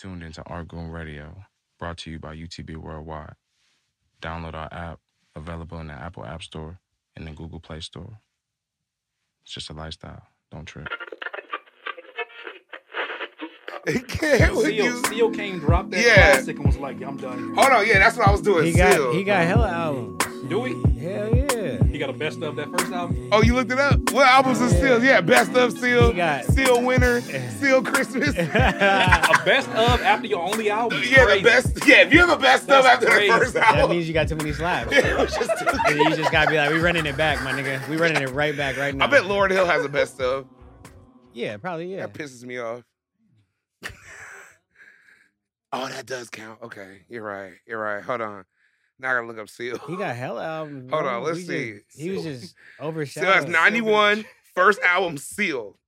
tuned into Argoon Radio, brought to you by UTB Worldwide. Download our app, available in the Apple App Store and the Google Play Store. It's just a lifestyle. Don't trip. He can't with Seal, you. Seal came, dropped that Yeah. classic, and was like, "Yeah, I'm done." Hold on, yeah, that's what I was doing. He got Seal. he got hella albums. Do we? Hell yeah. He got a best of that first album. Oh, you looked it up? What albums is Seal? Yeah, Best of Seal, He got- Seal Winter, Seal Christmas. A best of after your only album. is the crazy. best. Yeah, if you have a best of after crazy. the first album, that album, means you got too many slaps. it was just too- And you just gotta be like, we running it back, my nigga. We running it right back right now. I bet Lauryn Hill has a best of. Yeah, probably yeah. That pisses me off. oh, that does count. Okay, you're right. You're right. Hold on. Now I gotta look up Seal. He got hella albums. Hold bro. on, let's We see. just- he was Seal- just Seal overshadowed. has 91. First album, Seal.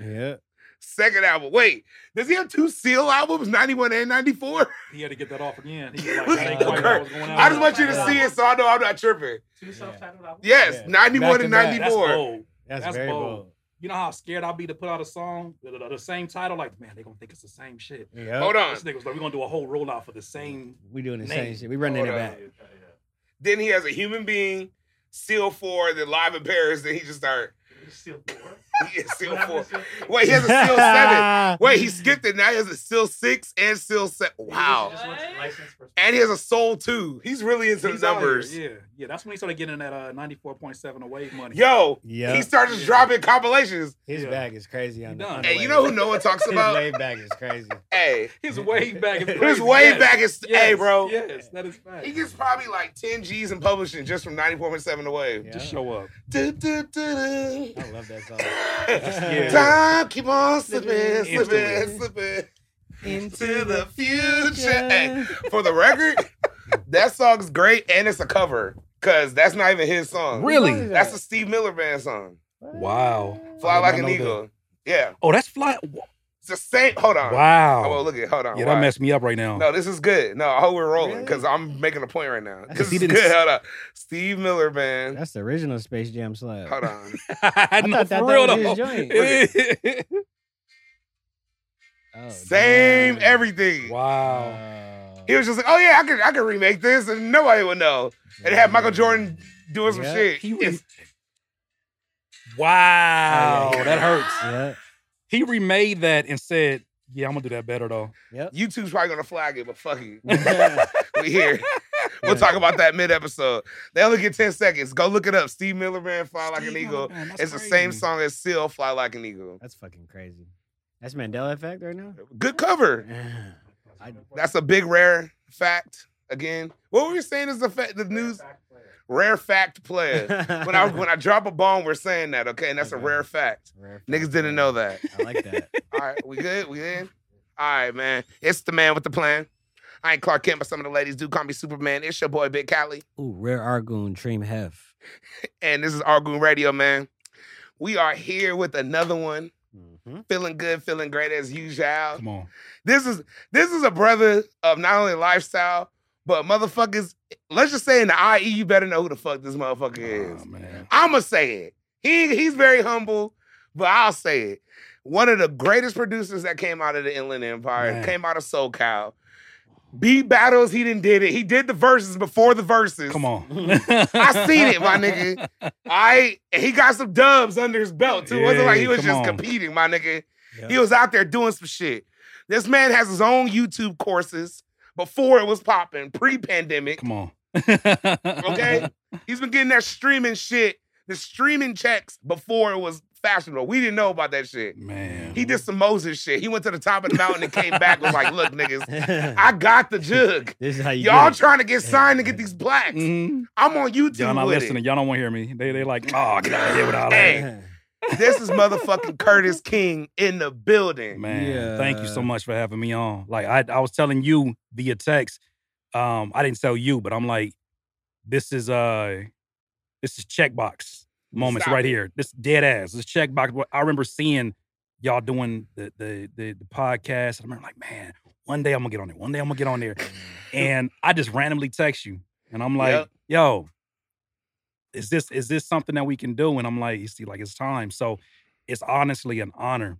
Yeah. Second album. Wait, does he have two Seal albums, 91 and 94? He had to get that off again. He was like, that ain't quite Okay. what was going on. I just want you to see it so I know I'm not tripping. Two self-titled albums? Yes, Yeah. 91 Back and back. That's 94. bold. That's, That's very bold. bold. You know how scared I'll be to put out a song, the, the- the same title, like, man, they gonna think it's the same shit. Yeah. Hold on. This nigga was like, we're gonna do a whole rollout for the same. We doing the Name. same shit. We running Hold it on. back. Then he has a human being, Seal 4, then Live in Paris. Then he just start. Yeah, Seal 4. Wait, he has a Seal 7. Wait, he skipped it. Now he has a Seal 6 and Seal 7. Wow. And he has a Soul 2. He's really into He's the numbers. Yeah, yeah. That's when he started getting that uh, 94.7 wave money. Yo, Yeah. he started dropping compilations. His Yeah. bag is crazy on He the, done. on the Hey, you know who no one talks about? His about? wave bag is crazy. Hey, his wave back is his crazy. way yes. back is, Yes, hey, bro. Yes, that is fact. He gets probably like 10 G's in publishing just from 94.7 away. Yeah. Just show up. Do, do, do, do. I love that song. Yeah. Time keep on slipping, Into slipping, it. slipping into the future. Hey, for the record, that song's great and it's a cover because that's not even his song. Really? That's a Steve Miller Band song. Wow. Fly like an not know eagle. Yeah, Oh, that's fly. It's the same. Hold on. Wow. Oh, well, look at. Hold on. yeah, Why? that messed me up right now. No, this is good. No, I hope we're rolling Really? because I'm making a point right now. This he is didn't good. s- Hold on. Steve Miller Band. That's the original Space Jam slab. Hold on. I know thought that- for that real was his joint. Oh, Same damn. everything. wow. Oh. He was just like, oh yeah, I could I could remake this and nobody would know. And it had Michael Jordan doing some shit. He It's- re- wow. Oh, yeah. That hurts. Yeah. He remade that and said, "Yeah, I'm gonna do that better though." Yep. YouTube's probably gonna flag it, but fuck it. we here. We'll talk about that mid episode. They only get 10 seconds. Go look it up. Steve Miller Band, Fly Like an Steve Eagle. Miller Band, that's It's the same crazy. song as Seal, Fly Like an Eagle. That's fucking crazy. That's Mandela effect right now. Good cover. I, That's a big rare fact. Again, what were we saying is the fa- the news rare fact player. When I when I drop a bomb, we're saying that, okay? And that's a rare fact. Rare fact, Niggas didn't know that. I like that. All right, we good? We in? All right, man. It's the man with the plan. I ain't Clark Kent, but some of the ladies do call me Superman. It's your boy Big Cali, Ooh, rare Argoon, Treem Hef. and this is Argoon Radio, man. We are here with another one. Mm-hmm. Feeling good, feeling great as usual. Come on. This is this is a brother of not only lifestyle, but motherfuckers. Let's just say in the IE, you better know who the fuck this motherfucker is. Oh. I'ma say it. He he's very humble, but I'll say it. One of the greatest producers that came out of the Inland Empire, Man. came out of SoCal. Beat battles, he didn't did it. He did the verses before the verses. Come on. I seen it, my nigga. I he got some dubs under his belt too. It wasn't like he was just on. competing, my nigga. Yep. He was out there doing some shit. This man has his own YouTube courses before it was popping, pre-pandemic. Come on. Okay? He's been getting that streaming shit, the streaming checks before it was fashionable. We didn't know about that shit. Man. He did some Moses shit. He went to the top of the mountain and came back was like, look, niggas, I got the jug. this is how you Y'all trying to get signed to get these blacks. Mhm. I'm on YouTube Y'all not with listening. it. Y'all don't want to hear me. They they like, oh, get out of here with all that. Hey. This is motherfucking Curtis King in the building. Man, thank you so much for having me on. Like I, I was telling you via text. Um, I didn't tell you, but I'm like, this is uh, this is checkbox moments Stop right it. here. This dead ass. This checkbox. What- I remember seeing y'all doing the the the, the podcast. And I remember like, man, one day I'm gonna get on there. One day I'm gonna get on there. and I just randomly text you, and I'm like, Yep. yo, is this is this something that we can do? And I'm like, you see, like it's time. So it's honestly an honor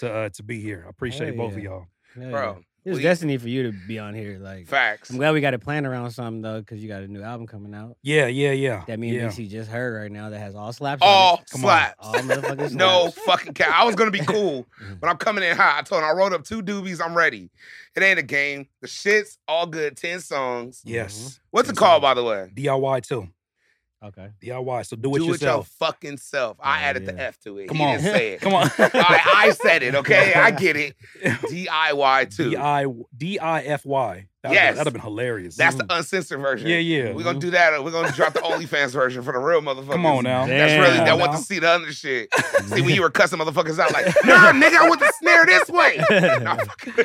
to uh, to be here. I appreciate Hell both of y'all. Hell Bro, It was We- destiny for you to be on here. Like, Facts. I'm glad we got a plan around something though, because you got a new album coming out Yeah, yeah, yeah. that me and yeah. DC just heard right now that has all slaps. All Come slaps. on it. all motherfucking slaps. No fucking cap. I was gonna be cool, Mhm. but I'm coming in hot. I told him I wrote up two doobies. I'm ready. It ain't a game. The shit's all good. Ten songs. Yes. What's it Ten called, songs. by the way? DIY too. Okay. DIY. So do it Do it your yourself. fucking self. I added the. F to it. Come he on. didn't say it. Come on. All right, I said it. Okay, I get it. DIY too. D I D I F Y. Yes. That'd have been hilarious. That's the uncensored version. Yeah, yeah. We're gonna do that. We're gonna drop the OnlyFans version for the real motherfuckers. Come on now. That's really that want to see the other shit. See when you were cussing motherfuckers out like, nah, nigga, I want the snare this way. Nah,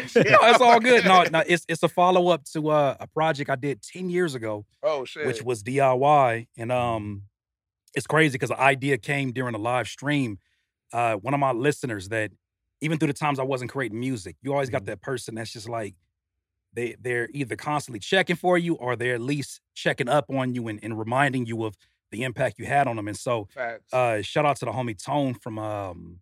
shit. No, it's all good. No, no, it's it's a follow up to uh, a project I did ten years ago, Oh shit. which was DIY, and um, it's crazy because the idea came during a live stream. Uh, one of my listeners that even through the times I wasn't creating music, you always got that person that's just like they they're either constantly checking for you or they're at least checking up on you and, and reminding you of the impact you had on them. And so, Facts. uh, shout out to the homie Tone from um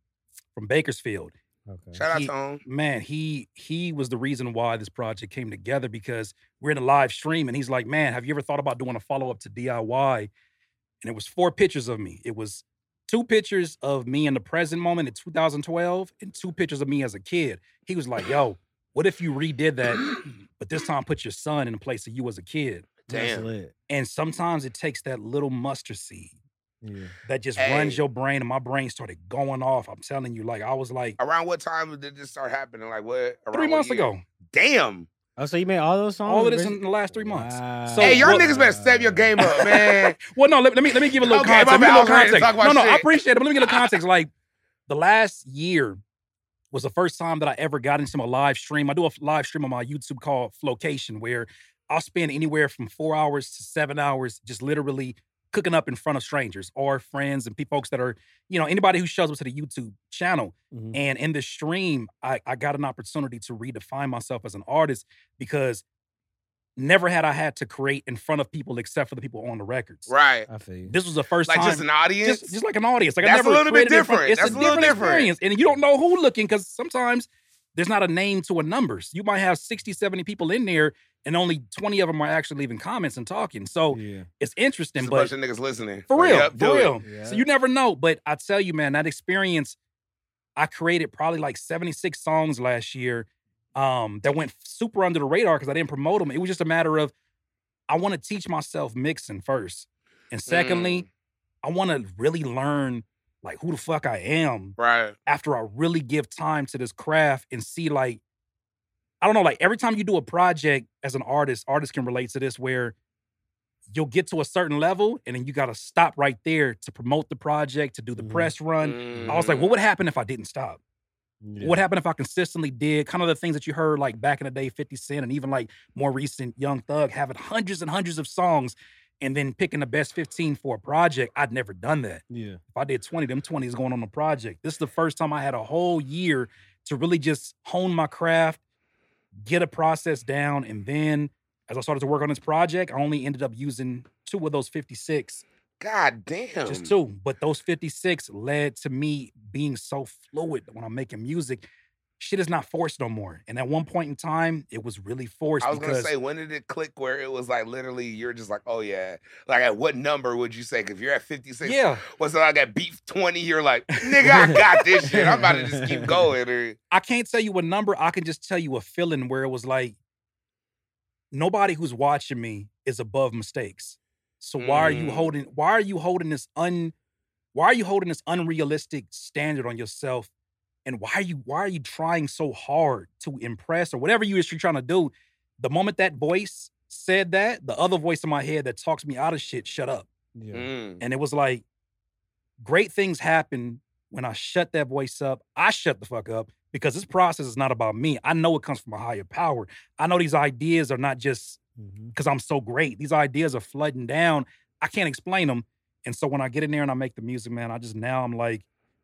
from Bakersfield. Okay. Shout out he- to him. man, he he was the reason why this project came together because we're in a live stream and he's like, man, have you ever thought about doing a follow up to DIY? And it was four pictures of me. It was two pictures of me in the present moment in 2012 and two pictures of me as a kid. He was like, yo, what if you redid that, but this time put your son in the place of you as a kid? That's Damn. lit. And sometimes it takes that little mustard seed Yeah. that just Hey. runs your brain, and my brain started going off. I'm telling you, like I was like Around what time did this start happening? Like what? Around three months year? ago. Damn. Oh, so you made all those songs? All of this in the last three months. Wow. So hey, y'all what- niggas better step your game up, man. Well, no, let, let me let me give a little Okay, context. Let me bad. give I a little context. talk about No, no, I appreciate it, but let me give a little context. Like the last year was the first time that I ever got into my live stream. I do a live stream on my YouTube called Flocation, where I'll spend anywhere from four hours to seven hours just literally cooking up in front of strangers or friends and people folks that are, you know, anybody who shows up to the YouTube channel. Mhm. And in the stream, I, I got an opportunity to redefine myself as an artist because never had I had to create in front of people except for the people on the records. Right. I feel you. This was the first Like time. just an audience. just, just like an audience. Like I That's a little bit created front- different. It's That's a a little different, different. experience. And you don't know who looking because sometimes there's not a name to a numbers. You might have 60, 70 people in there and only 20 of them are actually leaving comments and talking. So yeah. it's interesting, Just a but bunch of niggas listening. for Like, real, yep, for real. Yeah. So you never know. But I tell you, man, that experience, I created probably like 76 songs last year um, that went super under the radar because I didn't promote them. It was just a matter of I want to teach myself mixing first. And secondly, Mm, I want to really learn like who the fuck I am right. after I really give time to this craft and see like I don't know, like every time you do a project as an artist, artists can relate to this where you'll get to a certain level and then you got to stop right there to promote the project, to do the Mhm. press run. I was Mm. like, what would happen if I didn't stop? Yeah. What happened if I consistently did kind of the things that you heard like back in the day, 50 Cent and even like more recent Young Thug having hundreds and hundreds of songs and then picking the best 15 for a project? I'd never done that. Yeah. If I did 20, them 20 is going on the project. This is the first time I had a whole year to really just hone my craft, get a process down. And then as I started to work on this project, I only ended up using two of those 56, God damn. just two. But those 56 led to me being so fluid when I'm making music. Shit is not forced no more. And at one point in time, it was really forced I was because gonna say, when did it click where it was like literally you're just like, oh yeah. Like at what number would you say? Because you're at 56. yeah, what's it like at beef 20? You're like, nigga, I got this shit. I'm about to just keep going. Or, I can't tell you a number. I can just tell you a feeling where it was like nobody who's watching me is above mistakes. So why are you Mm. holding why are you holding this un why are you holding this unrealistic standard on yourself? And why are you why are you trying so hard to impress or whatever you is you're trying to do? The moment that voice said that, the other voice in my head that talks me out of shit, shut up. Yeah. Mm. And it was like, great things happen when I shut that voice up. I shut the fuck up because this process is not about me. I know it comes from a higher power. I know these ideas are not just Because I'm so great. These ideas are flooding down. I can't explain them. And so when I get in there and I make the music, man, I just now I'm like,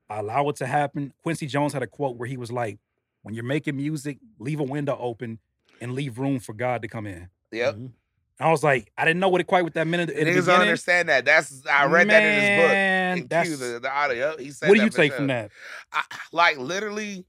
I allow it to happen. Quincy Jones had a quote where he was like, when you're making music, leave a window open and leave room for God to come in. Yep. Mhm. I was like, I didn't know what it quite with that minute. in the Niggas don't understand that. That's I read that in his book. Man, In Q, the, the audio. He said what do that you for take sure. from that? I, like literally.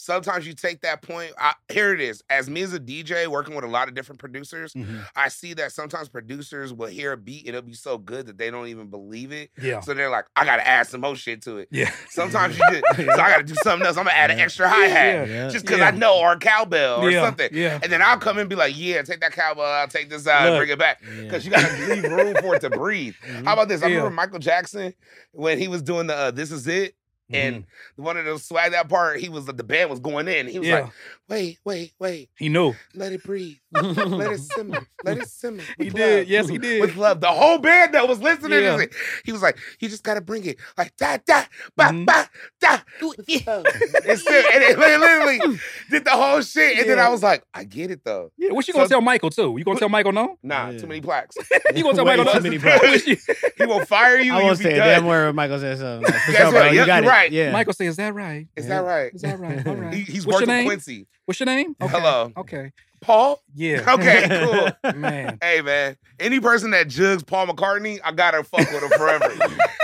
Sometimes you take that point. I, here it is. As me as a DJ working with a lot of different producers, Mhm. I see that sometimes producers will hear a beat and it'll be so good that they don't even believe it. Yeah. So they're like, I gotta add some more shit to it. Yeah. Sometimes you just, so I gotta do something else. I'm gonna add an extra hi hat Yeah. just because Yeah. I know, or a cowbell or yeah. something. Yeah. And then I'll come in and be like, yeah, take that cowbell I'll take this out, and bring it back. Because you gotta leave room for it to breathe. How about this? I Yeah. remember Michael Jackson when he was doing the uh, "This Is It," and mm-hmm. one of those swag that part, he was the band was going in. He was yeah. like, "Wait, wait, wait, he knew. let it breathe, let it simmer, let it simmer." He with did. love." Yes, he did. With love, the whole band that was listening Yeah. to it, he was like, "You just gotta bring it like da da ba Mhm. ba da." It's still, and it literally did the whole shit, and then Yeah. I was like, "I get it though." Yeah, what you gonna So- tell Michael too? You gonna tell Michael no? Nah, Yeah. too many plaques. You gonna tell Way Michael too no? many I plaques. wish you- he will fire you. I and won't you say be a done. damn word when Michael says something. Like, for That's sure, bro. right. You Yep, got you're it. right. Yeah. Michael say, is that right? Is Yeah. that right? Is that right? All right. He, he's What's worked your with name? Quincy. What's your name? Okay. Hello. Okay. Paul? Yeah. Okay, cool. Man. Hey man, any person that jugs Paul McCartney, I gotta fuck with him forever.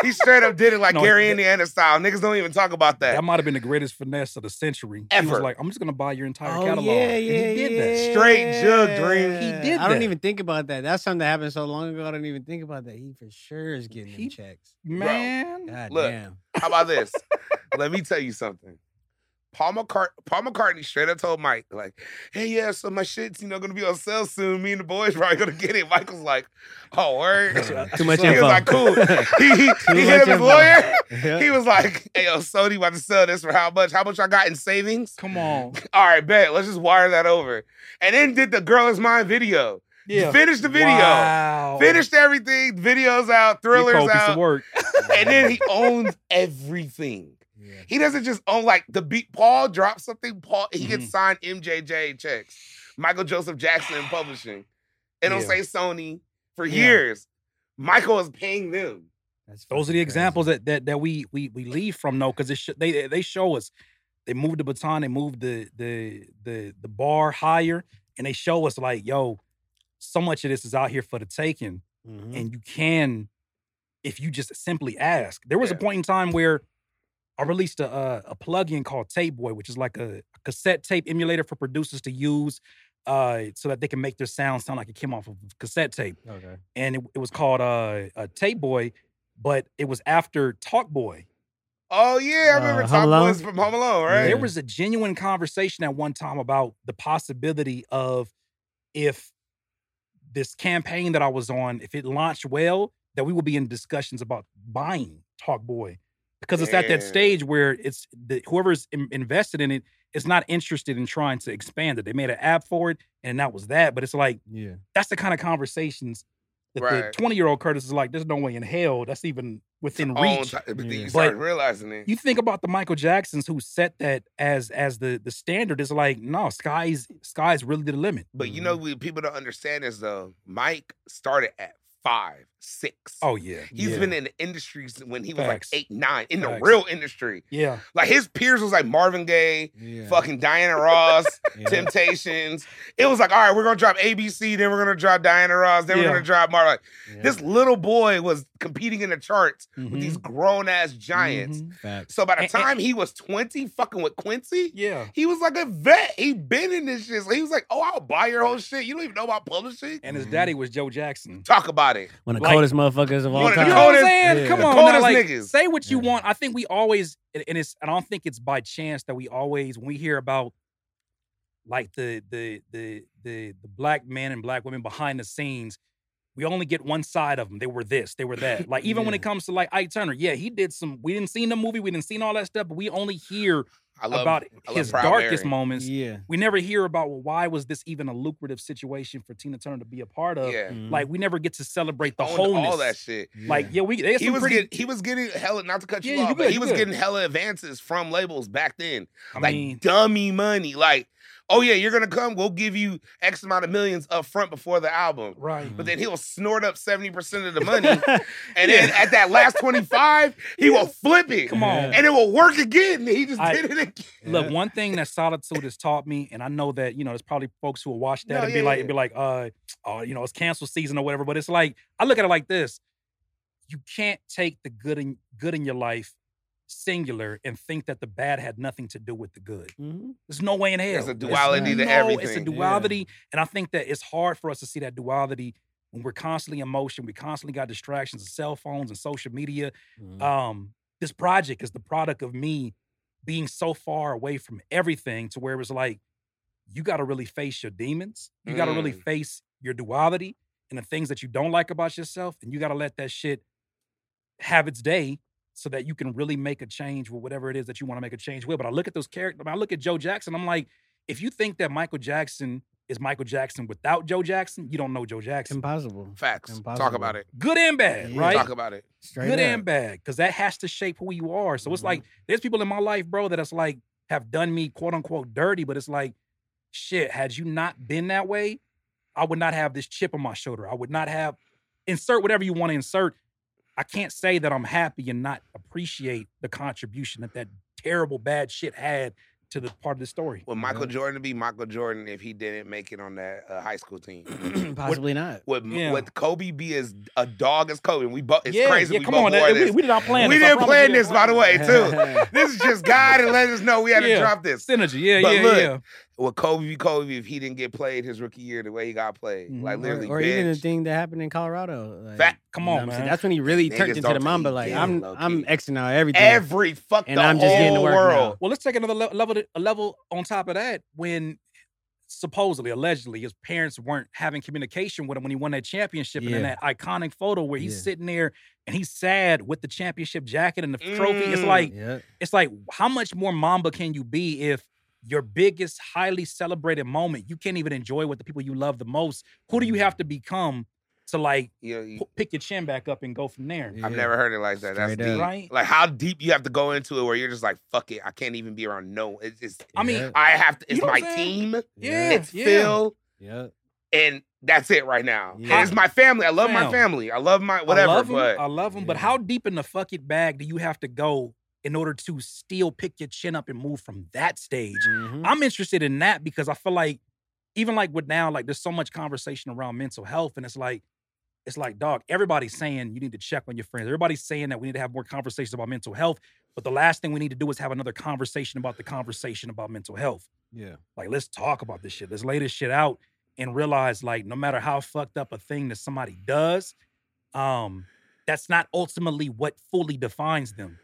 he straight up did it like No, Gary that- Indiana style. Niggas don't even talk about that. That might have been the greatest finesse of the century. He Ever. was like, I'm just gonna buy your entire Oh, catalog. yeah, And yeah, he did yeah. that. Straight jug dream. He did I don't that. even think about that. That's something that happened so long ago. I don't even think about that. He for sure is getting He- them checks. Man. God Look. damn. How about this? Let me tell you something. Paul, McCart- Paul McCartney straight up told Mike, like, hey, yeah, so my shit's, you know, gonna be on sale soon. Me and the boys probably gonna get it. Michael's like, oh, word. Too uh, much he info. was like, cool. He, he, he hit much up his lawyer. Yeah. He was like, hey, yo, Sony about to sell this for how much? How much I got in savings? Come on. All right, bet. Let's just wire that over. And then did the Girl Is Mine video. Yeah. Finished the video. Wow. Finished everything. Videos out, You thrillers cold piece of out. work. And then he owns everything. Yeah. He doesn't just own like the beat. Paul drops something. Paul he gets Mhm. signed MJJ checks. Michael Joseph Jackson Publishing. It don't Yeah. say Sony for Yeah. years. Michael is paying them. That's Those are the crazy. examples that that that we we we leave from though, because sh- they they show us they moved the baton, they moved the the the the bar higher, and they show us like, yo, so much of this is out here for the taking, Mhm. and you can, if you just simply ask. There was a point in time where I released a a, a plugin called Tape Boy, which is like a, cassette tape emulator for producers to use. Uh, so that they can make their sound sound like it came off of cassette tape, Okay. and it, it was called uh, uh Tape Boy, but it was after Talk Boy. Oh yeah, I remember Uh, Top Home Boys from Home Alone, right? Yeah. There was a genuine conversation at one time about the possibility of if this campaign that I was on, if it launched well, that we will be in discussions about buying Talk Boy. Because it's at that stage where it's the, whoever's in- invested in it is not interested in trying to expand it. They made an app for it, and that was that. But it's like Yeah. that's the kind of conversations that Right. the twenty-year-old Curtis is like. There's no way in hell that's even within Own reach. ti- but Yeah. you But start realizing it. You think about the Michael Jacksons who set that as as the the standard. It's like no, sky's sky's really the limit. But you know, mm-hmm. we, people don't understand this though. Mike started at five, six. Oh yeah, He's Yeah. been in the industry when he was Facts. like eight, nine, in the real industry. yeah. Like his peers was like Marvin Gaye, Yeah. fucking Diana Ross, Yeah. Temptations. It was like, all right, we're gonna drop ABC, then we're gonna drop Diana Ross, then we're gonna drop Marvin. Like, Yeah. This little boy was competing in the charts with Mhm. these grown ass giants. Mhm. So by the And- and- time he was 20, fucking with Quincy, Yeah. he was like a vet. He been in this shit. So he was like, oh, I'll buy your whole shit. You don't even know about publishing? And his Mhm. daddy was Joe Jackson. Talk about it. One of the like- coldest motherfuckers of all One of the time. You know what I'm coldest- saying? yeah. Come The on, now, like, niggas. say what you Yeah. want. I think we always, and and it's, I don't think it's by chance that we always, when we hear about like the the the the the black men and black women behind the scenes, we only get one side of them. They were this, they were that. Like even when it comes to like Ike Turner, yeah, he did some. We didn't see the movie, we didn't see all that stuff, but we only hear I love about I love his Proud darkest Mary. moments. Yeah. We never hear about well, why was this even a lucrative situation for Tina Turner to be a part of? Yeah. Mhm. Like we never get to celebrate the Owned wholeness. all that shit. Like yeah, we there's He was pretty, getting he was getting hella not to cut you Yeah, you off, but good, he was good. getting hella advances from labels back then. I like mean, dummy money. Like, oh yeah, you're gonna come, we'll give you X amount of millions up front before the album. right. But then he'll snort up 70% of the money. And then at that last 25, he will flip it. Come on. And it will work again. He just I- did it again. Look, one thing that solitude has taught me, and I know that you know, there's probably folks who will watch that No, and be like, yeah. and be like, uh, oh, you know, it's cancel season or whatever. But it's like I look at it like this: you can't take the good in good in your life singular and think that the bad had nothing to do with the good. Mhm. There's no way in hell. There's a There's duality to no- It's a everything. Yeah. duality, and I think that it's hard for us to see that duality when we're constantly in motion. We constantly got distractions of cell phones and social media. Mhm. Um, this project is the product of me being so far away from everything to where it was like, you got to really face your demons. You got to really Mm. face your duality and the things that you don't like about yourself, and you got to let that shit have its day so that you can really make a change with whatever it is that you want to make a change with. But I look at those characters, I look at Joe Jackson, I'm like, if you think that Michael Jackson is Michael Jackson without Joe Jackson, you don't know Joe Jackson. Impossible. Facts. Talk about it. Good and bad, Yeah. right? Talk about it. Straight Good up. and bad, because that has to shape who you are. So it's Mhm. like there's people in my life, bro, that it's like have done me quote unquote dirty, but it's like, shit, had you not been that way, I would not have this chip on my shoulder. I would not have insert whatever you want to insert. I can't say that I'm happy and not appreciate the contribution that that terrible bad shit had to the part of the story. Would Michael Yeah. Jordan be Michael Jordan if he didn't make it on that uh, high school team? Possibly not. Would, Yeah. would Kobe be as a dog as Kobe? We both. It's yeah, crazy. yeah, we come on. that- we, this. we did not plan We this. I didn't plan this, by the way, too. this is just God and let us know we had to drop this. Synergy, yeah, But yeah, look, yeah. Would Kobe be Kobe if he didn't get played his rookie year the way he got played? Mhm. Like literally, or even the thing that happened in Colorado. Like, Fact. Come you know on, what I'm saying? man. That's when he really Niggas turned into the Mamba. Like it, I'm. I'm Xing out everything. every fuck And the I'm just getting to whole work now. world. Well, let's take another level a level on top of that. When supposedly, allegedly, his parents weren't having communication with him when he won that championship, and in that iconic photo where he's Yeah. sitting there and he's sad with the championship jacket and the trophy. It's Mm. like yeah. it's like how much more Mamba can you be if your biggest, highly celebrated moment you can't even enjoy with the people you love the most? Who do you mm-hmm. have to become to like You know, you- p- pick your chin back up and go from there? I've Yeah. never heard it like that. That's Straight up. deep. Right? Like how deep you have to go into it where you're just like, fuck it, I can't even be around no. It's, it's I mean, Yeah. I have to. You It's know my what team. Yeah, It's yeah. Phil, Yeah. and that's it right now. Yeah. It's my family. I love my family. I love my whatever. I love them, but I love him. But how deep in the fuck it bag do you have to go in order to still pick your chin up and move from that stage? Mhm. I'm interested in that because I feel like even like with now, like there's so much conversation around mental health, and it's like, it's like, dog, everybody's saying you need to check on your friends. Everybody's saying that we need to have more conversations about mental health. But the last thing we need to do is have another conversation about the conversation about mental health. Yeah. Like, let's talk about this shit. Let's lay this shit out and realize, like, no matter how fucked up a thing that somebody does, um, that's not ultimately what fully defines them.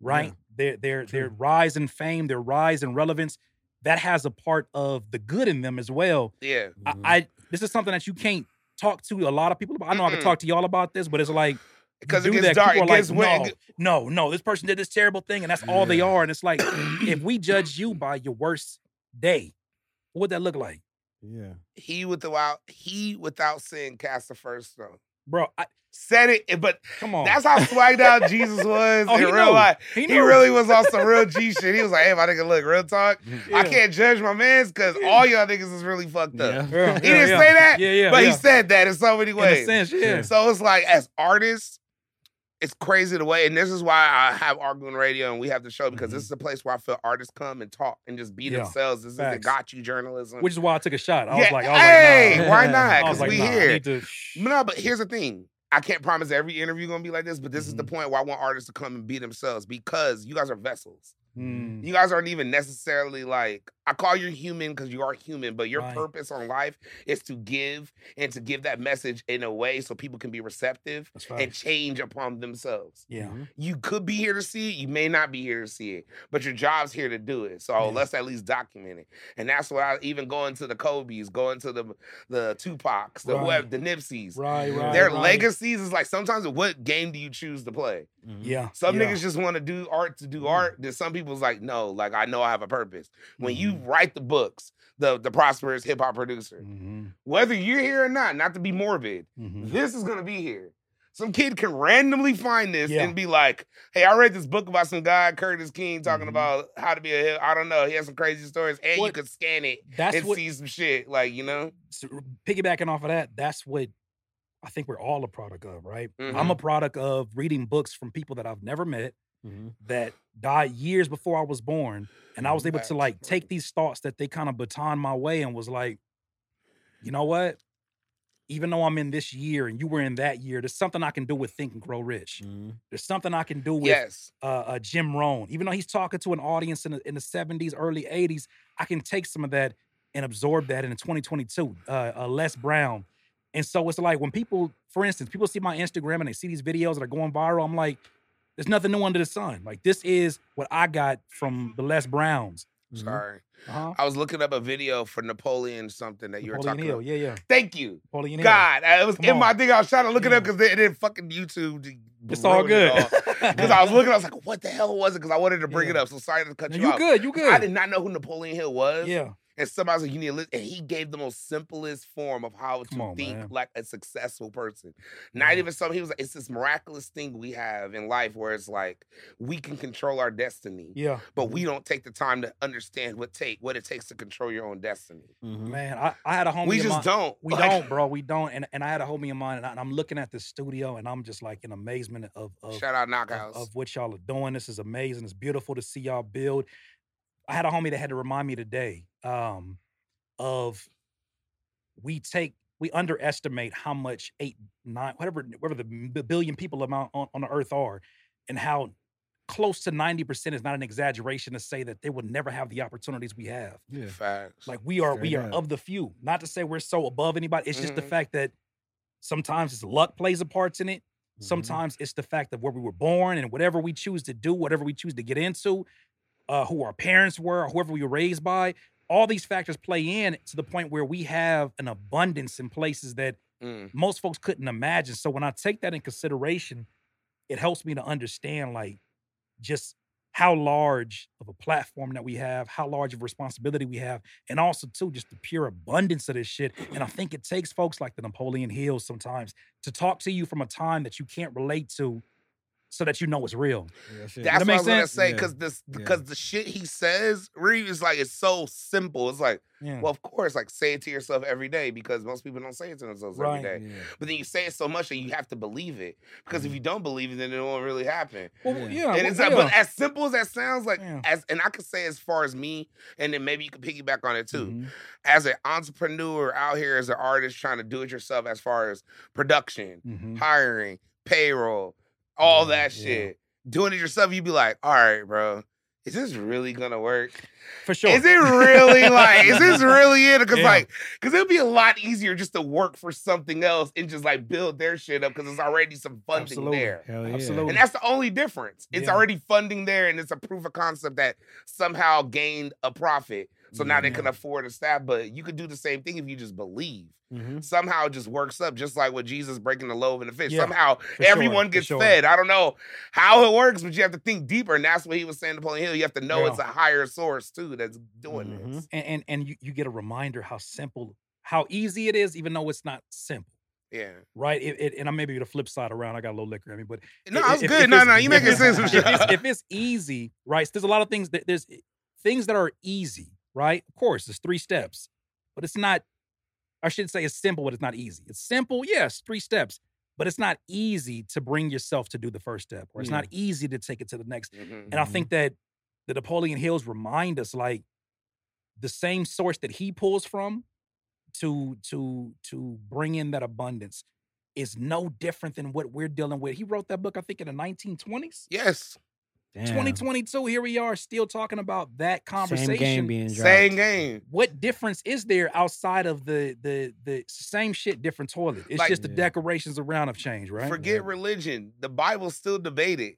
Right? Yeah. Their their their rise in fame, their rise in relevance, that has a part of the good in them as well. yeah. I, mm-hmm. I this is something that you can't talk to a lot of people about. I know I can talk to y'all about this, but it's like because it do gets that, dark. people It gets like, when- no, it no, no, this person did this terrible thing, and that's all they are. And it's like, if we judge you by your worst day, what would that look like, Yeah. he without he without sin cast the first stone. Bro? I, Said it, eh, but come on, that's how swagged out Jesus was Oh, in he real knew. life. he, He really was on some real G shit. He was like, "Hey, my nigga, look, real talk. Mm-hmm. I can't judge my man's because all y'all niggas is really fucked up." Yeah, He didn't yeah. say that, Yeah, yeah, but yeah. he said that in so many in a ways. sense, yeah. So it's like, as artists, it's crazy the way, and this is why I have Arguing Radio and we have the show because this is a place where I feel artists come and talk and just be Mm-hmm. Yeah, themselves. This is the facts. got you journalism. Which is why I took a shot. I Yeah, was like, I was hey, like, nah. why not? Because like, we nah, here. to- No, but here's the thing. I can't promise every interview gonna be like this, but this is the Mm-hmm. point where I want artists to come and be themselves because you guys are vessels. Mm, You guys aren't even necessarily like I call you human because you are human, but your Right. purpose on life is to give and to give that message in a way so people can be receptive that's and change upon themselves. Yeah, Mhm. You could be here to see it, you may not be here to see it, but your job's here to do it. So Yeah. let's at least document it. And that's why I even going to the Kobe's, going to the the Tupacs, the Right. whoever, the Nipseys. right, right. Their right. legacies is like sometimes what game do you choose to play? Mhm. Yeah, Some yeah. niggas just want to do art to do Mm. art. Then some people's like, no, like I know I have a purpose. When you. Write the books, the the prosperous hip hop producer, Mhm, whether you're here or not, not to be morbid, mhm. this is gonna be here. Some kid can randomly find this Yeah. and be like, "Hey, I read this book about some guy, Curtis King, talking Mhm. about how to be a hip. I don't know. He has some crazy stories, and you What- could scan it That's and what see some shit. Like you know, so piggybacking off of that, that's what I think we're all a product of, right? I'm Mm-hmm. a product of reading books from people that I've never met Mhm. that died years before I was born. And I was able to like take these thoughts that they kind of baton my way and was like, you know what? even though I'm in this year and you were in that year, there's something I can do with Think and Grow Rich. Mhm. There's something I can do with Yes. uh, uh, Jim Rohn. Even though he's talking to an audience in the, in the 70s, early 80s, I can take some of that and absorb that in 2022. Uh, uh, Les Brown. And so it's like when people, for instance, people see my Instagram and they see these videos that are going viral, I'm like, there's nothing new under the sun. Like this is what I got from the Les Browns. Mhm. Sorry. Uh-huh. I was looking up a video for Napoleon something that you were Napoleon talking Hill. about. Yeah, yeah. Thank you. Napoleon Hill. God, it was Come in my thing. I was trying to look it up because it didn't fucking YouTube. It's all good. Because I was looking, I was like, "What the hell was it?" Because I wanted to bring it up. So sorry to cut No, you, you off. good. You good. I did not know who Napoleon Hill was. Yeah. And somebody was like, you need to listen. And he gave the most simplest form of how Come to on, think man. like a successful person. Not Yeah. even something, he was like, it's this miraculous thing we have in life where it's like we can control our destiny, Yeah. but we don't take the time to understand what take what it takes to control your own destiny. Mhm. Man, I, I had a homie. we of just mine- don't. We Like, don't, bro. We don't. And and I had a homie of mine, and, I, and I'm looking at the studio, and I'm just like in amazement of of, Shout out of, of what y'all are doing. This is amazing. It's beautiful to see y'all build. I had a homie that had to remind me today um, of we take we underestimate how much eight nine whatever whatever the billion people amount on, on the earth are, and how close to ninety percent is not an exaggeration to say that they will never have the opportunities we have. Yeah. Facts. Like we are, we Straight are of the few. Not to say we're so above anybody. It's just the Mhm. fact that sometimes it's luck plays a part in it. Mm-hmm. Sometimes it's the fact of where we were born and whatever we choose to do, whatever we choose to get into, uh, who our parents were, or whoever we were raised by. All these factors play in to the point where we have an abundance in places that Mm. most folks couldn't imagine. So when I take that in consideration, it helps me to understand like just how large of a platform that we have, how large of a responsibility we have, and also too just the pure abundance of this shit. And I think it takes folks like the Napoleon Hills sometimes to talk to you from a time that you can't relate to, so that you know it's real. Real shit. That's what I make was gonna sense? say Yeah. because this Yeah. because the shit he says really is like it's so simple. It's like, Yeah. well, of course, like say it to yourself every day because most people don't say it to themselves Right. every day. Yeah. But then you say it so much that you have to believe it because Mm-hmm. if you don't believe it, then it won't really happen. well, Yeah. yeah. and well, it's like, yeah. but as simple as that sounds, like Yeah. as and I could say as far as me, and then maybe you can piggyback on it too. Mhm. As an entrepreneur out here, as an artist trying to do it yourself, as far as production, Mhm. hiring, payroll, all Yeah, that yeah. shit, doing it yourself, you'd be like, all right, bro. Is this really gonna work? For sure. Is it really like? is this really it? Because Yeah. like, because it'd be a lot easier just to work for something else and just like build their shit up because there's already some funding Absolutely. there. Hell yeah. Absolutely. And that's the only difference. It's Yeah. already funding there, and it's a proof of concept that somehow gained a profit. So now they can afford a staff. But you could do the same thing if you just believe. Mhm. Somehow it just works up, just like with Jesus breaking the loaf and the fish. Yeah, Somehow everyone for gets sure. fed. I don't know how it works, but you have to think deeper. And that's what he was saying to Napoleon Hill. You have to know Yeah. it's a higher source too that's doing Mhm. this. and and, and you, you get a reminder how simple, how easy it is, even though it's not simple. Yeah. Right. It, it, and I'm maybe the flip side around. I got a little liquor in me, but No, I was good. if no, no, you making sense. If it's, if it's easy, right? so There's a lot of things that there's things that are easy, right? Of course, there's three steps, but it's not. I should say it's simple, but it's not easy. It's simple, yes, three steps, but it's not easy to bring yourself to do the first step, or it's Yeah. not easy to take it to the next. Mhm. And I think that the Napoleon Hills remind us like the same source that he pulls from to to to bring in that abundance is no different than what we're dealing with. He wrote that book, I think, in the 1920s. Yes. Damn. 2022, here we are still talking about that conversation. Same game being dropped. Same game. what difference is there outside of the the the same shit, different toilet? It's Like- just the Yeah. decorations around have changed, right? Forget religion. The Bible's still debated.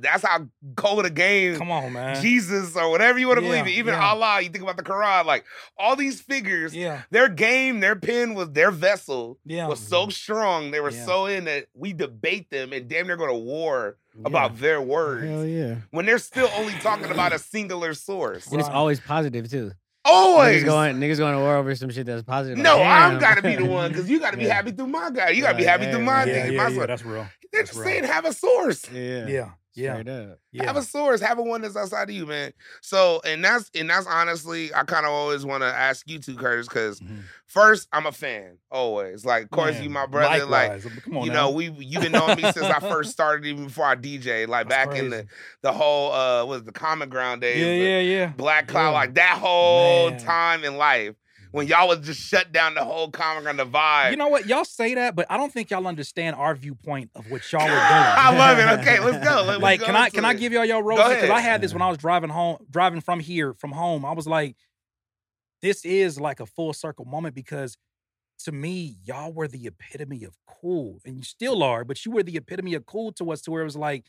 That's how cold a game Come on, man. Jesus or whatever you want to believe Yeah, in. Even yeah. Allah, you think about the Quran, like all these figures, Yeah, their game, their pen was their vessel yeah. was so strong. They were Yeah. so in that we debate them and damn near go to war Yeah. about their words. Hell yeah. When they're still only talking about a singular source. And it's always positive too. Always. Niggas going, niggas going to war over some shit that's positive. like, no, I'm damn. gotta be the one because you gotta be Yeah. happy through my guy. You gotta be happy yeah, through my yeah, thing. yeah, my yeah, that's real. They're that's just real. saying have a source. Yeah. Yeah, yeah, Straight up. yeah. Have a source, have a one that's outside of you, man. So, and that's and that's honestly, I kind of always want to ask you two, Curtis, because Mhm. first, I'm a fan, always. Like, of course, you my brother. Like, likewise. Come on you now. know, we you've been knowing me since I first started, even before I DJ. Like That's back in the the whole uh was the Common Ground days. yeah, yeah, yeah. Black Cloud, Yeah. like that whole Man. time in life. When y'all was just shut down the whole comic on the vibe. You know what? Y'all say that, but I don't think y'all understand our viewpoint of what y'all were doing. I love it. Okay, let's go. Let's like, go can I can I give y'all your roses? Because I had this when I was driving home, driving from here, from home. I was like, this is like a full circle moment because to me, y'all were the epitome of cool, and you still are, but you were the epitome of cool to us, to where it was like,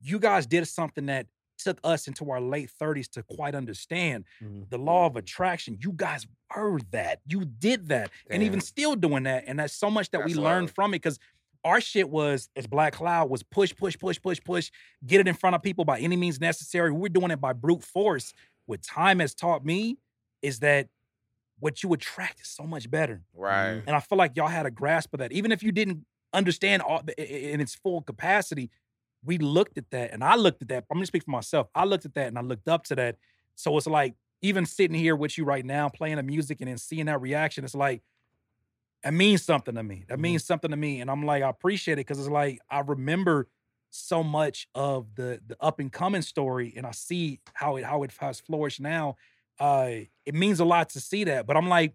you guys did something that took us into our late 30s to quite understand Mhm. the law of attraction. You guys were that. You did that. And even still doing that. And that's so much that we learned love. from it. Cause our shit was as Black Cloud was push, push, push, push, push, get it in front of people by any means necessary. We're doing it by brute force. What time has taught me is that what you attract is so much better. Right. And I feel like y'all had a grasp of that. Even if you didn't understand all the, i- i- in its full capacity, we looked at that. And I looked at that. I'm gonna speak for myself. I looked at that and I looked up to that. So it's like even sitting here with you right now, playing the music and then seeing that reaction, it's like it means something to me. That Mhm. means something to me. And I'm like, I appreciate it because it's like I remember so much of the the up and coming story, and I see how it how it has flourished now. Uh, it means a lot to see that. But I'm like,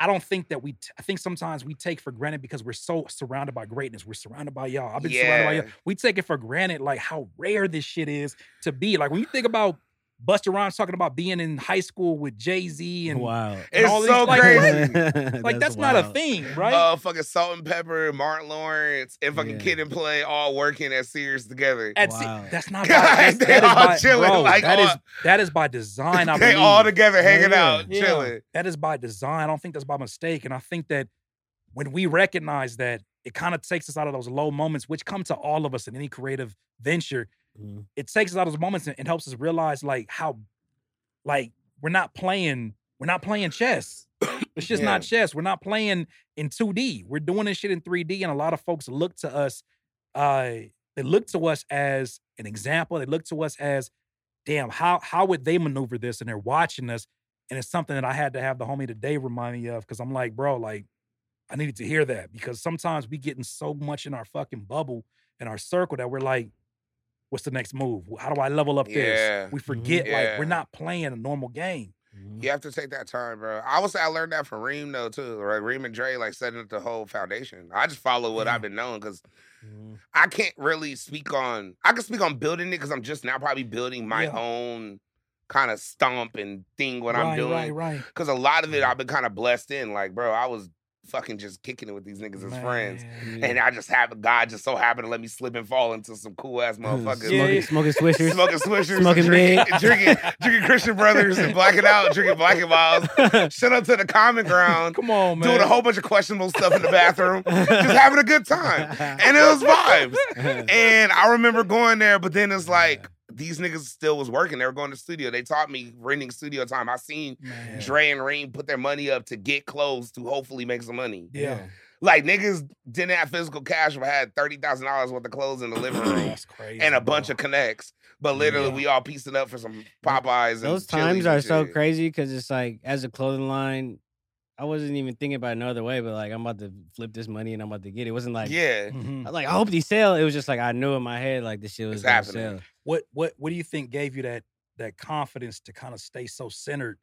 I don't think that we. T- I think sometimes we take for granted because we're so surrounded by greatness. We're surrounded by y'all. I've been surrounded by y'all. We take it for granted, like how rare this shit is to be. Like when you think about Busta Rhymes talking about being in high school with Jay Z and Wow. and It's all these- so like, crazy. like that's, not a wild. thing, right? Uh, fucking Salt-N-Pepa, Martin Lawrence, and fucking Yeah. Kid 'n Play all working at Sears together. At se- Wow. that's not. God, by, that's, they that is all by, chilling, bro, like, that is all- that is by design. I they believe. all together hanging yeah. out, Yeah. chilling. That is by design. I don't think that's by mistake. And I think that when we recognize that, it kind of takes us out of those low moments, which come to all of us in any creative venture. Mhm. It takes us out of those moments and, and helps us realize like how, like we're not playing, we're not playing chess. It's just not chess. We're not playing in 2D. We're doing this shit in 3D. And a lot of folks look to us, uh, they look to us as an example. They look to us as, damn, how how would they maneuver this? And they're watching us. And it's something that I had to have the homie today remind me of because I'm like, bro, like, I needed to hear that because sometimes we getting so much in our fucking bubble in our circle that we're like, what's the next move? How do I level up Yeah. this? We forget like Yeah. we're not playing a normal game. Mhm. You have to take that time, bro. I would say I learned that from Reem though too. Right, Reem and Dre like setting up the whole foundation. I just follow what Yeah. I've been knowing because Mhm. I can't really speak on. I can speak on building it because I'm just now probably building my Yeah. own kind of stomp and thing what right, I'm doing. right, right. Because a lot of it I've been kind of blessed in. Like, bro, I was fucking just kicking it with these niggas as friends. Man. And I just happened, God just so happened to let me slip and fall into some cool ass motherfuckers. Yeah, Smoking, yeah. smoking swishers. Smoking swishers, Smoking drinking, drinking, drinking Christian Brothers and blacking out, drinking Black & Milds. Shut up to the common ground, Come on, man. doing a whole bunch of questionable stuff in the bathroom, just having a good time. And it was vibes. And I remember going there, but then it's like these niggas still was working. They were going to studio. They taught me renting studio time. I seen Man. Dre and Reem put their money up to get clothes to hopefully make some money. Yeah. Like niggas didn't have physical cash, but had thirty thousand dollars worth of clothes in the living room That's crazy. and a bro. bunch of connects. But literally, Yeah. we all piecing up for some Popeyes. Those Chili's times and are so crazy because it's like as a clothing line, I wasn't even thinking about it no other way, but like I'm about to flip this money and I'm about to get it. It wasn't like yeah, Mhm. I like I hope these sell. It was just like I knew in my head like this shit was It's gonna happening. sell. What what what do you think gave you that that confidence to kind of stay so centered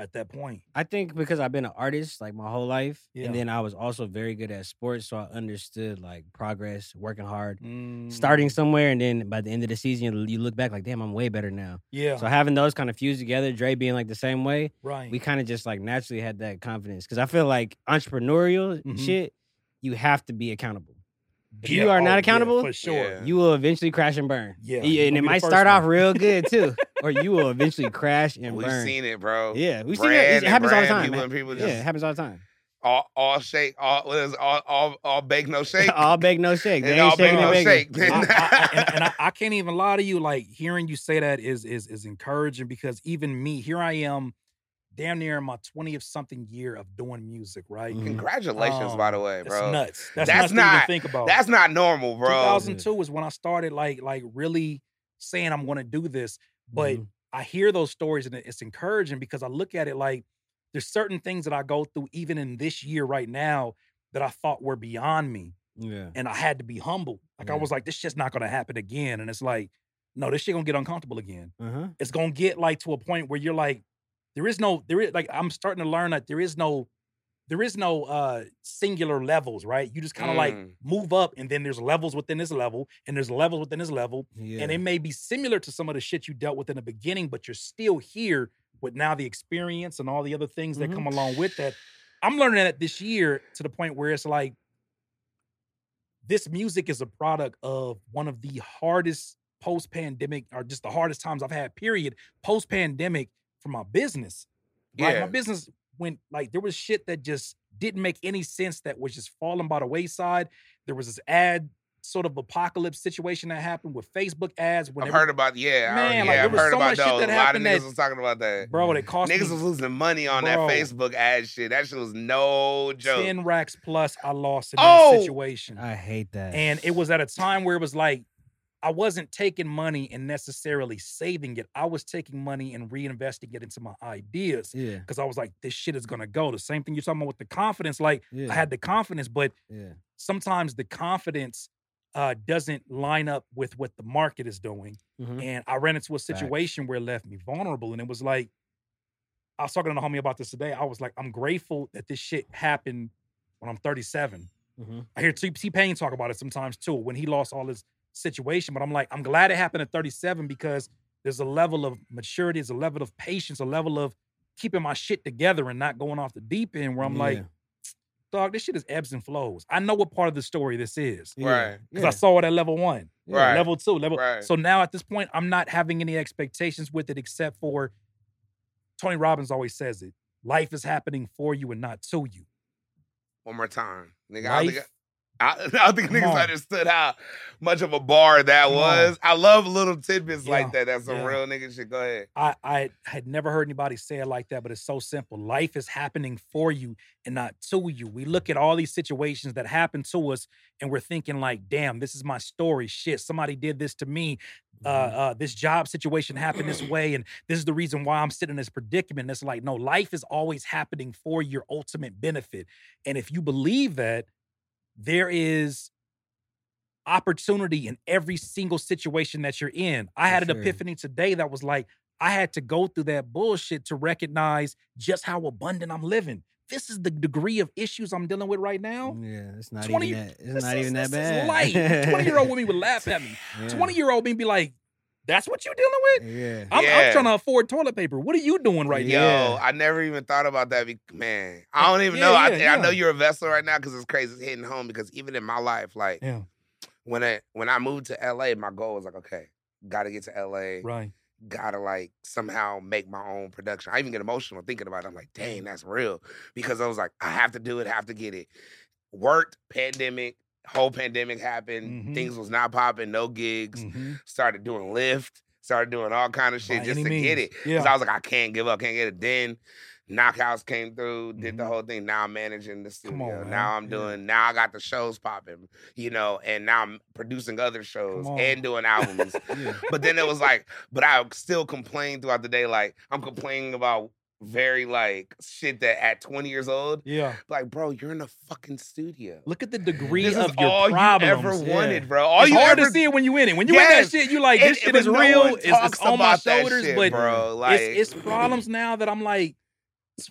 at that point? I think because I've been an artist like my whole life, Yeah. and then I was also very good at sports, so I understood like progress, working hard, Mm, starting somewhere, and then by the end of the season, you- look back like, damn, I'm way better now. Yeah. So having those kind of fused together, Dre being like the same way, right. we kind of just like naturally had that confidence. Because I feel like entrepreneurial Mhm. shit, you have to be accountable. If Yeah, you are oh, not yeah, accountable, for sure. Yeah. you will eventually crash and burn. Yeah, and it might first start off real good too, or you will eventually crash and burn. we've seen it, bro. Yeah, we've seen it. It happens all the time. People man. and people Yeah, it happens all the time. all, all shake, all what is all, all, all bake, no shake. all bake, no shake. They And ain't all bake, no and shake. I, I- and, and I, I can't even lie to you. Like hearing you say that is is is encouraging because even me, here I am, damn near in my twentieth something year of doing music. Right? Mhm. Congratulations, by the Um, way, That's bro. nuts. That's, That's nuts to not- even think about. That's not normal, bro. 2002 is when I started like like really saying I'm going to do this. But Mhm. I hear those stories and it's encouraging because I look at it like there's certain things that I go through even in this year right now that I thought were beyond me, yeah. and I had to be humble. Like I was like, this shit's not going to happen again, and it's like, no, this shit gonna get uncomfortable again. Uh huh. It's gonna get like to a point where you're like, there is no there is like I'm starting to learn that there is no there is no uh singular levels, right? You just kind of like Mm. move up and then there's levels within this level and there's levels within this level Yeah. and it may be similar to some of the shit you dealt with in the beginning, but you're still here with now the experience and all the other things that Mhm. come along with that. I'm learning that this year to the point where it's like this music is a product of one of the hardest post-pandemic or just the hardest times I've had, period, post-pandemic for my business. Right. Yeah. My business went like there was shit that just didn't make any sense that was just falling by the wayside. There was this ad sort of apocalypse situation that happened with Facebook ads. I've heard about yeah, I- Man, yeah, like, there I've was heard so about much shit those. that A lot of happened niggas that- was talking about that. bro, it cost Niggas me was losing money on Bro. that Facebook ad shit. That shit was no joke. 10 racks plus I lost in Oh! that situation. I hate that. And it was at a time where it was like, I wasn't taking money and necessarily saving it. I was taking money and reinvesting it into my ideas yeah, because I was like, this shit is gonna go. The same thing you're talking about with the confidence. Like, yeah, I had the confidence, but yeah, sometimes the confidence uh, doesn't line up with what the market is doing. Mhm. And I ran into a situation where it left me vulnerable. And it was like, I was talking to the homie about this today. I was like, I'm grateful that this shit happened when I'm 37. Mhm. I hear T T Pain talk about it sometimes too, when he lost all his situation. But I'm like, I'm glad it happened at 37 because there's a level of maturity, there's a level of patience, a level of keeping my shit together and not going off the deep end where I'm like, dog, this shit is ebbs and flows. I know what part of the story this is. Right. Because Yeah. I saw it at level one, Right. level two, level. Right. So now at this point, I'm not having any expectations with it except for Tony Robbins always says it. Life is happening for you and not to you. One more time, nigga. I Life, I, I don't think Come niggas on. understood how much of a bar that Come on. was. I love little tidbits Yeah, like that. That's some yeah. real nigga shit. Go ahead. I, I had never heard anybody say it like that, but it's so simple. Life is happening for you and not to you. We look at all these situations that happen to us and we're thinking like, damn, this is my story. Shit, somebody did this to me. Uh, Mm-hmm. uh, this job situation happened this way, and this is the reason why I'm sitting in this predicament. It's like, no, life is always happening for your ultimate benefit. And if you believe that, there is opportunity in every single situation that you're in. I had an sure. epiphany today that was like, I had to go through that bullshit to recognize just how abundant I'm living. This is the degree of issues I'm dealing with right now. Mm, yeah, it's not 20 even that. It's not is- even that bad. light. 20 year old women would laugh at me. Yeah. 20 year old me be like, that's what you're dealing with? Yeah. I'm, I'm trying to afford toilet paper. What are you doing right Yo, now? Yo, I never even thought about that. Man, I don't even Yeah, know. I, yeah, I know you're a vessel right now because it's crazy. It's hitting home because even in my life, like Yeah, when I when I moved to LA, my goal was like, okay, gotta get to LA. right. gotta like somehow make my own production. I even get emotional thinking about it. I'm like, dang, that's real. Because I was like, I have to do it, have to get it. Worked, pandemic, whole pandemic happened. Mhm. Things was not popping, no gigs. Mhm. Started doing Lyft, started doing all kind of shit By just to get means. it. Because Yeah. I was like, I can't give up, can't get it. Then Knockouts came through, did the Mhm. whole thing. Now I'm managing the Come on, now I'm Yeah. doing, now I got the shows popping, you know, and now I'm producing other shows and doing albums. Yeah. But then it was like, but I still complain throughout the day. Like I'm complaining about very like shit that at 20 years old, Yeah. like bro, you're in a fucking studio. Look at the degree This of is your all problems. you ever yeah. wanted, bro. All it's you hard ever to see it when you in it. When you Yes. in that shit, you like this shit is no real. It's, it's on my shoulders, shit, but bro. Like it's, it's problems now that I'm like,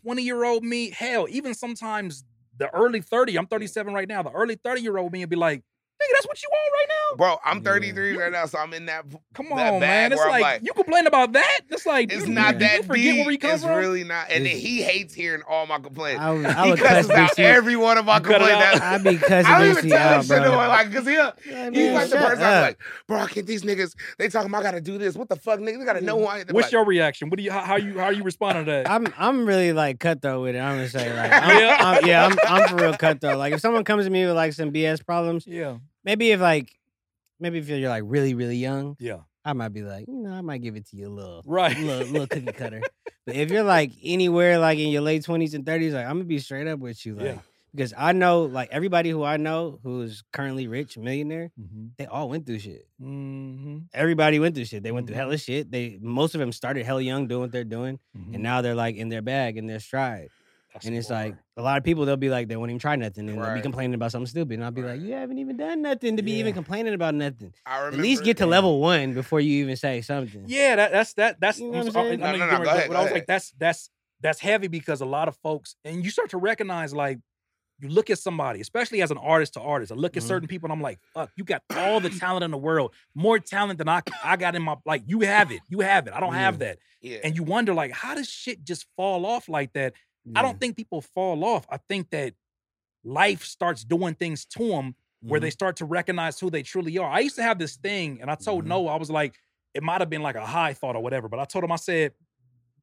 20 year old me, hell, even sometimes the early 30, I'm 37 right now, the early 30 year old me would be like, nigga, that's what you want right now? bro. I'm Yeah. 33 right now, so I'm in that. Come that on, bag man. It's where I'm like, like, you complain about that? It's like, It's you- not you, that you forget deep. where we come it's from. really not. And then he hates hearing all my complaints. I would, I he would cuss cusses out Big every one of my You complaints. That's- I'd be cussing I don't even tell out, that shit bro. to like, cause he, Yeah, he's man, like the shut person I'm like, bro, I can't these niggas, they talking about I gotta do this. What the fuck, nigga? They gotta know who I am. They're What's like, your reaction? What do you how, how you how you respond to that? I'm I'm really like cutthroat with it. I'm gonna say like I'm, Yeah. I'm, yeah, I'm I'm for real cutthroat. Like if someone comes to me with like some BS problems, yeah, maybe if like maybe if you're like really really young, yeah, I might be like, you know, I might give it to you a little right. little, little cookie cutter. But if you're like anywhere like in your late twenties and thirties, like I'm gonna be straight up with you, like Yeah. because I know like everybody who I know who is currently rich, millionaire, mm-hmm. they all went through shit. Mm-hmm. Everybody went through shit. They went through Mhm. hella shit. They most of them started hella young doing what they're doing, Mm-hmm. and now they're like in their bag in their stride. That's and it's bar. like a lot of people they'll be like they won't even try nothing and they'll be complaining about something stupid and I'll be like Right. you haven't even done nothing to be even complaining about nothing. I At least get to level one before you even say something. Yeah, that, that's that. That's You know what I'm I saying? know No, no, no, go ahead, but go I was ahead. like, that's that's that's heavy because a lot of folks, and you start to recognize like you look at somebody, especially as an artist to artist. I look at Mhm. certain people and I'm like, fuck, you got all the talent in the world, more talent than I I got in my like. You have it, you have it. I don't have that, Yeah. and you wonder like, how does shit just fall off like that? I don't think people fall off. I think that life starts doing things to them where Mm-hmm. they start to recognize who they truly are. I used to have this thing, and I told Mhm. Noah, I was like, it might have been like a high thought or whatever, but I told him, I said,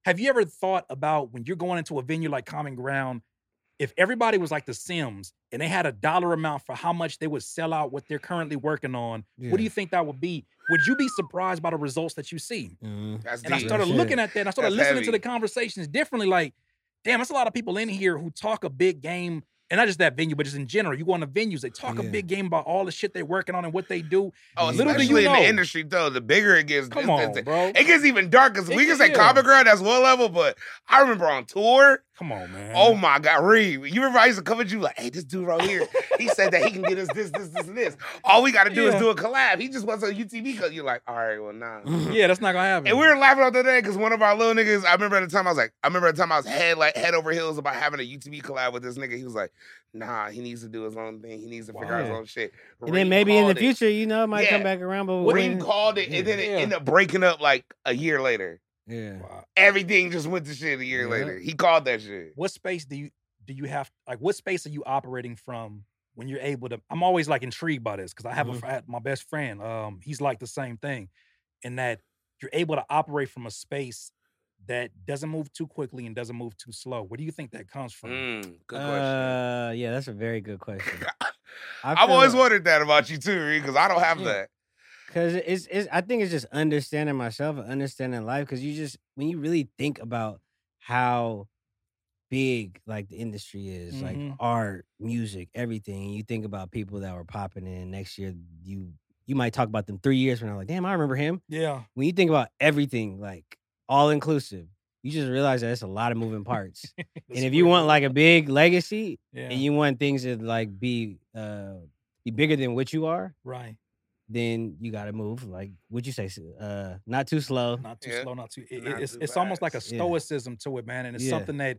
have you ever thought about when you're going into a venue like Common Ground, if everybody was like the Sims and they had a dollar amount for how much they would sell out what they're currently working on, what do you think that would be? Would you be surprised by the results that you see? Mhm. That's And I started Shit. looking at that and I started That's listening to the conversations differently. Like, damn, there's a lot of people in here who talk a big game, and not just that venue, but just in general. You go on the venues, they talk a big game about all the shit they're working on and what they do. Oh, Little do especially you in the industry though. The bigger it gets, Come this- on, this- bro. it gets even dark because we can say yeah. common ground that's one level, but I remember on tour. Come on, man. Oh my God, Reed, you remember I used to come at you like, hey, this dude right here, he said that he can get us this, this, this, and this. All we got to do Yeah. is do a collab. He just wants a UTV because you're like, all right, well, nah. Yeah, that's not gonna happen. And we were laughing all the day because one of our little niggas, I remember at the time I was like, I remember at the time I was head like head over heels about having a UTV collab with this nigga. He was like, nah, he needs to do his own thing. He needs to figure out his own shit. And then maybe in the called it. future, you know, it might Yeah. come back around. But Reed when- called it, and then it ended up breaking up like a year later. Yeah. Wow. Everything just went to shit a year Yeah. later. He called that shit. What space do you do you have like what space are you operating from when you're able to I'm always like intrigued by this because I have a Mhm. fr- I had my best friend, um, he's like the same thing, in that you're able to operate from a space that doesn't move too quickly and doesn't move too slow. Where do you think that comes from? Mm, good question. Uh, yeah, that's a very good question. I've always wondered that about you too, Reed, because I don't have Yeah. that. Because it's, it's I think it's just understanding myself and understanding life. Because you just when you really think about how big like the industry is, Mhm. like art, music, everything, and you think about people that were popping in next year, you you might talk about them three years from now, like damn, I remember him. Yeah. When you think about everything, like all inclusive, you just realize that it's a lot of moving parts. And if you want like a big legacy yeah, and you want things to like be uh be bigger than what you are, right. Then you got to move. Like, would you say, uh, not too slow? Not too Yeah. slow, not too. It, Not it's too it's almost like a fast. Yeah. stoicism to it, man, and it's Yeah. something that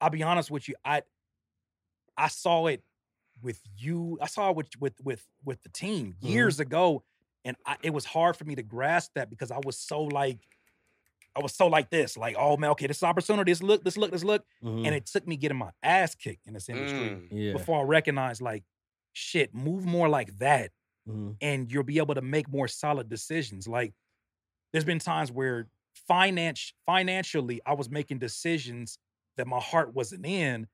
I'll be honest with you. I I saw it with you. I saw it with with with with the team Mhm. years ago, and I, it was hard for me to grasp that because I was so like. I was so like this, like, oh man, okay, this is opportunity, this look, this look, this look. Mhm. And it took me getting my ass kicked in this industry Mm. yeah. before I recognized, like, shit, move more like that Mhm. and you'll be able to make more solid decisions. Like there's been times where finance financially I was making decisions that my heart wasn't in.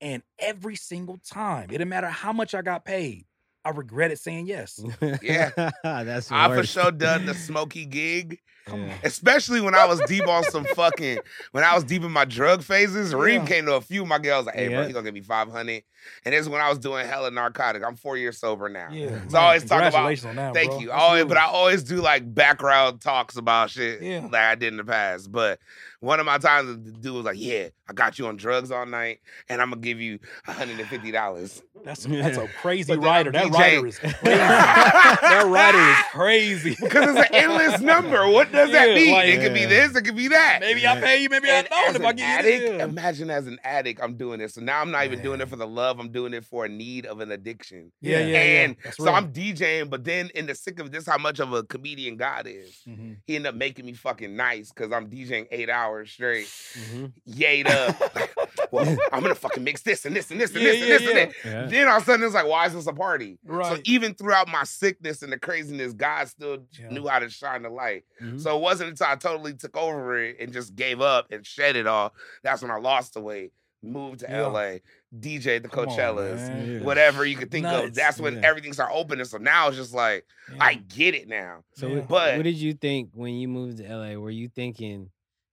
And every single time, it didn't matter how much I got paid, I regretted saying yes. Yeah. that's the I for worst. sure done the smoky gig, Come Yeah. on. especially when I was deep on some fucking when I was deep in my drug phases. Reem Yeah. came to a few of my girls like, "Hey, bro, Yeah. he gonna give me 500. And this is when I was doing hella narcotic. I'm four years sober now. Yeah. So I always talk about- on that, Thank bro. you. That's Always, but I always do like background talks about shit Yeah. like I did in the past. But one of my times, the dude was like, "Yeah, I got you on drugs all night, and I'm gonna give you 150." dollars. that's that's a crazy But writer. That DJing. writer is crazy. that writer is crazy. Because it's an endless number. What does Yeah, that mean? like- it could be this. It could be that. Maybe I pay you, maybe I And don't. If I an give you this, imagine as an addict, I'm doing this. So now I'm not even doing it for the love. I'm doing it for a need of an addiction. yeah, yeah, yeah. and That's so real. I'm DJing, but then in the sick of this, how much of a comedian God is. Mhm, He ended up making me fucking nice because I'm DJing eight hours straight, Mhm. yayed up. well, I'm gonna fucking mix this and this and this and Yeah, this and yeah, this and yeah. that. Yeah. Then all of a sudden it's like, why is this a party? So even throughout my sickness and the craziness, God still Yeah. knew how to shine the light. Mhm. So it wasn't until I totally took over it and just gave up and shed it all. That's when I lost the weight, moved to Yeah. LA, DJ at the Come Coachellas, man. Yeah. whatever you could think of. That's when Yeah. everything started opening. So now it's just like I get it now. So, Yeah. what, But- what did you think when you moved to LA? Were you thinking,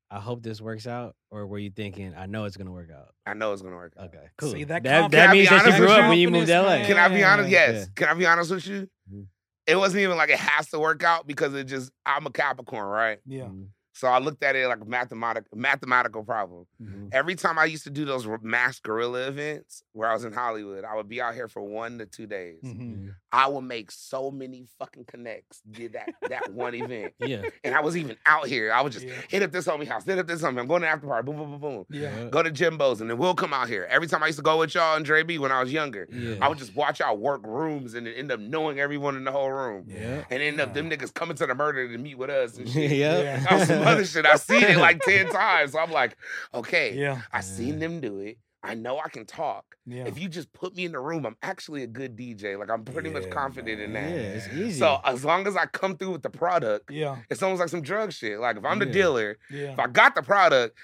I hope this works out, or were you thinking, I know it's gonna work out? I know it's gonna work out. Okay, cool. See, that that, that Can I be means that you grew up you? when you moved to LA. Can I be honest? Yeah. Yes. Can I be honest with you? Mhm. It wasn't even like it has to work out because it just I'm a Capricorn, right? Yeah. Mhm. So I looked at it like a mathematical mathematical problem. Mhm. Every time I used to do those mass gorilla events where I was in Hollywood, I would be out here for one to two days. Mhm. I would make so many fucking connects. Did that that one event, Yeah. and I was even out here. I would just Yeah. hit up this homie house, hit up this homie. I'm going to after party. Boom, boom, boom, boom. Yeah. Go to Jimbo's, and then we'll come out here. Every time I used to go with y'all and Dre B when I was younger, Yeah. I would just watch y'all work rooms and then end up knowing everyone in the whole room. Yeah. And end up them niggas coming to the murder to meet with us and shit. yeah. That was some other shit. I've seen it like 10 times. So I'm like, okay, Yeah. I seen Yeah. them do it. I know I can talk. Yeah. If you just put me in the room, I'm actually a good DJ. Like I'm pretty much Yeah, confident in that. Yeah, that. it's easy. So as long as I come through with the product, Yeah. it's almost like some drug shit. Like if I'm the dealer, Yeah. if I got the product,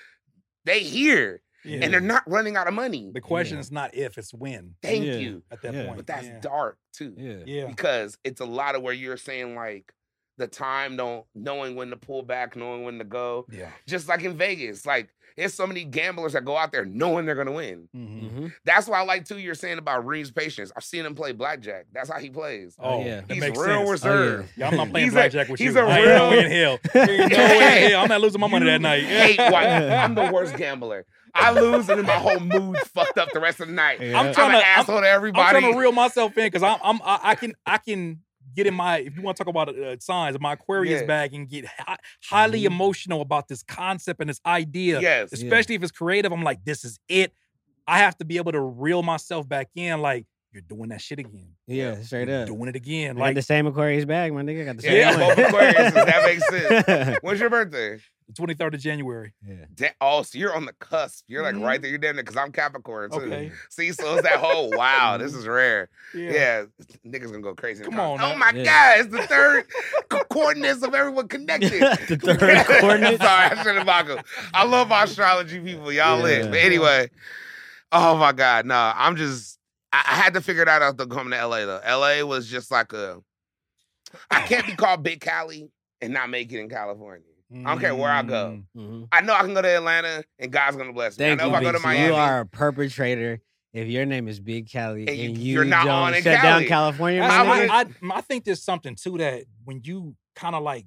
they here yeah. and they're not running out of money. the question Yeah. is not if, it's when Thank Yeah. you. at that Yeah. point. But that's yeah. dark too. yeah. Yeah. Because it's a lot of where you're saying like the time don't knowing when to pull back, knowing when to go. Yeah. Just like in Vegas. Like there's so many gamblers that go out there knowing they're gonna win. Mhm. hmm That's why I like too you're saying about Reeves' patience. I've seen him play blackjack. That's how he plays. Oh, Oh, yeah. that He's makes real sense. reserved. Yeah, I'm not playing He's a- blackjack with he's you. a I ain't no way real- in hell. Ain't no way in hell. I'm not losing my money that night. Hate why I'm the worst gambler. I lose and then my whole mood's fucked up the rest of the night. Yeah. I'm I'm, trying an to- I'm- asshole to I'm trying to reel myself in because I'm, I'm I, I can I can get in my if you want to talk about uh, signs my Aquarius Yeah. bag and get hi- highly Mhm. emotional about this concept and this idea, yes. Yeah. especially if it's creative. I'm like, this is it. I have to be able to reel myself back in. Like you're doing that shit again. Yeah, straight You're up. doing it again. I got Like the same Aquarius bag, my nigga. I got the same Yeah. both Aquariuses. That makes sense. sense. When's your birthday? The 23rd of January. yeah. Da- oh, so you're on the cusp. You're like Mhm. right there. You're down there because I'm Capricorn too. Okay. See, so it's that whole wow, this is rare. Yeah. Yeah, niggas gonna go crazy. in Come the on comments. now. Oh my Yeah. god, it's the third co- coordinates of everyone connected. the third coordinate. Sorry, I should have buckled. I love astrology people. Y'all lit. Yeah. But anyway, oh my god, no, I'm just. I, I had to figure it out after coming to LA though. LA was just like a. I can't be called Big Cali and not make it in California. I don't care where I go. Mm. Mhm. I know I can go to Atlanta and God's gonna bless me. Thank I know you, if I go Big to C. Miami. You are a perpetrator. If your name is Big Cali And and, you- you, you're not don't on in shut Cali. down California, I I, I, I, I think there's something to that when you kind of like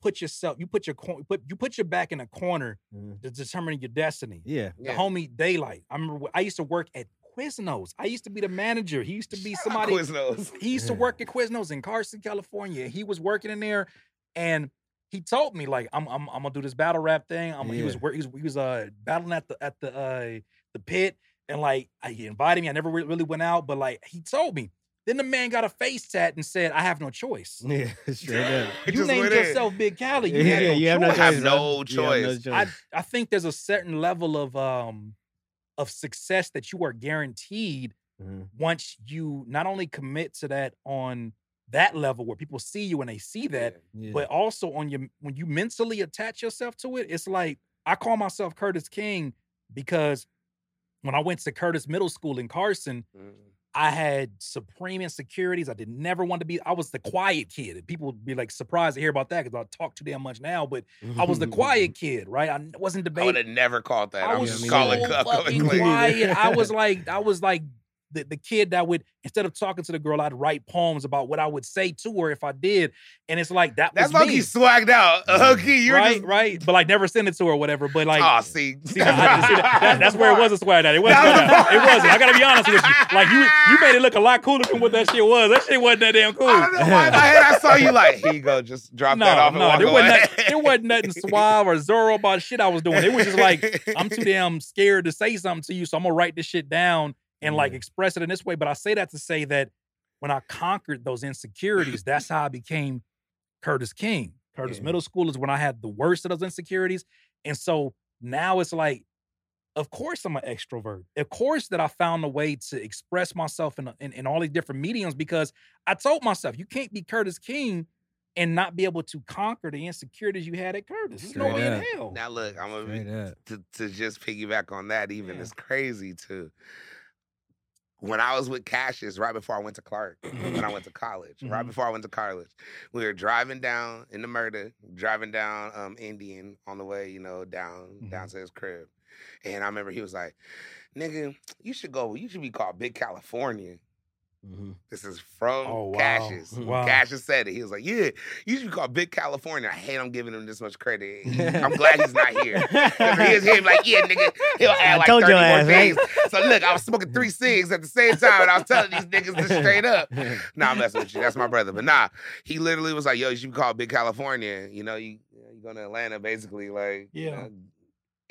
put yourself, you put your cor- put you put your back in a corner Mhm. to determine your destiny. yeah, The Yeah. homie Daylight. I remember I used to work at Quiznos. I used to be the manager. He used to be Shout somebody. Quiznos. He used to work at Quiznos in Carson, California. He was working in there, and he told me like, "I'm I'm, I'm gonna do this battle rap thing." I'm, He was he was he was uh battling at the at the uh the pit, and like I- he invited me. I never re- really went out, but like he told me. Then the man got a face tat and said, "I have no choice." yeah, straight up. You named went in. yourself Big Cali. You yeah, had no you have no choice. choice. Have no You have no choice. I. I think there's a certain level of um of success that you are guaranteed Mhm. once you not only commit to that on that level where people see you and they see that, Yeah. but also on your when you mentally attach yourself to it, it's like I call myself Curtis King because when I went to Curtis Middle School in Carson, Mm. I had supreme insecurities. I did never want to be. I was the quiet kid. And people would be like surprised to hear about that because I talk too damn much now. But I was the quiet kid, right? I wasn't debating. I would have never called that. I I was was me so calling neither. Fucking quiet. I was like, I was like the, the kid that would instead of talking to the girl, I'd write poems about what I would say to her if I did. And it's like that That's was me, swagged out. Uh, key, you're right? just. Right? But like never send it to her or whatever. But like. oh, see. See, I, I see that, that- that's where it was a swag at. It wasn't. That was the that. part. It wasn't. I gotta be honest with you. Like you, you made it look a lot cooler than what that shit was. That shit wasn't that damn cool. I don't know why in my head I saw you like, here you go, just drop No, that off and no, walk there away. wasn't, nothing, there wasn't nothing suave or Zorro about shit I was doing. It was just like I'm too damn scared to say something to you, so I'm gonna write this shit down and like express it in this way. But I say that to say that when I conquered those insecurities, that's how I became Curtis King. Curtis Yeah. Middle School is when I had the worst of those insecurities, and so now it's like, of course I'm an extrovert. Of course that I found a way to express myself in, in in all these different mediums because I told myself you can't be Curtis King and not be able to conquer the insecurities you had at Curtis. There's no way in hell. Now look, I'm gonna Straight be, to, to just piggyback on that. Even Yeah. it's crazy too. When I was with Cassius, right before I went to Clark, when I went to college, right Mhm. before I went to college, we were driving down in the murder, driving down um Indian on the way, you know, down down to his crib, and I remember he was like, "Nigga, you should go. You should be called Big California." Mhm. This is from Oh, wow. Cassius. Wow. Cassius said it. He was like, "Yeah, you should be called Big California." I hate I'm giving him this much credit. I'm glad he's not here. Here's him like, "Yeah, nigga, he'll I add like told 30 more ass, right? days." So look, I was smoking three cigs at the same time, and I was telling these niggas this straight up. Nah, I'm messing with you. That's my brother. But nah, he literally was like, "Yo, you should be called Big California." You know, you you go to Atlanta, basically, like, you Yeah.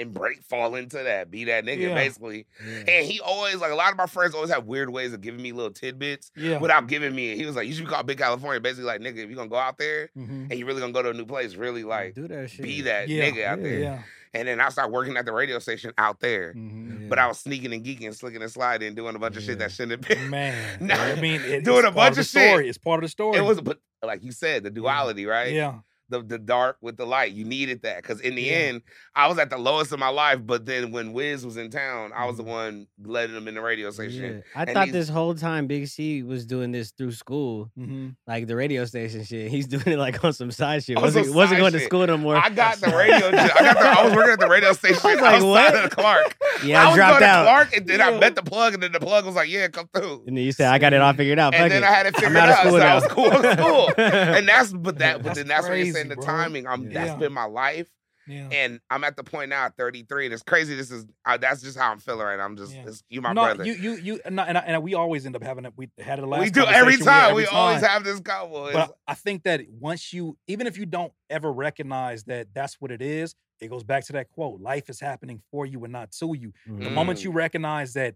Know, break fall into that, be that nigga, Yeah. basically. Yeah. And he always like a lot of my friends always have weird ways of giving me little tidbits Yeah. without giving me. He was like, "You should be called Big California." Basically, like, nigga, if you gonna go out there Mhm. and you really gonna go to a new place, really like do that shit. be that Yeah. nigga out Yeah. there. Yeah. And then I started working at the radio station out there. Mhm. But I was sneaking and geeking, slicking and sliding, and doing a bunch of shit that shouldn't have been. Man, Nah, I mean, it, doing a bunch of the of shit. story. It's part of the story. It was, but like you said, the duality, right? yeah, The the dark with the light. You needed that because in the Yeah. end, I was at the lowest of my life. But then when Wiz was in town, I was the Mhm. one letting him in the radio station. Yeah. I And thought these- this whole time Big C was doing this through school, hmm like the radio station shit. He's doing it like on some side shit. Wasn't some wasn't side going to shit. school no more. I got the radio. I got the. I was working at the radio station I was like, outside what? of Clark. Yeah, I I, was dropped going out. to Clark, and then I met the plug, and then the plug was like, "Yeah, come through." And then you said I got it all figured out. And Fuck then it. I had it I'm figured out of out. school so I was cool with school. And that's but that but That's then that's what you're crazy, saying. The timing. I'm Yeah. that's been my life, yeah. and I'm at the point now at 33, and it's crazy. This is uh, that's just how I'm feeling right now. I'm just Yeah. it's, you my no, brother. you, you, you, and, I- and, I- and we always end up having it. We had it last. we do every conversation, time. every We always have this combo. It's- But I think that once you, even if you don't ever recognize that that's what it is, it goes back to that quote: "Life is happening for you and not to you." The Mhm. moment Mm. you recognize that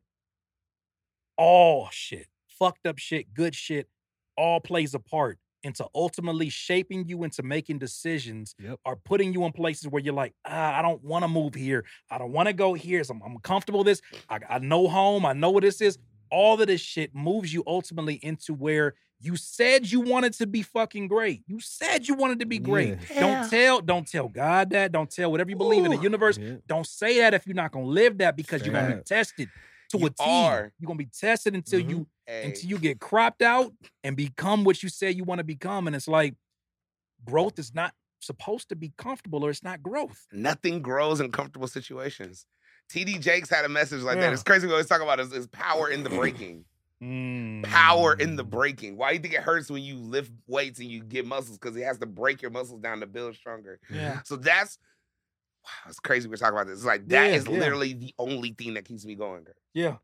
all shit, fucked up shit, good shit, all plays a part into ultimately shaping you into making decisions Yep. or putting you in places where you're like, ah, I don't want to move here. I don't want to go here. So I'm, I'm comfortable with this. I, I know home. I know what this is. All of this shit moves you ultimately into where you said you wanted to be fucking great. You said you wanted to be great. Yeah. Don't tell, don't tell God that. Don't tell whatever you believe in the universe. Yeah. Don't say that if you're not gonna live that because you're gonna be Straight tested to You a T. are. You're gonna be tested until Mhm. you Hey, until you get cropped out and become what you say you want to become. And it's like growth is not supposed to be comfortable or it's not growth. nothing grows in comfortable situations. TD Jakes had a message like Yeah. that. It's crazy. We always talk about is, is power in the breaking. Power in the Mm. breaking. Why do you think it hurts when you lift weights and you get muscles? Because it has to break your muscles down to build stronger. Yeah. So that's wow, it's crazy we're talking about this. It's like that Yeah, is yeah. literally the only thing that keeps me going. girl. Yeah.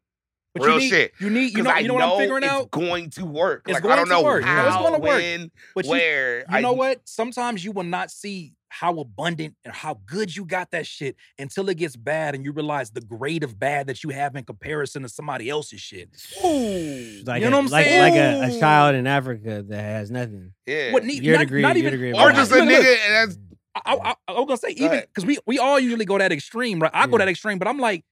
But Real you need, shit. You need, you 'Cause know, you know what I'm figuring it's out? going to work. It's like going I don't to know work. how, It's gonna work. when, But where. you I, know what? Sometimes you will not see how abundant and how good you got that shit until it gets bad and you realize the grade of bad that you have in comparison to somebody else's shit. Ooh. Like You a, know what I'm like, saying? like a, a child in Africa that has nothing. Yeah. What need, You're not, degree- not you're even, degree or Right. just a look, look, nigga and that's I, I, I was gonna say even because we we all usually go that extreme, right? I go that extreme, but I'm like,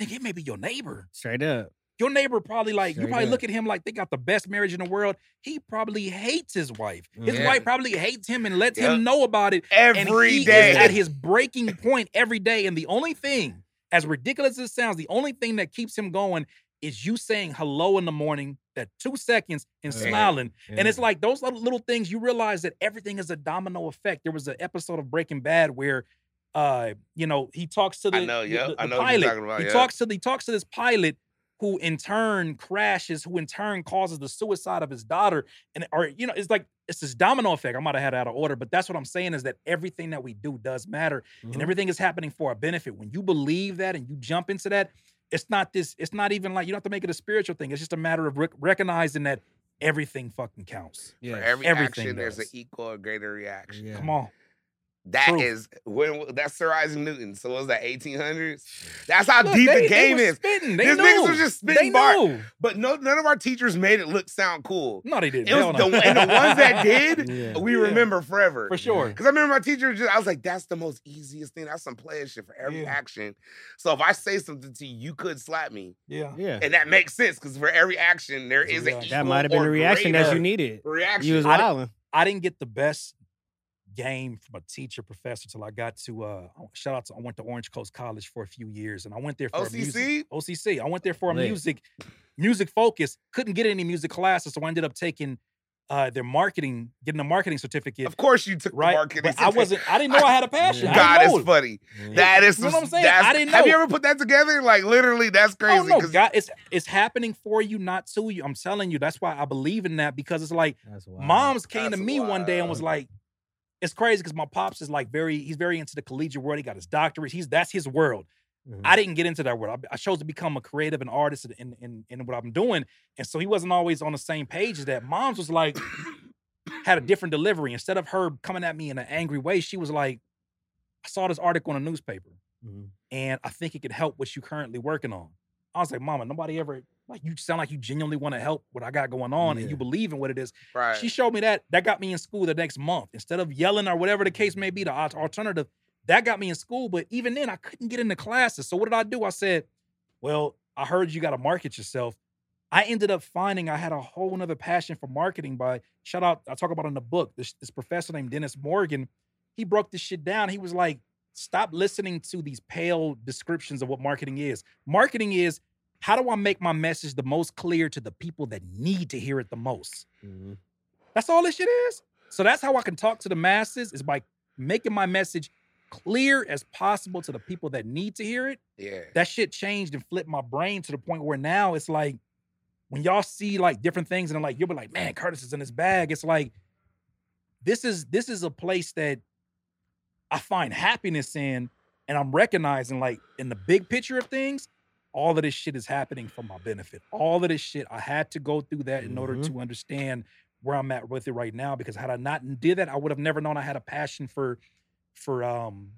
nigga, it may be your neighbor. Straight up. Your neighbor probably like you probably look at him like they got the best marriage in the world. He probably hates his wife. His Yeah. wife probably hates him and lets Yep. him know about it. every day. at his breaking point every day. And the only thing, as ridiculous as it sounds, the only thing that keeps him going is you saying hello in the morning, that two seconds, and Yeah. smiling. And it's like those little, little things you realize that everything is a domino effect. There was an episode of Breaking Bad where uh, you know, he talks to the, I know, the- the- I the know what you're pilot. talking about, he talks to the he talks to this pilot who in turn crashes, who in turn causes the suicide of his daughter. And or you know, it's like it's this domino effect. I might have had it out of order, but that's what I'm saying is that everything that we do does matter Mhm. and everything is happening for our benefit. When you believe that and you jump into that, it's not this, it's not even like you don't have to make it a spiritual thing. It's just a matter of rec- recognizing that everything fucking counts. Yeah. For every Everything action, there's an equal or greater reaction. Yeah. Come on. That True. is when that's Sir Isaac Newton. So what was that 1800s? That's how Look, deep they- the game was is. Spitting. They These knew. niggas was just they spitting bar- knew. But no, none of our teachers made it look sound cool. No, they didn't. It was the and the ones that did, Yeah. we Yeah. remember forever. for sure. Because I remember my teacher just, I was like, that's the most easiest thing. That's some player shit for every Yeah. action. So if I say something to you, you could slap me. Yeah. Yeah. And that makes sense because for every action, there is an reaction. That might have been or the reaction that you needed. Reaction. You was I wilding. I didn't get the best game from a teacher professor till I got to uh shout out to I went to Orange Coast College for a few years and I went there for a music OCC? OCC. I went there for a Lit. music music focus. Couldn't get any music classes, so I ended up taking uh, their marketing, getting a marketing certificate. Of course, you took Right, the marketing. but I wasn't. I didn't know I had a passion. I God didn't know is it. funny. Yeah. That is You know what I'm saying? I didn't know. Have you ever put that together? Like literally, that's crazy. Oh no, 'cause- God, it's it's happening for you, not to you. I'm telling you. That's why I believe in that because it's like moms came to That's me one day and was like, "It's crazy because my pops is like very he's very into the collegiate world. He got his doctorate. He's that's his world. Mhm. I didn't get into that world. I, I chose to become a creative and artist in, in in what I'm doing, and so he wasn't always on the same page as that. Mom's was like had a different delivery. Instead of her coming at me in an angry way, she was like, "I saw this article in a newspaper." Mhm. and I think it could help what you're currently working on. I was like, Mama, nobody ever like you sound like you genuinely want to help what I got going on and you believe in what it is. right. She showed me that. That got me in school the next month. Instead of yelling or whatever the case may be, the alternative, that got me in school. But even then, I couldn't get into classes. So what did I do? I said, Well, I heard you got to market yourself. I ended up finding I had a whole nother passion for marketing by shout out, I talk about in the book. This, this professor named Dennis Morgan, he broke this shit down. He was like, stop listening to these pale descriptions of what marketing is. Marketing is how do I make my message the most clear to the people that need to hear it the most? Mhm. That's all this shit is. So that's how I can talk to the masses is by making my message clear as possible to the people that need to hear it. yeah. That shit changed and flipped my brain to the point where now it's like when y'all see like different things and I'm like, you'll be like, man, Curtis is in his bag. It's like this is this is a place that I find happiness in, and I'm recognizing like in the big picture of things, all of this shit is happening for my benefit. All of this shit, I had to go through that in order Mhm. to understand where I'm at with it right now. Because had I not did that, I would have never known I had a passion for for um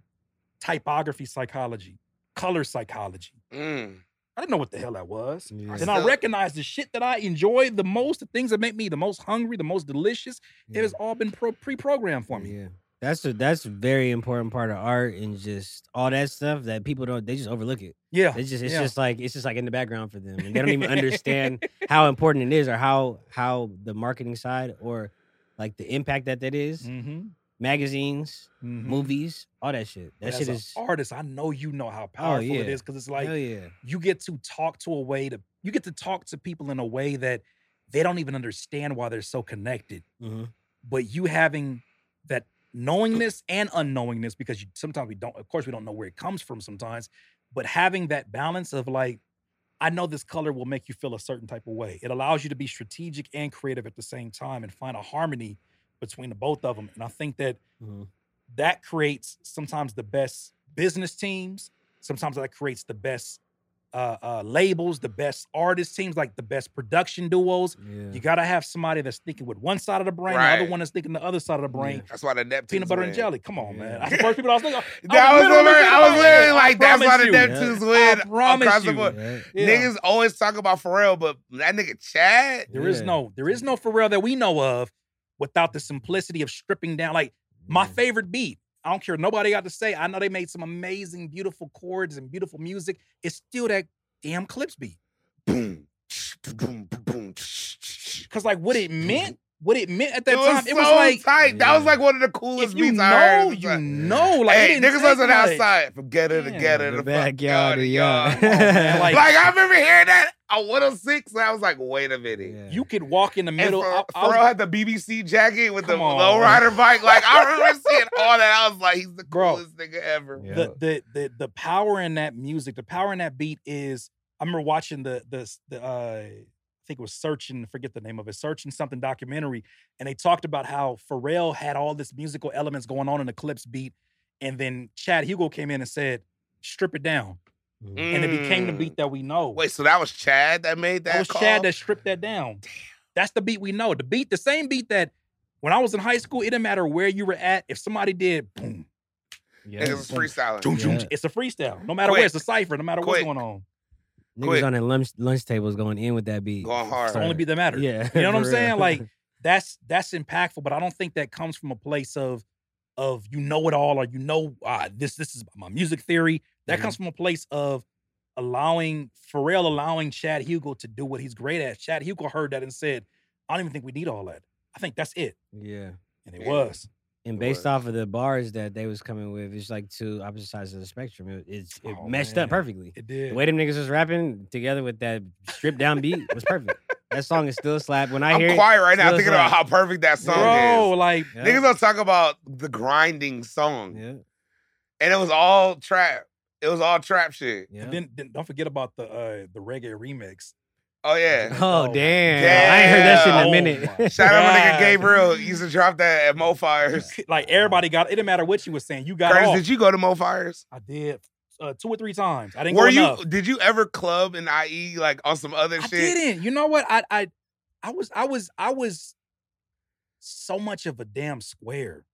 typography psychology, color psychology. Mm. I didn't know what the hell that was. Yeah. Then I Still- recognized the shit that I enjoy the most, the things that make me the most hungry, the most delicious. It has all been pro- pre-programmed for me. Yeah. That's a that's a very important part of art and just all that stuff that people don't they just overlook it. Yeah. It's just it's yeah. just like it's just like in the background for them. And they don't even understand how important it is or how how the marketing side or like the impact that that is. Mm-hmm. Magazines, Mhm. movies, all that shit. That As shit is artist. I know you know how powerful it yeah. is because it's like yeah. you get to talk to a way to you get to talk to people in a way that they don't even understand why they're so connected. hmm But you having that knowingness and unknowingness, because you, sometimes we don't, of course, we don't know where it comes from sometimes, but having that balance of like, I know this color will make you feel a certain type of way. It allows you to be strategic and creative at the same time and find a harmony between the both of them. And I think that hmm that creates sometimes the best business teams. Sometimes that creates the best uh, uh, labels, the best artists, teams, like the best production duos. Yeah. You got to have somebody that's thinking with one side of the brain, the other one that's thinking the other side of the brain. That's why the Neptunes Peanut butter and jelly. Come on, man. That's the first people I was thinking. of. That was, literally literally, I was about it. literally I like, that's why promise the you. Neptunes I win promise you. board. Yeah. Yeah. Niggas always talk about Pharrell, but that nigga Chad, There is Yeah. no, there is no Pharrell that we know of without the simplicity of stripping down. Like my Yeah. favorite beat. I don't care. what Nobody got to say. I know they made some amazing, beautiful chords and beautiful music. It's still that damn Clipse beat. boom, boom, boom. Cause like what it meant, what it meant at that It was time, so it was like tight. That was like one of the coolest if you beats I heard. know, It's you like, know. Like hey, niggas take wasn't much. outside. Forget it, Yeah, together, the the, backyard, to the the yard. yard. Like, like- I remember hearing that on 106, and I was like, wait a minute. Yeah. You could walk in the And middle. Pharrell I- I was- had the BBC jacket with the Come on. lowrider bike. Like I remember seeing all that. I was like, he's the Bro. coolest nigga ever. Yeah. the the the the power in that music, the power in that beat is. I remember watching the the the uh, I think it was searching, forget the name of it, searching something documentary, and they talked about how Pharrell had all this musical elements going on in the Clipse beat, and then Chad Hugo came in and said, "Strip it down," Mhm. and it became the Mm. beat that we know. Wait, so that was Chad that made that? that was call? Chad that stripped that down. That's the beat we know. The beat, the same beat that when I was in high school, it didn't matter where you were at. If somebody did boom, Yeah. Niggas was freestyling. Zoom, zoom, Yeah. It's a freestyle. No matter where, it's a cipher. No matter what's going on. Niggas Quick. on their lunch lunch tables going in with that beat. Going hard. It's the only beat that matters. Yeah. You know what I'm for saying? Like that's that's impactful, but I don't think that comes from a place of of you know it all or you know ah, this this is my music theory. That Mhm. comes from a place of allowing Pharrell allowing Chad Hugo to do what he's great at. Chad Hugo heard that and said, I don't even think we need all that. I think that's it. yeah. And it Yeah. was. And based was. off of the bars that they was coming with, it's like two opposite sides of the spectrum. It, it's it Oh, meshed man. up perfectly. It The did. way them niggas was rapping together with that stripped down beat was perfect. That song is still a slap. When I I'm hear quiet right now still thinking about how perfect that song Bro, is. like Yeah. Niggas don't talk about the grinding song. Yeah, And it was all trap. It was all trap shit. yeah. then, then don't forget about the uh the reggae remix. Oh yeah. Oh, Oh, my damn. I ain't heard that shit in a Oh, minute. my Shout out my nigga Gabriel. He used to drop that at Mo Fires. Like everybody got it didn't matter what you was saying. You got Curtis, off. did you go to Mo Fires? I did uh, two or three times. I didn't Were go you enough. did you ever club in IE like on some other I shit? didn't. You know what? I I I was I was I was so much of a damn square.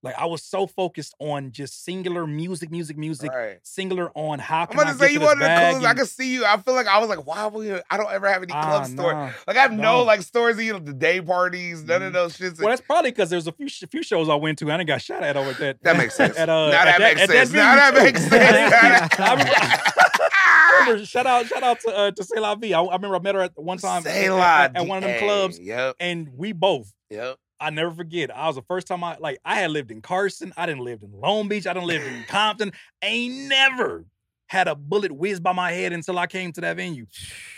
Like I was so focused on just singular music, music, music, Right. singular on how I'm can I about to get say you wanted to bag clubs. I and- could see you. I feel like I was like, why we? I don't ever have any club Ah, stories. nah. Like I have no no. like stories of you know the day parties, none of Mhm. those shits. Well, that's probably because there's a few sh- few shows I went to and I got shot at over that. that makes sense. At, uh, now at that, makes sense. now that makes sense. I remember- I shout out, shout out to uh, to C'est La Vie. I, I remember I met her at one time Say at, at- at one of them clubs, Yep. and we both. Yep. I never forget. I was the first time I like I had lived in Carson. I didn't live in Long Beach. I didn't live in Compton. Ain't never had a bullet whiz by my head until I came to that venue.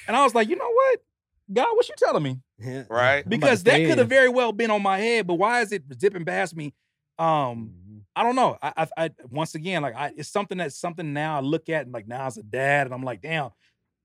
And I was like, you know what? God, what you telling me? Yeah. Right. I'm about to Because that could have very well been on my head, but why is it zipping past me? Um, Mhm. I don't know. I, I, I once again, like I, it's something that's something now I look at and like now as a dad, and I'm like, damn,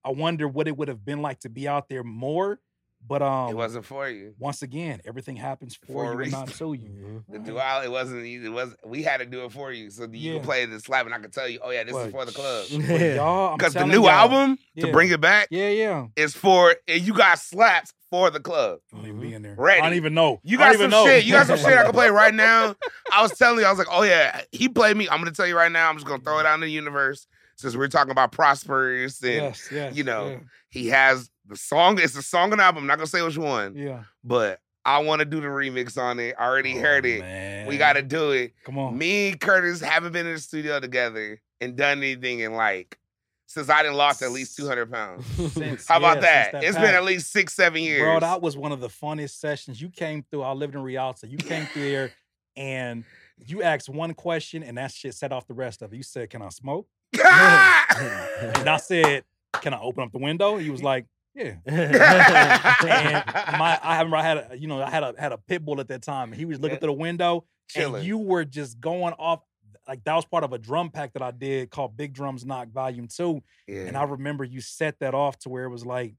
I wonder what it would have been like to be out there more. But um, it wasn't for you. once again, everything happens for, For a you and not reason. to you. Mhm. The dual, it wasn't. It was. We had to do it for you, so you Yeah. can play the slap, and I can tell you, oh yeah, this But is for the club. sh- but y'all, I'm Because the new y'all, album to bring it back Yeah, yeah. is for and you got slaps for the club. I don't be in there. Ready. I don't even know. You I got don't some even know. shit. You got some shit I can play right now. I was telling you, I was like, oh yeah, he played me. I'm gonna tell you right now. I'm just gonna throw it out in the universe since we're talking about prosperous and Yes, yes. you know, yeah, he has the song. It's a song and album. I'm not gonna say which one, yeah. but I want to do the remix on it. I already Oh, heard it. Man. We got to do it. Come on. Me and Curtis haven't been in the studio together and done anything in like since I didn't lost at least 200 pounds. Since- How about yeah, that? since It's pack. been at least six, seven years. Bro, that was one of the funniest sessions. You came through. I lived in Rialto. You came through there and you asked one question and that shit set off the rest of it. You said, Can I smoke? And I said, Can I open up the window? He was like, Yeah. And my I remember I had a, you know, I had a had a pit bull at that time. And he was looking Yeah. through the window Chilling. and you were just going off like that was part of a drum pack that I did called Big Drums Knock Volume 2. yeah. And I remember you set that off to where it was like,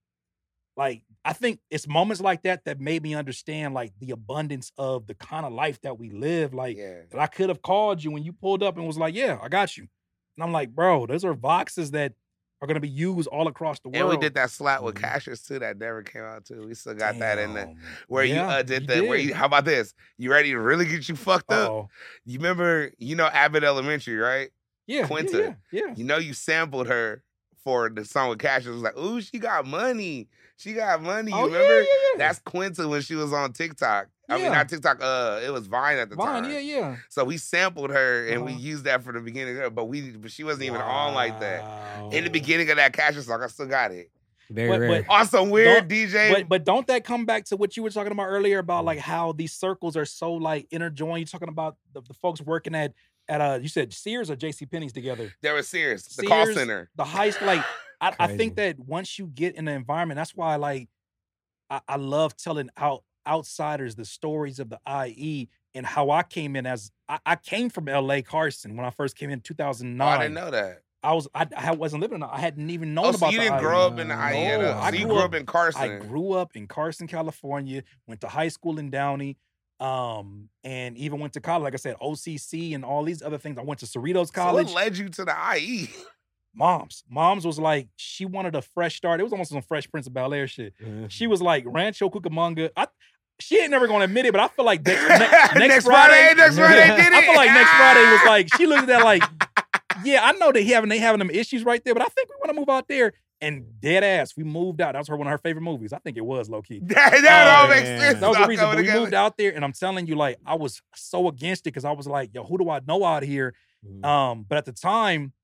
like I think it's moments like that that made me understand like the abundance of the kind of life that we live. Like yeah. that I could have called you when you pulled up and was like, "Yeah, I got you." And I'm like, "Bro, those are boxes that are gonna be used all across the world." And we did that slot with Mhm. Cassius too. That never came out too. We still got that in there. Where Yeah, you uh, did you the where you how about this? You ready to really get you fucked up? Uh-oh. You remember, you know Abbott Elementary, right? Yeah, yeah, Quinta. Yeah, yeah. You know you sampled her for the song with Cash. It was like, ooh, she got money. She got money. You Oh, yeah, remember? yeah, yeah. That's Quinta when she was on TikTok. I mean, not TikTok. Uh, it was Vine at the Vine, time. yeah, yeah. So we sampled her and we Uh-huh. used that for the beginning. Of it, but we, but she wasn't even on like that. In the beginning of that Cassius song, I still got it. Very But- rare. but- On weird DJ. But but don't that come back to what you were talking about earlier about like how these circles are so like interjoined? You're talking about the, the folks working at at uh you said Sears or JC Penney's together. there was Sears, the call center. The heist, like I, I think that once you get in the environment, that's why like I, I love telling out outsiders the stories of the IE and how I came in as I, I came from LA Carson when I first came in Oh, 2009. I didn't know that. I was I, I wasn't living. I hadn't even known Oh, about you didn't IE. grow up in the IE No, all. I So you grew grew up- up in Carson. I grew up in Carson, California, went to high school in Downey, um, and even went to college. Like I said, OCC and all these other things. I went to Cerritos So College. what led you to the? IE? Mom's. Mom's was like, she wanted a fresh start. It was almost some Fresh Prince of Bel Air shit. Mhm. She was like, Rancho Cucamonga. I, she ain't never gonna admit it, but I feel like next, next, next, Friday, Friday, next Friday did it. I feel like next Friday was like, she looked at that like, yeah, I know they having they having them issues right there, but I think we want to move out there. And dead ass, we moved out. That was her one of her favorite movies. I think it was low key. that, that all Oh, makes sense. That was the reason. But we moved out there, and I'm telling you, like, I was so against it because I was like, yo, who do I know out here? Mhm. Um, but at the time,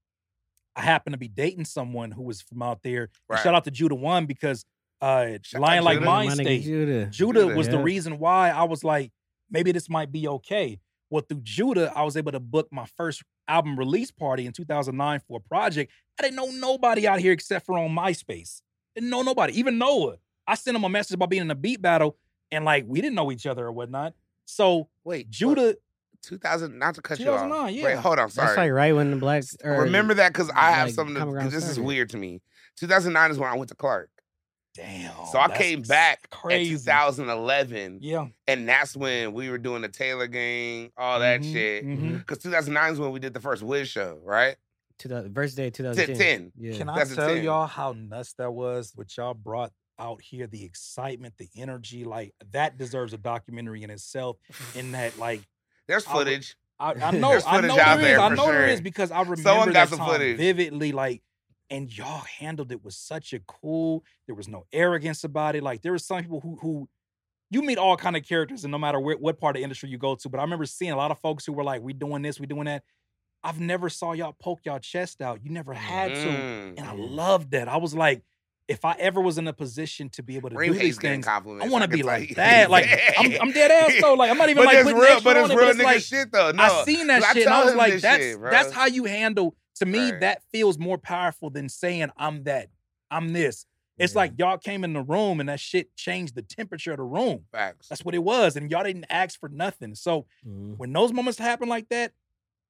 I happened to be dating someone who was from out there. Right. Shout out to Judah One because uh Lion Like Judah. Mine State. Judah. Judah Judah, was the reason why I was like, maybe this might be okay. Well, through Judah, I was able to book my first album release party in 2009 for a project. I didn't know nobody out here except for on MySpace. Didn't know nobody, even Noah. I sent him a message about being in a beat battle, and like we didn't know each other or whatnot. So Wait, Judah, 2000, not to cut you off. 2009, yeah. Wait, hold on, sorry. That's like right when the blacks. Remember that because I have like, something. to- Common 'cause Ground this is weird to me. 2009 is when I went to Clark, damn. so I came back crazy. in 2011, Yeah, and that's when we were doing the Taylor Gang, all that Mhm, shit. mhm. Because 2009 is when we did the first Wiz show, right? 2000, verse day 10. 2010. Yeah. Can I That's tell 10. y'all how nuts that was? What y'all brought out here, the excitement, the energy, like that deserves a documentary in itself. In that, like, There's footage. I, I know, There's I know there is, there I know there sure. is because I remember Someone got that some time footage. vividly, like, and y'all handled it with such a cool. There was no arrogance about it. Like, there was some people who who. You meet all kind of characters, and no matter where, what part of the industry you go to. But I remember seeing a lot of folks who were like, "We doing this, we doing that." I've never saw y'all poke y'all chest out. You never had to. Mm. And I loved that. I was like, if I ever was in a position to be able to do these things. I want to be like that. Like I'm, I'm dead ass though. Like I'm not even but like putting real, but it's on it, real but it's nigga like shit though. No, I seen that shit and I was like, that's shit, that's how you handle. To me, Right. that feels more powerful than saying I'm that. I'm this. It's Yeah. like y'all came in the room and that shit changed the temperature of the room. Facts. That's what it was, and y'all didn't ask for nothing. So Mhm. when those moments happen like that,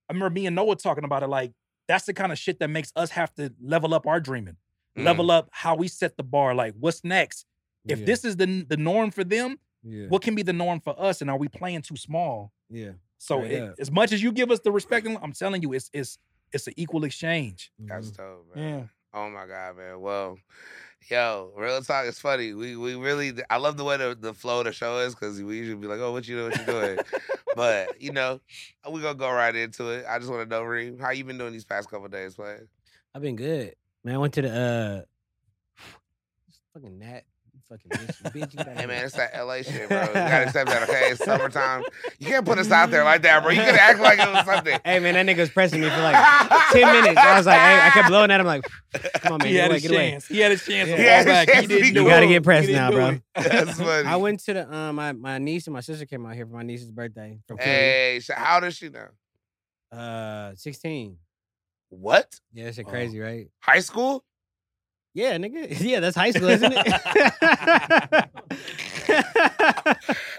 I remember me and Noah talking about it. Like that's the kind of shit that makes us have to level up our dreaming, Mm. level up how we set the bar. Like what's next? If Yeah. this is the the norm for them, yeah. what can be the norm for us? And are we playing too small? yeah. So it- as much as you give us the respect, I'm telling you, it's it's it's an equal exchange. That's Mhm. dope, man. Yeah. Oh my god, man. Well, yo, real talk is funny. We we really I love the way the, the flow of the show is because we usually be like, oh, what you doing, what you doing? but you know, we gonna go right into it. I just want to know, Reem, how you been doing these past couple days, man? I've been good. Man, I went to the uh fucking Nat. You Fucking bitch. you bitch, you gotta Hey man, it's that LA shit, bro. You gotta accept that, okay? It's summertime. You can't put us out there like that, bro. You could act like it was something. Hey man, that nigga was pressing me for like 10 minutes. I was like, hey, I kept blowing at him like, come on, man, he get had away, his get away. chance. He had a chance to Yeah. He had his back. Chance to didn't be do You gotta He get pressed now, bro. That's funny. I went to the um my, my niece and my sister came out here for my niece's birthday from Philly. Hey, so how does she know? Uh 16. What? Yeah, that's shit Oh. crazy, right? High school? Yeah, nigga. Yeah, that's high school, isn't it?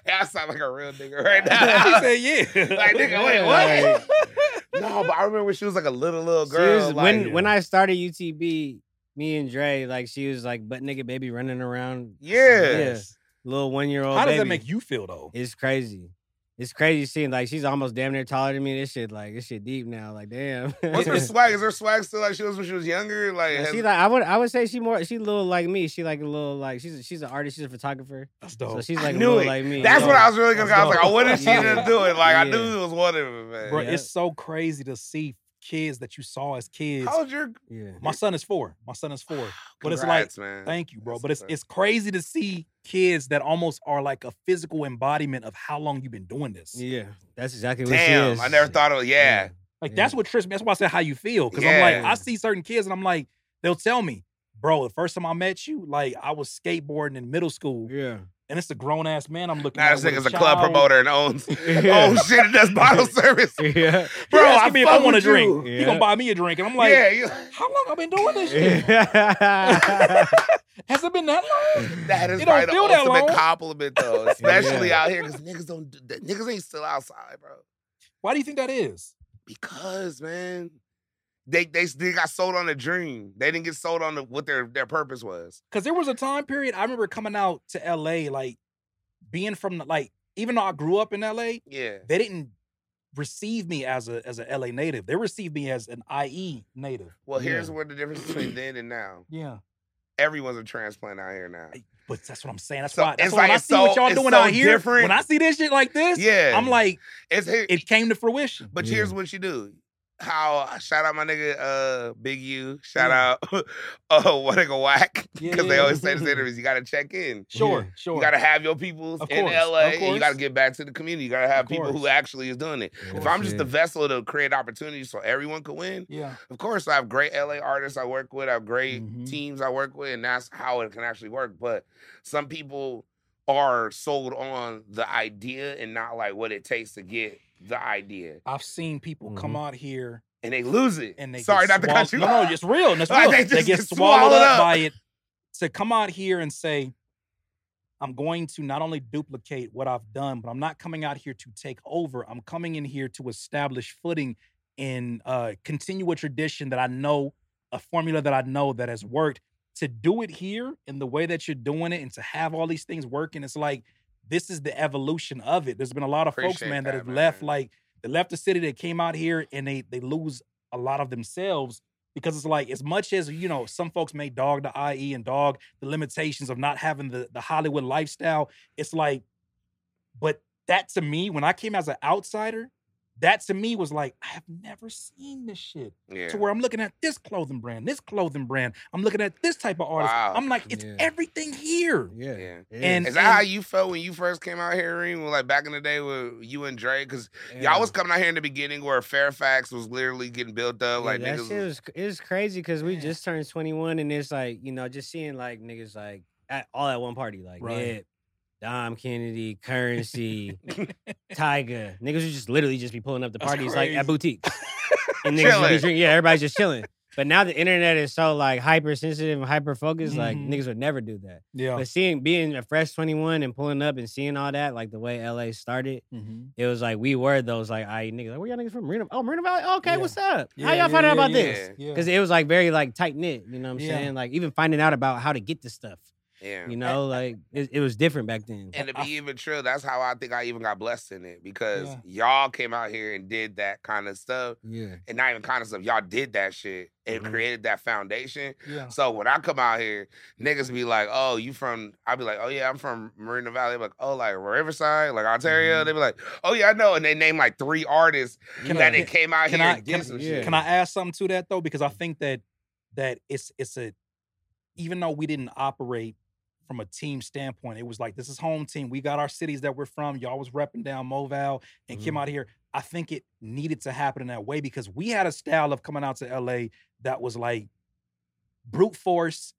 Yeah, I sound like a real nigga right he now. said, "Yeah." like, nigga, wait, what? no, but I remember when she was like a little little girl. was- like, when when I started UTB, me and Dre, like she was like butt nigga baby running around, yeah. Yeah. little one year old. How does that make you feel though? It's crazy. It's crazy seeing like she's almost damn near taller than me. This shit like this shit deep now. Like damn. What's her swag? Is her swag still like she was when she was younger? Like, Yeah, has- she like I would I would say she more she a little like me. She like a little like she's a, she's an artist. She's a photographer. That's dope. So dope. she's I like a knew little it. like me. that's you what? I was really gonna. I was like, oh, what is she Yeah. gonna do? It like I knew it was one of them, man. Bro, Yeah. it's so crazy to see kids that you saw as kids. How's your? Yeah. My son is four. My son is four. But it's like, Congrats, man. thank you, bro. That's But it's what's it's crazy to see kids that almost are like a physical embodiment of how long you've been doing this. Yeah. That's exactly what she Damn, is. I never thought of. Yeah, Like Yeah. that's what trips me. That's why I said how you feel. Cause I'm like, I see certain kids and I'm like, they'll tell me, bro, the first time I met you, like I was skateboarding in middle school. Yeah. And it's a grown ass man I'm looking now at. this nigga's a club promoter and owns. Yeah. Oh shit, and does bottle service. yeah. Bro, Bro, I me if I want a drink. you. He gonna buy me a drink. And I'm like, yeah, you, how long I been doing this shit? Yeah. Has it been that long? that is It don't probably the feel that long. compliment though, especially Yeah. out here because niggas don't. do- that- Niggas ain't still outside, bro. Why do you think that is? Because man, they they they got sold on a dream. They didn't get sold on the, what their their purpose was. Because there was a time period I remember coming out to LA, like being from the like, even though I grew up in LA, Yeah. they didn't receive me as a as a LA native. They received me as an IE native. Well, Yeah. here's where the difference between then and now. Yeah. Everyone's a transplant out here now. But that's what I'm saying. That's So why. That's it's why like I it's see what so- y'all it's doing so out here, different. when I see this shit like this, Yeah. I'm like, It's here, it came to fruition. but Yeah. here's what you do. How shout out my nigga uh Big U. Shout Yeah. out uh what nigga whack. Yeah, Because they yeah. always say this in interviews, you gotta check in. Sure, Yeah. sure. You gotta have your peoples Of in LA and you gotta get back to the community. You gotta have Of people who actually is doing it. If I'm just yeah. the vessel to create opportunities so everyone can win, yeah. of course I have great LA artists I work with, I have great Mhm. teams I work with, and that's how it can actually work. But some people are sold on the idea and not like what it takes to get the idea. I've seen people come Mm-hmm. out here And they lose it. and they Sorry get not to cut you swallowed- No, no, it's real. and It's real. they they, just get get swallowed swallowed up, up. by it. To come out here and say, I'm going to not only duplicate what I've done, but I'm not coming out here to take over. I'm coming in here to establish footing and uh, continue a tradition that I know, a formula that I know that has worked. To do it here in the way that you're doing it and to have all these things working, it's like this is the evolution of it. There's been a lot of folks, man, that, that, have left like they left the city, they came out here and they they lose a lot of themselves because it's like as much as you know, some folks may dog the IE and dog the limitations of not having the the Hollywood lifestyle. It's like, but that to me, when I came as an outsider, that to me was like, I have never seen this shit. Yeah. To where I'm looking at this clothing brand, this clothing brand. I'm looking at this type of artist. Wow. I'm like, it's Yeah. everything here. Yeah. Yeah. And- Is that how you felt when you first came out here, Reem? Like back in the day with you and Dre? Because y'all was coming out here in the beginning where Fairfax was literally getting built up. Yeah, like that niggas shit was, was it was crazy because we Man. just turned 21 and it's like you know just seeing like niggas like at, all at one party like Right. Nip, Dom Kennedy, Currency, Tyga. Niggas would just literally just be pulling up the That's parties like at boutiques. And niggas would be Chilling. drinking. Yeah, everybody's just chilling. But now the internet is so like hypersensitive and hyper focused. Like Mhm. niggas would never do that. Yeah. But seeing being a fresh 21 and pulling up and seeing all that, like the way LA started, Mm-hmm. it was like we were those like I niggas. Like, where y'all niggas from? Moreno? Oh, Moreno Valley. Oh, okay, Yeah. what's up? How y'all find out about this? Yeah. Yeah. Because it was like very like tight knit. You know what I'm Yeah. saying? Like even finding out about how to get this stuff. Yeah. You know, like it, it was different back then. And to I- be even true, that's how I think I even got blessed in it because Yeah. y'all came out here and did that kind of stuff. Yeah. And not even kind of stuff. Y'all did that shit and Mhm. created that foundation. Yeah. So when I come out here, niggas be like, "Oh, you from?" I'll be like, "Oh yeah, I'm from Moreno Valley." They be like, "Oh, like Riverside, like Ontario." Mhm. They be like, "Oh yeah, I know." And they name like three artists Can that I- they came out can here I- and did can- some yeah. shit. Can I add something to that though? Because I think that that it's it's a even though we didn't operate from a team standpoint, it was like this is home team. We got our cities that we're from. Y'all was repping down Moval and came mm. out here. I think it needed to happen in that way because we had a style of coming out to LA that was like brute force.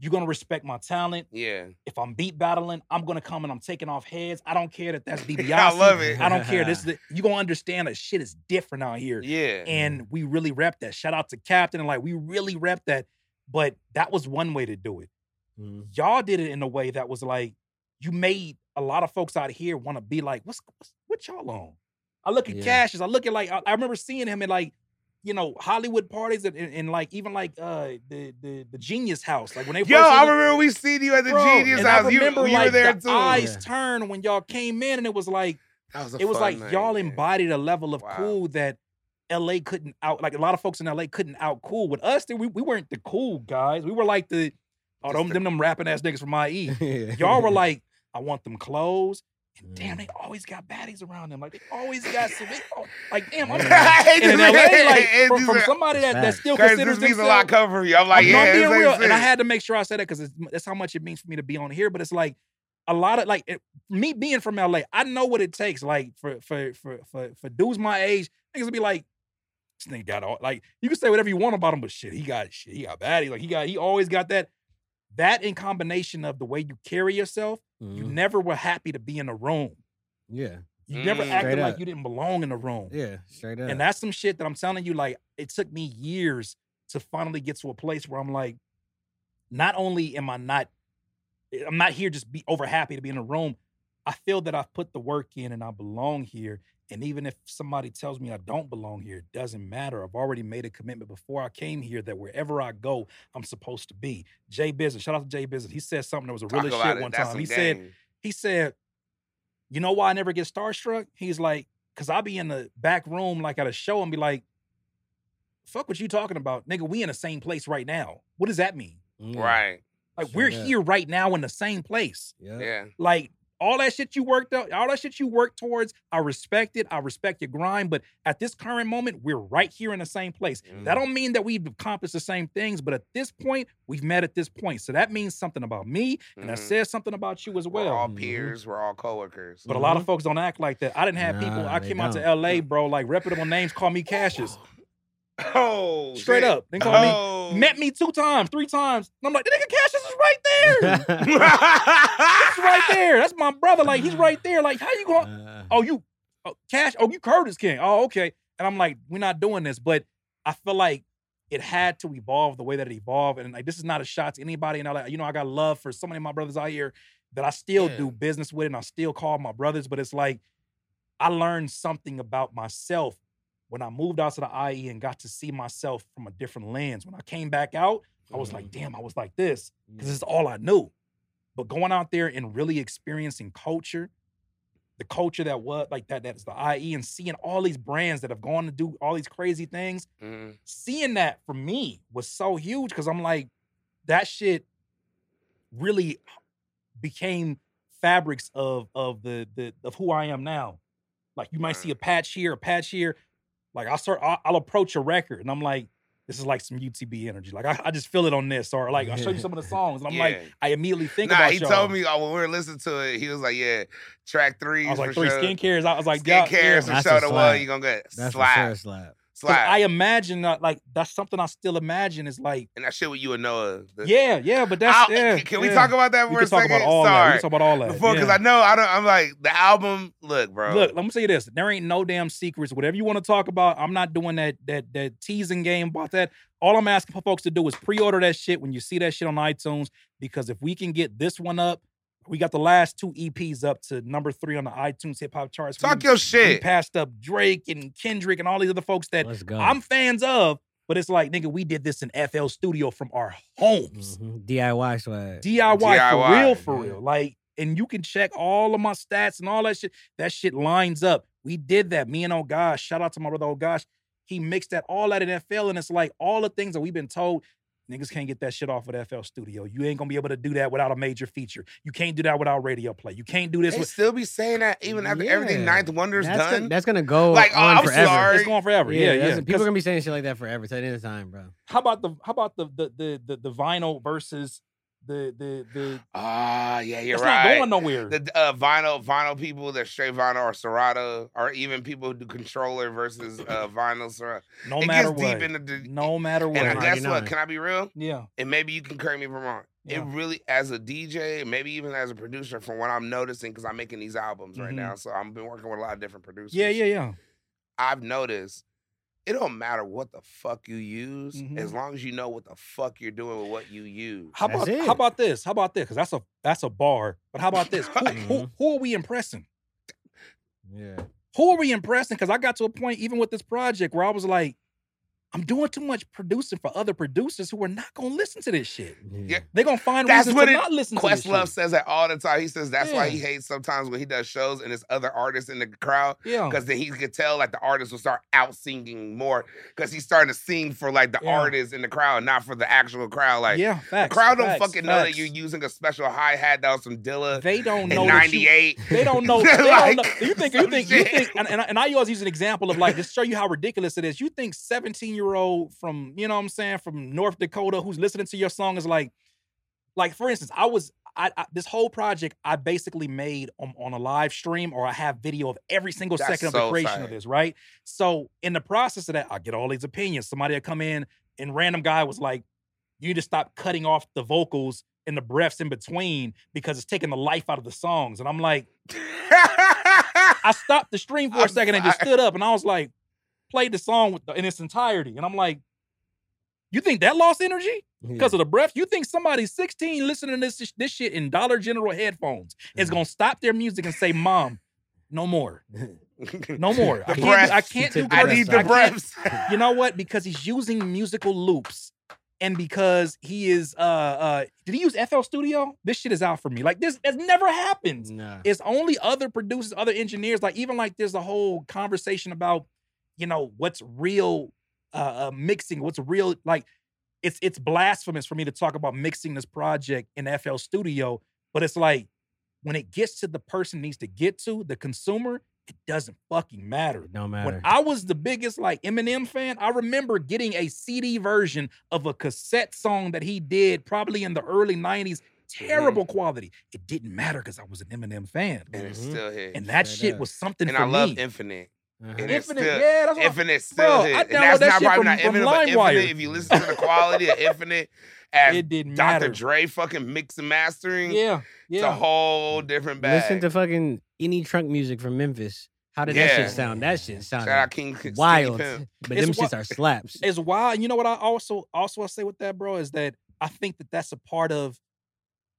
You're gonna respect my talent. Yeah, If I'm beat battling, I'm gonna come and I'm taking off heads. I don't care that that's DiBiase. I love it. I don't care. This is the, you gonna understand that shit is different out here Yeah, and we really rep that. Shout out to Captain and like we really rep that. But that was one way to do it. Mhm. Y'all did it in a way that was like you made a lot of folks out here want to be like, what's, what's what y'all on? I look at Yeah. Cassius. I look at like I, I remember seeing him in like you know Hollywood parties and, and, and, like even like uh the the the Genius House. Like when they Yo, first I remember we seen you at the Bro, Genius House. I remember you like were there the too. eyes Yeah. turned when y'all came in, and it was like was it was like night, y'all man. embodied a level of Wow. cool that LA couldn't out like a lot of folks in LA couldn't out cool with us. We, we weren't the cool guys. We were like the oh them, them them rapping ass niggas from IE. Yeah. Y'all were like, I want them clothes. And damn, Mm. they always got baddies around them. Like they always got some. They, like damn, I'm in LA, like from, from somebody that, that still Curtis, considers this means a lot coming from you. I'm like, I'm yeah, being real, and I had to make sure I said that because that's how much it means for me to be on here. But it's like a lot of like it, me being from LA, I know what it takes. Like for for for for for dudes my age, niggas will be like, this nigga got all like you can say whatever you want about him, but shit, he got shit, he got bad. He like he got he always got that. That in combination of the way you carry yourself, you Mhm. never were happy to be in a room. Yeah. You never Mm. acted like up. you didn't belong in the room. Yeah. Straight up. And that's some shit that I'm telling you, like, it took me years to finally get to a place where I'm like, not only am I not, I'm not here just be over happy to be in a room. I feel that I've put the work in and I belong here. And even if somebody tells me I don't belong here, it doesn't matter. I've already made a commitment before I came here that wherever I go, I'm supposed to be. Jay Business, shout out to Jay Business. He said something that was a Talk real shit it. one That's time. some He said, he said, "You know why I never get starstruck?" He's like, "Cause I'll be in the back room like at a show and be like, fuck what you talking about, nigga. We in the same place right now. What does that mean? Mm. right? Like Straight we're up. here right now in the same place. Yeah. Yeah, Like all that shit you worked out, all that shit you worked towards, I respect it. I respect your grind. But at this current moment, we're right here in the same place. That Mm. don't mean that we've accomplished the same things, but at this point, we've met at this point. So that means something about me, and that says something about you as well. We're well. all Mhm. peers. We're all coworkers. But a lot of folks don't act like that. I didn't have people. Nah, I they came out to. LA, bro. Like reputable names call me Cassius. Oh, Straight shit. up. They call me Oh. met me two times, three times. And I'm like, the nigga Cassius is right there. He's right there. That's my brother. Like he's right there. Like how you going? Uh, Oh, you, oh, Cash. Oh, you Curtis King. Oh, okay. And I'm like, we're not doing this. But I feel like it had to evolve the way that it evolved. And like, this is not a shot to anybody. And I like, you know, I got love for so many of my brothers out here. that I still Yeah. do business with and I still call my brothers, but it's like I learned something about myself when I moved out to the IE and got to see myself from a different lens. When I came back out, I was like, damn, I was like this because this is all I knew. But going out there and really experiencing culture, the culture that was like that, that is the IE, and seeing all these brands that have gone to do all these crazy things, Mhm. seeing that for me was so huge because I'm like, that shit really became fabrics of of the the of who I am now. Like you might see a patch here, a patch here. Like I'll start, I'll, I'll approach a record and I'm like, this is like some UTB energy. Like I, I just feel it on this, or like I'll show you some of the songs and I'm like, I immediately think nah, about he y'all. told me oh, when we were listening to it, he was like, "Yeah, track three. I was like for three sure. skincares. I was like, yeah, skincare, yeah. for That's sure a the one slap. you gonna get That's for slap, sure a slap. Slap." I imagine that like that's something I still imagine is like, and that shit with you and Noah. the- yeah, yeah, but that's yeah. Can, can we yeah. talk about that We for can a talk second? about all that. We Sorry, can talk about all that. before because yeah. I know I don't. I'm like the album. Look, bro. Look, let me say this: there ain't no damn secrets. Whatever you want to talk about, I'm not doing that that that teasing game about that. All I'm asking for folks to do is pre-order that shit when you see that shit on iTunes. Because if we can get this one up, we got the last two EPs up to number three on the iTunes hip hop charts. talk we, your we passed up Drake and Kendrick and all these other folks that Let's go. I'm fans of. But it's like, nigga, we did this in FL Studio from our homes. Mhm. DIY swag. DIY, for real, for yeah. real. Like, and you can check all of my stats and all that shit. That shit lines up. We did that. Me and oh gosh, shout out to my brother oh gosh. He mixed that all out in FL, and it's like all the things that we've been told. Niggas can't get that shit off of FL Studio. You ain't gonna be able to do that without a major feature. You can't do that without radio play. You can't do this They with. still be saying that even after everything Yeah. Ninth Wonder's that's done. Gonna, that's gonna go Like, oh, on I'm forever. sorry. It's going forever. Yeah, Yeah, yeah. People are 'Cause gonna be saying shit like that forever. Till the end of time, bro. How about the how about the the the the, the vinyl versus the the the? Ah, yeah, you're It's right. not going nowhere. the uh, vinyl vinyl people that straight vinyl or Serato or even people who do controller versus uh, vinyl Serato. no it matter gets what. deep into the no matter what. and guess what? Can I be real? yeah. And maybe you can correct me if I'm wrong. Yeah. It really, as a DJ, maybe even as a producer, from what I'm noticing, because I'm making these albums right Mhm. now, so I've been working with a lot of different producers. Yeah, yeah, yeah. I've noticed it don't matter what the fuck you use, Mhm. as long as you know what the fuck you're doing with what you use. How about it. how about this? How about this? Because that's a that's a bar. But how about this? Who, who, Mhm. who are we impressing? Yeah. Who are we impressing? Because I got to a point, even with this project, where I was like, I'm doing too much producing for other producers who are not gonna listen to this shit. Yeah. They're gonna find That's reasons what to it- not listen to this Questlove shit. says that all the time. He says that's why he hates sometimes when he does shows and there's other artists in the crowd Yeah. because then he could tell like the artist will start out singing more because he's starting to sing for like the Yeah. artists in the crowd, not for the actual crowd. Like yeah, the facts. crowd don't facts, fucking know that you're using a special hi hat that was from Dilla They don't in know that you- '98. They don't know. They Like, don't know. You think you think you think and, and, I- and I always use an example of like just show you how ridiculous it is. You think 17 year old from you know what I'm saying from North Dakota who's listening to your song is like like for instance I was I, I this whole project I basically made on, on a live stream or I have video of every single That's second of so the creation tight. of this right. So in the process of that I get all these opinions. Somebody will come in and random guy was like, you need to stop cutting off the vocals and the breaths in between because it's taking the life out of the songs. And I'm like. I stopped the stream for a second and just stood up and I was like, played the song with the, in its entirety. And I'm like, you think that lost energy because of the breath? You think somebody 16 listening to this, this shit in Dollar General headphones is Mhm. going to stop their music and say, Mom, no more. No more. I can't, do. I can't do I need the breaths. You know what? Because he's using musical loops. And because he is uh uh did he use FL Studio? This shit is out for me. Like this has never happened. Nah. It's only other producers, other engineers. Like even like there's a whole conversation about, you know, what's real uh, uh mixing, what's real like. It's it's blasphemous for me to talk about mixing this project in FL Studio, but it's like when it gets to the person needs to get to, the consumer, it doesn't fucking matter. It don't matter. When I was the biggest like Eminem fan, I remember getting a CD version of a cassette song that he did probably in the early 90s. Terrible quality. It didn't matter because I was an Eminem fan. and it's Mhm. still hit. And that Straight shit up. was something And for I love. Infinite. Uh-huh. And it's Infinite, still- yeah, that's what Infinite still Bro, hit. I and that's that not shit probably from- not from Infinite, but LimeWire. Infinite, if you listen to the quality of Infinite as it didn't Dr. matter. Dre fucking mix and mastering, Yeah, it's a whole different bag. Listen to fucking any trunk music from Memphis. How did that shit sound? That shit sounded Shout out King wild. Pimp. But It's them shits are slaps. It's wild. You know what I also also I say with that, bro, is that I think that that's a part of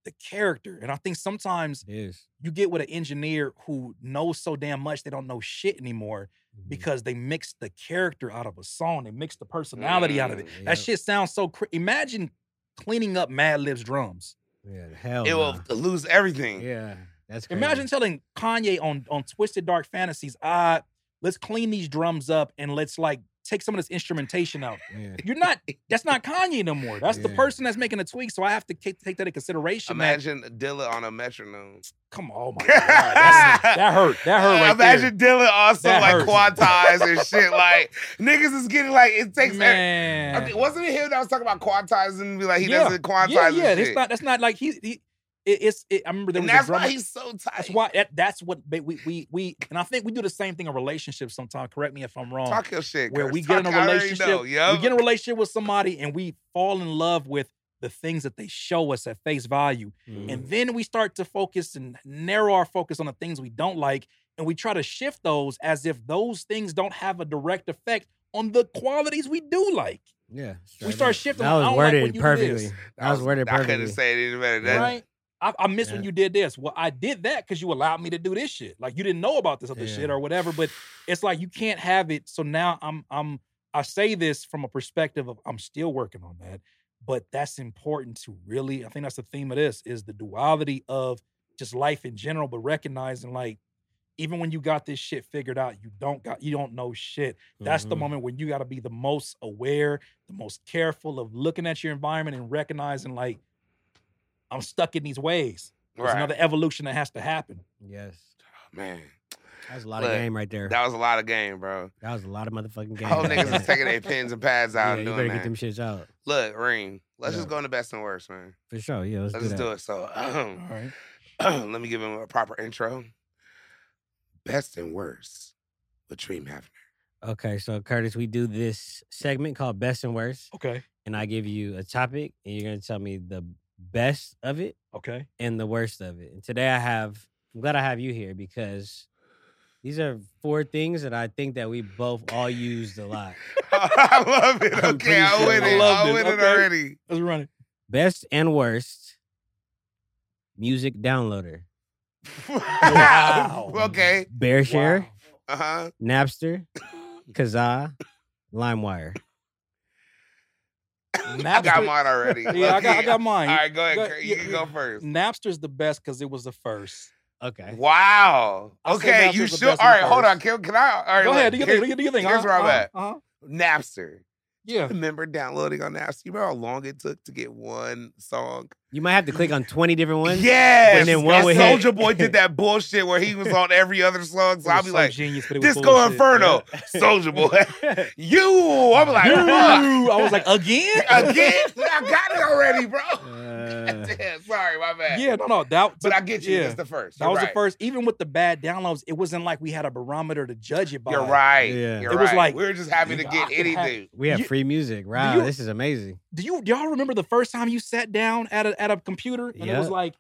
the character. And I think sometimes you get with an engineer who knows so damn much they don't know shit anymore Mhm. because they mix the character out of a song. They mix the personality out of it. Mm, Yep. That shit sounds so. Cr- Imagine cleaning up Madlib's drums. Yeah, hell. It will lose everything. Yeah, that's crazy. Imagine telling Kanye on on Twisted Dark Fantasies, ah, let's clean these drums up and let's like take some of this instrumentation out. Yeah. You're not. That's not Kanye no more. That's the person that's making a tweak. So I have to ca- take that in consideration. that- Imagine Dilla on a metronome. come on, oh my god, that hurt. That hurt right Imagine Dilla also That like hurts. quantize and shit. Like niggas is getting like it takes. Man. I think- wasn't it him that was talking about quantizing? Be like he Yeah. doesn't quantize. yeah, and yeah. shit. That's not. That's not like he. he it, it's. It, I remember there and was that's a drummer. why he's so tight. That's why that, that's what ba- we we we and I think we do the same thing in relationships sometimes. Correct me if I'm wrong. Talk your shit. where Curse. we get in a Talk- I already relationship, know, yup. we get in a relationship with somebody and we fall in love with the things that they show us at face value. Mhm. And then we start to focus and narrow our focus on the things we don't like. And we try to shift those as if those things don't have a direct effect on the qualities we do like. yeah, We start shifting. That I was don't like when worded you perfectly. this. That was worded perfectly. I couldn't perfectly. say it any better. That, right? I, I miss when you did this. Well, I did that because you allowed me to do this shit. Like you didn't know about this other Yeah. shit or whatever. But it's like you can't have it. So now I'm I'm I say this from a perspective of I'm still working on that. But that's important to really. I think that's the theme of this is the duality of just life in general, but recognizing like even when you got this shit figured out, you don't got you don't know shit. That's the Mhm. moment when you got to be the most aware, the most careful of looking at your environment and recognizing like I'm stuck in these ways. There's Right. another evolution that has to happen. Yes, oh, man, that was a lot Look, of game right there. that was a lot of game, bro. That was a lot of motherfucking game. Whole right niggas there. is taking their pins and pads out Yeah, and you better that. get them shits out Look, Reem, let's Yeah. just go into best and worst, man. for sure. Yeah, let's, Let's do just that. do it. So, All right. let me give him a proper intro. Best and worst with Dream Hefner. Okay, so Curtis, we do this segment called Best and Worst, Okay. and I give you a topic, and you're gonna tell me the best of it Okay. and the worst of it. And today I have, I'm glad I have you here because these are four things that I think that we both all used a lot. I love it. I'm Okay, I sure win I it. love I this. win it Okay. already. Let's run it. Best and worst music downloader: Wow. okay. BearShare, Uh huh. Napster, Kazaa, LimeWire. I got mine already. Yeah, I got I got mine. All right, go ahead. Go- You yeah, can go first. Napster's the best because it was the first. Okay. Wow. I say Okay, you should. All right, hold on. first. Can, can I? All right, Go look, ahead. Do your here- thing. Do your thing. Here's uh, where I'm uh, at. Uh-huh. Napster. Yeah. Remember downloading on Napster? You remember how long it took to get one song? You might have to click on 20 different ones. Yes. And then one would. Soulja Boy did that bullshit where he was on every other song. So I'll be so like, genius, but it was Disco bullshit. Inferno, Soulja Boy. you. I'm like, Dude, fuck. I was like, again? Again? I got it already, bro. Uh, Damn, sorry, my bad. Yeah, no, no. That, But I get you. Yeah. It's the first. that You're was right. the first. Even with the bad downloads, it wasn't like we had a barometer to judge it by. You're right. Yeah. You're It was right. like, we were just happy to get I could have- anything. we have You- free music. Wow, you- this is amazing. Do you do y'all remember the first time you sat down at a at a computer and it was like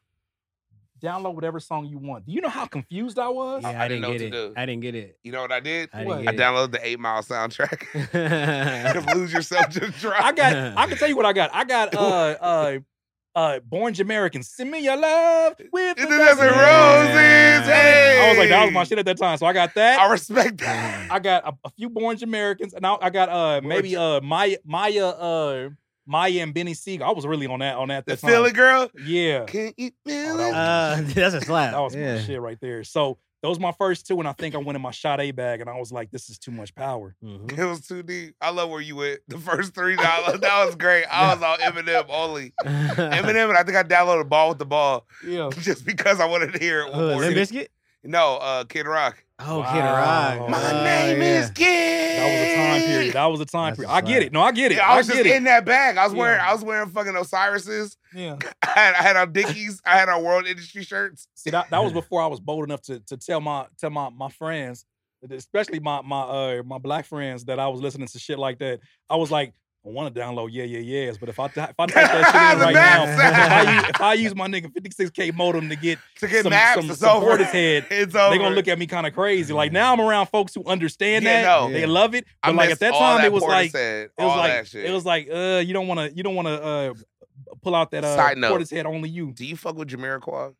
download whatever song you want? Do you know how confused I was? Yeah, I I, didn't didn't know get what it. to do. I didn't get it. You know what I did? I What? I get downloaded the Eight Mile soundtrack. it. Because Lose Yourself just dropped. I got. I can tell you what I got. I got. Uh, uh, uh, Born Jamerican. Send me your love with the It doesn't dozen roses. Hey. I was like, that was my shit at that time. So I got that. I respect that. I got a, a few Born Jamericans, and I, I got uh maybe uh Maya Maya uh Maya and Beanie Sigel. I was really on that on that. The that time. Philly girl. Yeah, Can you feel Oh, that Uh, that's a slap. that was yeah. my shit right there. So those were my first two, and I think I went in my shot A bag, and I was like, this is too much power. Mhm. It was too deep. I love where you went. The first three dollars. that was great. I was on Eminem only. Eminem, and I think I downloaded Bawitdaba Yeah. just because I wanted to hear it one more. Limp Bizkit? No, uh, Kid Rock. Oh, Kid Rock. My Oh, name yeah. is Kid. That was a time period. That was a time That's period. I get it. No, I get it. Yeah, I was get just it. in that bag. I was wearing, I was wearing fucking Osiris's. Yeah. I had, I had our Dickies. I had our World Industry shirts. See that that was before I was bold enough to to tell my tell my my friends, especially my my uh my black friends that I was listening to shit like that. I was like, I want to download yeah yeah yeahs, but if I if I type that shit in right now, if I, use, if I use my nigga 56k modem to get To get some, maps, some it's support over. his head, It's over. they gonna look at me kind of crazy. Like now I'm around folks who understand Yeah, that, no. they Yeah. love it, I but like at that time that it was like said, it was like it was like uh you don't want to you don't want to uh pull out that uh Side note. Portishead only you. Do you fuck with Jamiroquai?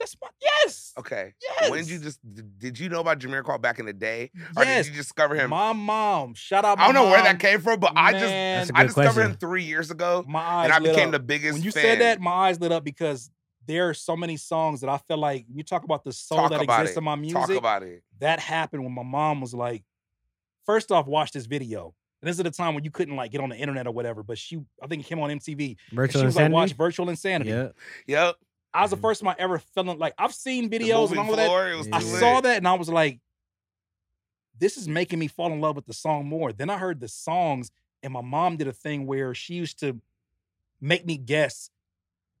That's my yes. Okay. Yes. When did you just did- did you know about Jamiroquai back in the day, or Yes. did you discover him? My mom. Shout out. My I don't know where that came from, but I just Man, That's a I good discovered question. him three years ago, my eyes and I lit became up. the biggest. when you fan. said that, my eyes lit up because there are so many songs that I feel like you talk about the soul Talk that exists it. in my music. talk about it. that happened when my mom was like, first off, watch this video. And this is the time when you couldn't like get on the internet or whatever, but she, I think it came on MTV. and Virtual she was like, insanity. watch Virtual Insanity. yeah. Yep. I was the Mhm. first time I ever feeling like I've seen videos and moving all of that. floor, it was Yeah. I saw lit. that and I was like, this is making me fall in love with the song more. Then I heard the songs, and my mom did a thing where she used to make me guess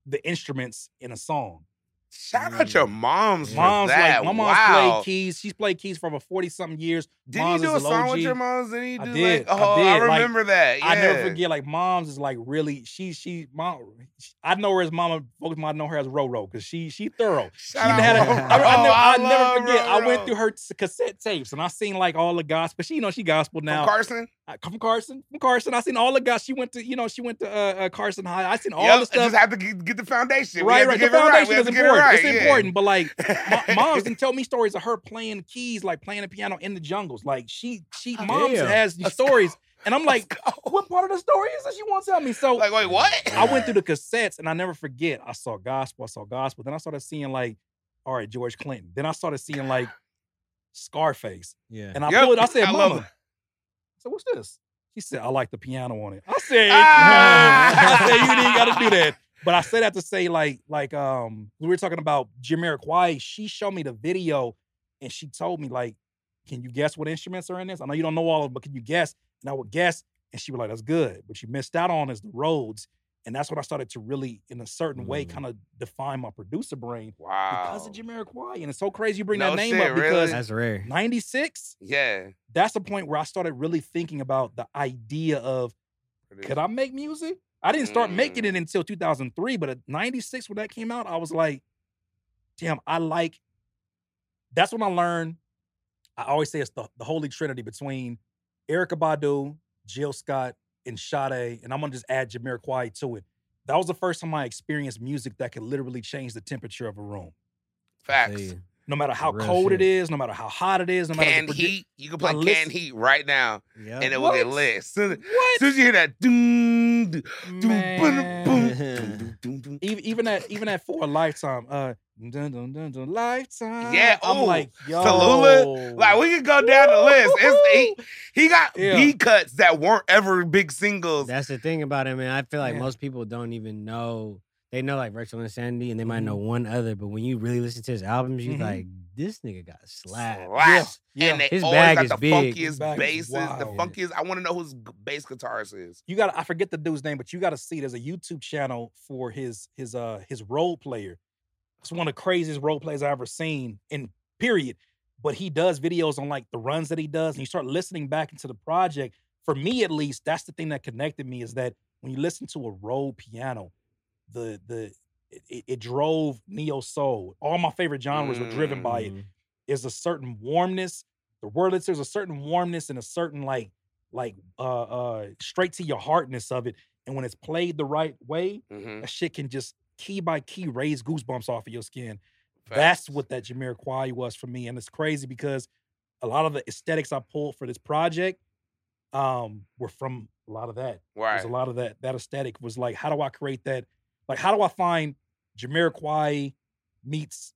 the instruments in a song. Shout out your moms for Mom's that. like, my mom's wow. played keys. She's played keys for over 40 something years. Did Mom's you do a song with your moms? Did he I do did, like? Oh, I, did, like, remember that. Yeah. I never forget, like, mom's is like really, she, she, mom, I know her as mama, folks might know her as Roro because she, she thorough. She Shout even had a, out I, I, Roro. never, Oh, I I never forget. I went through her cassette tapes and I seen like all the gospel. She, you know, she gospel From now. Carson. I come from Carson, from Carson. I seen all the guys. She went to, you know, she went to uh, uh, Carson High. I seen all Yep, the I stuff. just have to get, get the foundation. Right, right. The it right. foundation is get it important. right. It's yeah. important. But like, mo- moms can tell me stories of her playing keys, like playing the piano in the jungles. Like she, she, moms Damn. has these Let's stories, and I'm like, what part of the story is that she won't tell me? So Like, wait, what? I went through the cassettes, and I never forget. I saw gospel, I saw gospel. Then I started seeing like, all right, George Clinton. Then I started seeing like Scarface, Yeah. and I Yep, pulled. I said, I Mama. it. So what's this? She said, I like the piano on it. I said, Ah! I said, you didn't got to do that. But I said that to say, like, like, um, we were talking about Jamiroquai. She showed me the video, and she told me, like, can you guess what instruments are in this? I know you don't know all of them, but can you guess? And I would guess, and she was like, that's good. But you missed out on is the Rhodes, and that's what I started to really, in a certain way, Mm. kind of define my producer brain Wow. because of Jamiroquai. And it's so crazy you bring No that name shit, up because really? That's rare. 96 Yeah. that's the point where I started really thinking about the idea of could I make music? I didn't start making it Mm. until 2003, but at 96 when that came out, I was like, damn, I like that's when I learned. I always say it's the, the holy trinity between Erykah Badu, Jill Scott, and Sade, and I'm gonna just add Jamiroquai to it. That was the first time I experienced music that could literally change the temperature of a room. Facts. See, No matter how cold shit. it is, no matter how hot it is, no matter Canned the produ- heat. You can play I canned listen- heat right now, Yep. and it will get What? lit. As soon, as What? soon as you hear that, doom, doom, doom, Man. boom, boom, doom, doom, doom. Even even at even at for a lifetime, uh, dun, dun, dun, dun, lifetime. Yeah, I'm ooh, like, yo, Tallulah, Like we could go down the list. It's, he, he got Yeah. B cuts that weren't ever big singles. That's the thing about it, man. I feel like Yeah. most people don't even know. They know like Virtual Insanity, and they might know Mm-hmm. one other. But when you really listen to his albums, you Mhm. like, this nigga got slapped. Slaps. Yeah, And they His always bag got is the big. His funkiest bag is basses. The funkiest. I want to know whose g- bass guitarist is. you got. to I forget the dude's name, but you got to see. There's a YouTube channel for his his uh his Rhodes player. It's one of the craziest role plays I've ever seen. In period. But he does videos on like the runs that he does, and you start listening back into the project. For me, at least, that's the thing that connected me is that when you listen to a Rhodes piano, the the it, it- drove neo soul. All my favorite genres were driven by it. Mhm. Is a certain warmness. The wordless, there's a certain warmness and a certain like like uh uh straight to your heartness of it. And when it's played the right way, Mhm. that shit can just key by key raise goosebumps off of your skin. Facts. That's what that Jamiroquai was for me. And it's crazy because a lot of the aesthetics I pulled for this project um were from a lot of that. Right. There's a lot of that. That aesthetic was like, how do I create that? Like, how do I find Jamiroquai meets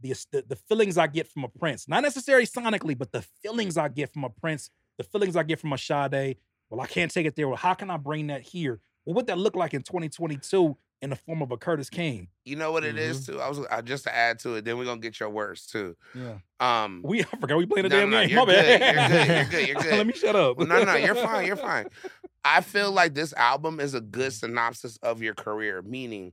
the, aes- the the feelings I get from a Prince? Not necessarily sonically, but the feelings I get from a Prince, the feelings I get from a Sade. Well, I can't take it there. Well, how can I bring that here? Well, what would that look like in 2022 in the form of a Curtis King? You know what it is too. I was I, just to add to it. Then we're gonna get your worst too. Yeah. Um. We I forgot we playing the No, damn no, game. you're My bad. good, you're good, you're good, you're good. Let me shut up. Well, no, no, you're fine. You're fine. I feel like this album is a good synopsis of your career. Meaning,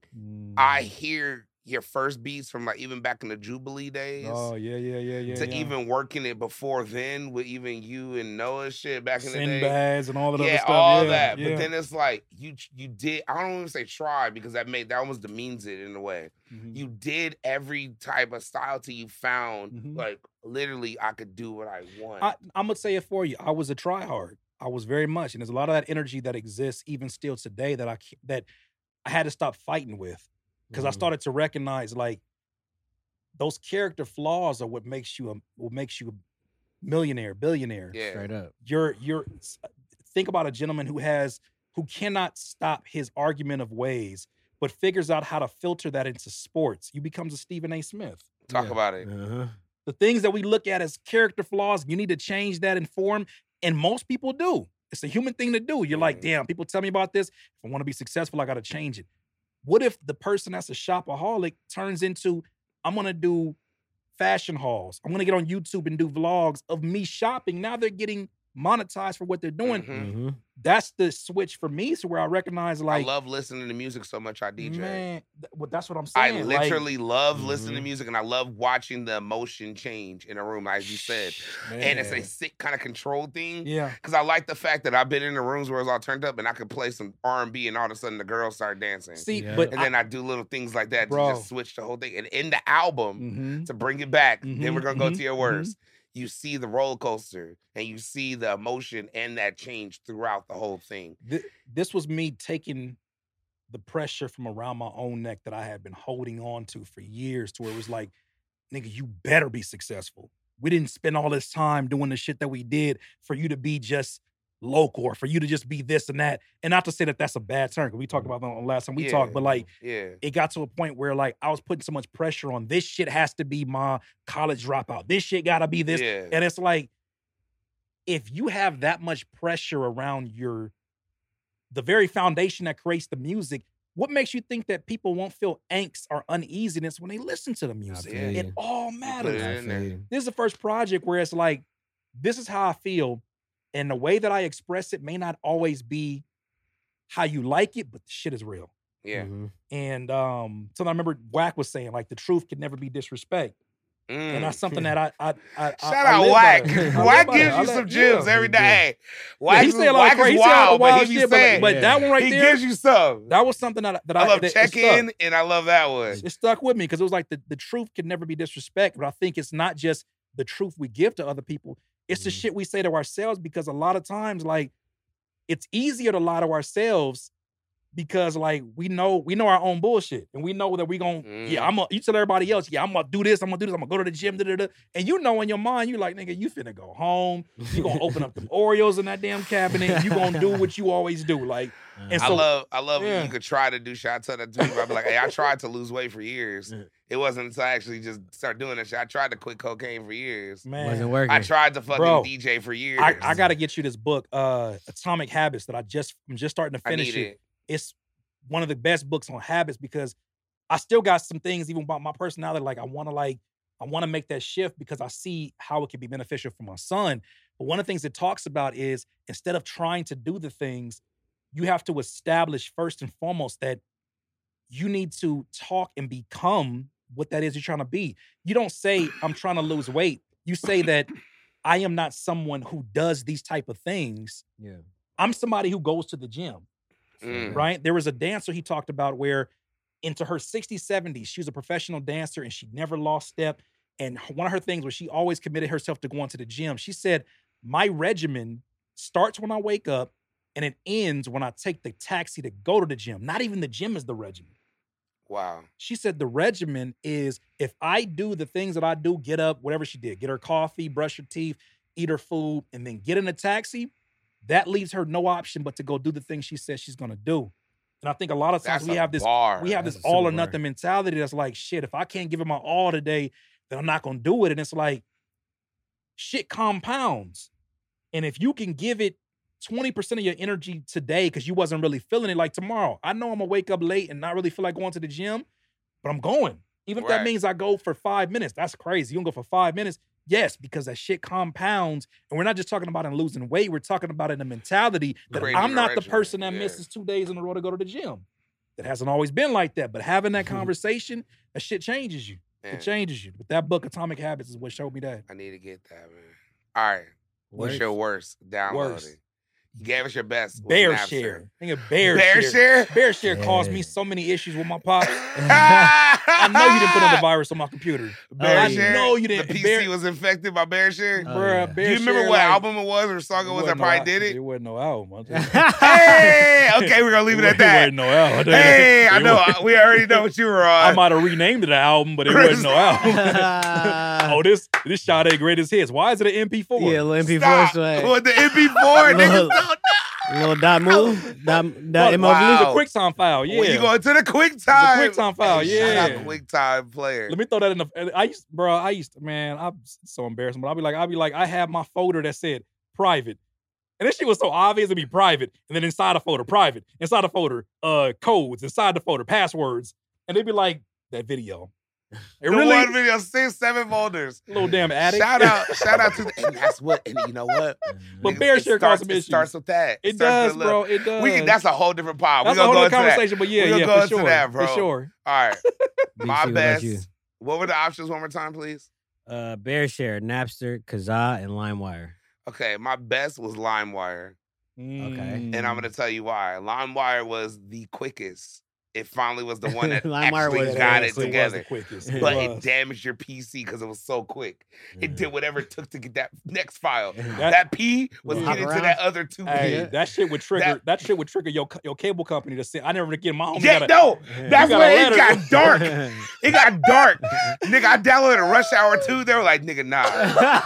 I Mm. hear your first beats from like even back in the Jubilee days. Oh yeah, yeah, yeah, yeah. to yeah. even working it before then with even you and Noah shit back in the day. Sinbads and all that yeah, other stuff. all yeah, that. Yeah. But then it's like you you did. I don't even say try because that made that almost demeans it in a way. Mhm. You did every type of style till you found Mhm. like literally I could do what I want. I, I'm gonna say it for you. I was a tryhard. I was very much, and there's a lot of that energy that exists even still today that I that I had to stop fighting with because I Mhm. started to recognize like those character flaws are what makes you a what makes you a millionaire, billionaire. Yeah. Straight up. You're you're think about a gentleman who has who cannot stop his argument of ways, but figures out how to filter that into sports. You becomes a Stephen A. Smith. Talk Yeah. about it. Uh-huh. The things that we look at as character flaws, you need to change that in form. And most people do. It's a human thing to do. You're like, damn, people tell me about this. If I want to be successful, I got to change it. What if the person that's a shopaholic turns into, I'm going to do fashion hauls. I'm going to get on YouTube and do vlogs of me shopping. Now they're getting monetized for what they're doing. Mhm. Mhm. That's the switch for me. So where I recognize like, I love listening to music so much. I DJ. man, th- well, that's what I'm I saying. Like, literally love listening to Mhm. music and I love watching the emotion change in a room, as you said. And it's a sick kind of control thing. yeah. Cause I like the fact that I've been in the rooms where it's all turned up and I could play some R and B and all of a sudden the girls start dancing. See, Yeah. but and then I, do little things like that to just switch the whole thing. And in the album, Mhm. to bring it back, then we're Mhm, gonna go to your mhm. You see the roller coaster and you see the emotion and that change throughout the whole thing. Th- this was me taking the pressure from around my own neck that I had been holding on to for years to where it was like, nigga, you better be successful. We didn't spend all this time doing the shit that we did for you to be just local or for you to just be this and that. And not to say that that's a bad term, 'cause we talked about that on the last time we talked, but like Yeah. it got to a point where like I was putting so much pressure on this shit has to be my college dropout. This shit gotta be this. yeah. And it's like, if you have that much pressure around your, the very foundation that creates the music, what makes you think that people won't feel angst or uneasiness when they listen to the music? It all matters. in I there. feel you. This is the first project where it's like, this is how I feel. And the way that I express it may not always be how you like it, but the shit is real. Yeah. Mhm. And um, something I remember Wack was saying, like the truth can never be disrespect. And Mm. that's something that I I, I I- Shout I out live by Wack. I live Wack by that. gives you some gems yeah. every He. Yeah, Wack, he is, say a lot of Wack crazy, is he say a lot wild, of wild but he be shit, but, saying, but Yeah. that one right he there, gives you some. that was something that, I- that I I love that check in and I love that one. It stuck with me because it was like the, the truth can never be disrespect. But I think it's not just the truth we give to other people, it's the Mhm. shit we say to ourselves because a lot of times, like, it's easier to lie to ourselves because like we know we know our own bullshit and we know that we gonna yeah Mm. I'm gonna you tell everybody else yeah I'm gonna do this I'm gonna do this I'm gonna go to the gym da, da, da. and you know in your mind you like nigga you finna go home you gonna open up the Oreos in that damn cabinet you gonna do what you always do like And so, I love, I love when yeah. you could try to do shit. I tell that to people. I be like, hey, I tried to lose weight for years. Yeah. It wasn't until I actually just started doing that shit. I tried to quit cocaine for years. man Wasn't working. I tried to fucking Bro, DJ for years. I, I gotta get you this book, uh, Atomic Habits, that I just I'm just starting to I finish need it. it. It's one of the best books on habits because I still got some things even about my personality. Like I want to like I want to make that shift because I see how it can be beneficial for my son. But one of the things it talks about is instead of trying to do the things, you have to establish first and foremost that you need to talk and become what that is you're trying to be. You don't say I'm trying to lose weight. You say that I am not someone who does these type of things. Yeah. I'm somebody who goes to the gym, Mm. right? There was a dancer he talked about where into her 60s, 70s, she was a professional dancer and she never lost step. And one of her things was she always committed herself to going to the gym. She said, My regimen starts when I wake up and it ends when I take the taxi to go to the gym. Not even the gym is the regimen. Wow. She said the regimen is if I do the things that I do, get up, whatever she did, get her coffee, brush her teeth, eat her food, and then get in a taxi, that leaves her no option but to go do the things she says she's gonna do. And I think a lot of times That's we have this bar. we have That's this all or nothing mentality that's like, shit, if I can't give it my all today, then I'm not gonna do it. And it's like shit compounds. And if you can give it 20% of your energy today because you wasn't really feeling it, like tomorrow, I know I'm gonna wake up late and not really feel like going to the gym, but I'm going. Even if that means I go for five minutes, that's crazy. You can go for five minutes. Yes, because that shit compounds. And we're not just talking about in losing weight, we're talking about in the mentality that Creating I'm not the person that yeah. misses two days in a row to go to the gym. It hasn't always been like that, but having that conversation, that shit changes you. Man, It changes you. But that book, Atomic Habits, is what showed me that. I need to get that, man. All right. What's your worst? Downloading. Worst. You gave us your best. with Bear Napster. share. Nigga, bear, Bear share. share. Bear share caused me so many issues with my pops. I I know you didn't put in the virus on my computer. Bear I share. know you didn't. The PC Bear, was infected by Bear share. Oh, bruh, yeah. Bear Do you remember Share, what like, album it was or song it was that no probably al- did It it? wasn't no album. Hey, okay, we're gonna leave it at It that. wasn't no album. Hey, I know. wa- We already know what you were on. I might have renamed it an album, but it wasn't no album. oh, this this shot ain't greatest hits. Why is it an MP4? yeah, little MP4 Stop. swag. The MP4, niggas Look. don't Little dot move. Dot, dot Fuck, MOV. wow. The QuickTime file, yeah. When you go into the QuickTime. QuickTime file, Hey, Shout out yeah. the QuickTime player. Let me throw that in the. I used, bro. I used, to, man. I'm so embarrassing, but I'll be like, I'll be like, I have my folder that said private, and this shit was so obvious to be private, and then inside the folder, private, inside the folder, uh, codes, inside the folder, passwords, and they'd be like that video. It the really one video, six, seven folders. little damn addict. Shout out, shout out to the, and that's what, and you know what? But Niggas, Bear it Share starts, caused some it starts with that. It starts does, with a little- bro. It does. We can, that's a whole different pod. That's We're a gonna whole go other into that. conversation, but yeah, We gonna yeah, go for into sure, that, bro. for sure. All right, my C, best. you? What were the options one more time, please? Uh, Bear Share, Napster, Kazaa, and LimeWire. Okay, my best was LimeWire, Okay. and I'm gonna tell you why. LimeWire was the quickest. It finally was the one that LimeWire actually was got very it quick. together. quickest. But was. it damaged your PC because it was so quick. It did whatever it took to get that next file. That- That P was Will get hop that other two P. Hey, that shit would trigger. That- That, shit would trigger your your cable company to send. I never get my homie. Yeah, got a- no, that's got where it got dark. It got dark. nigga, I downloaded a Rush Hour 2. They were like, nigga, nah.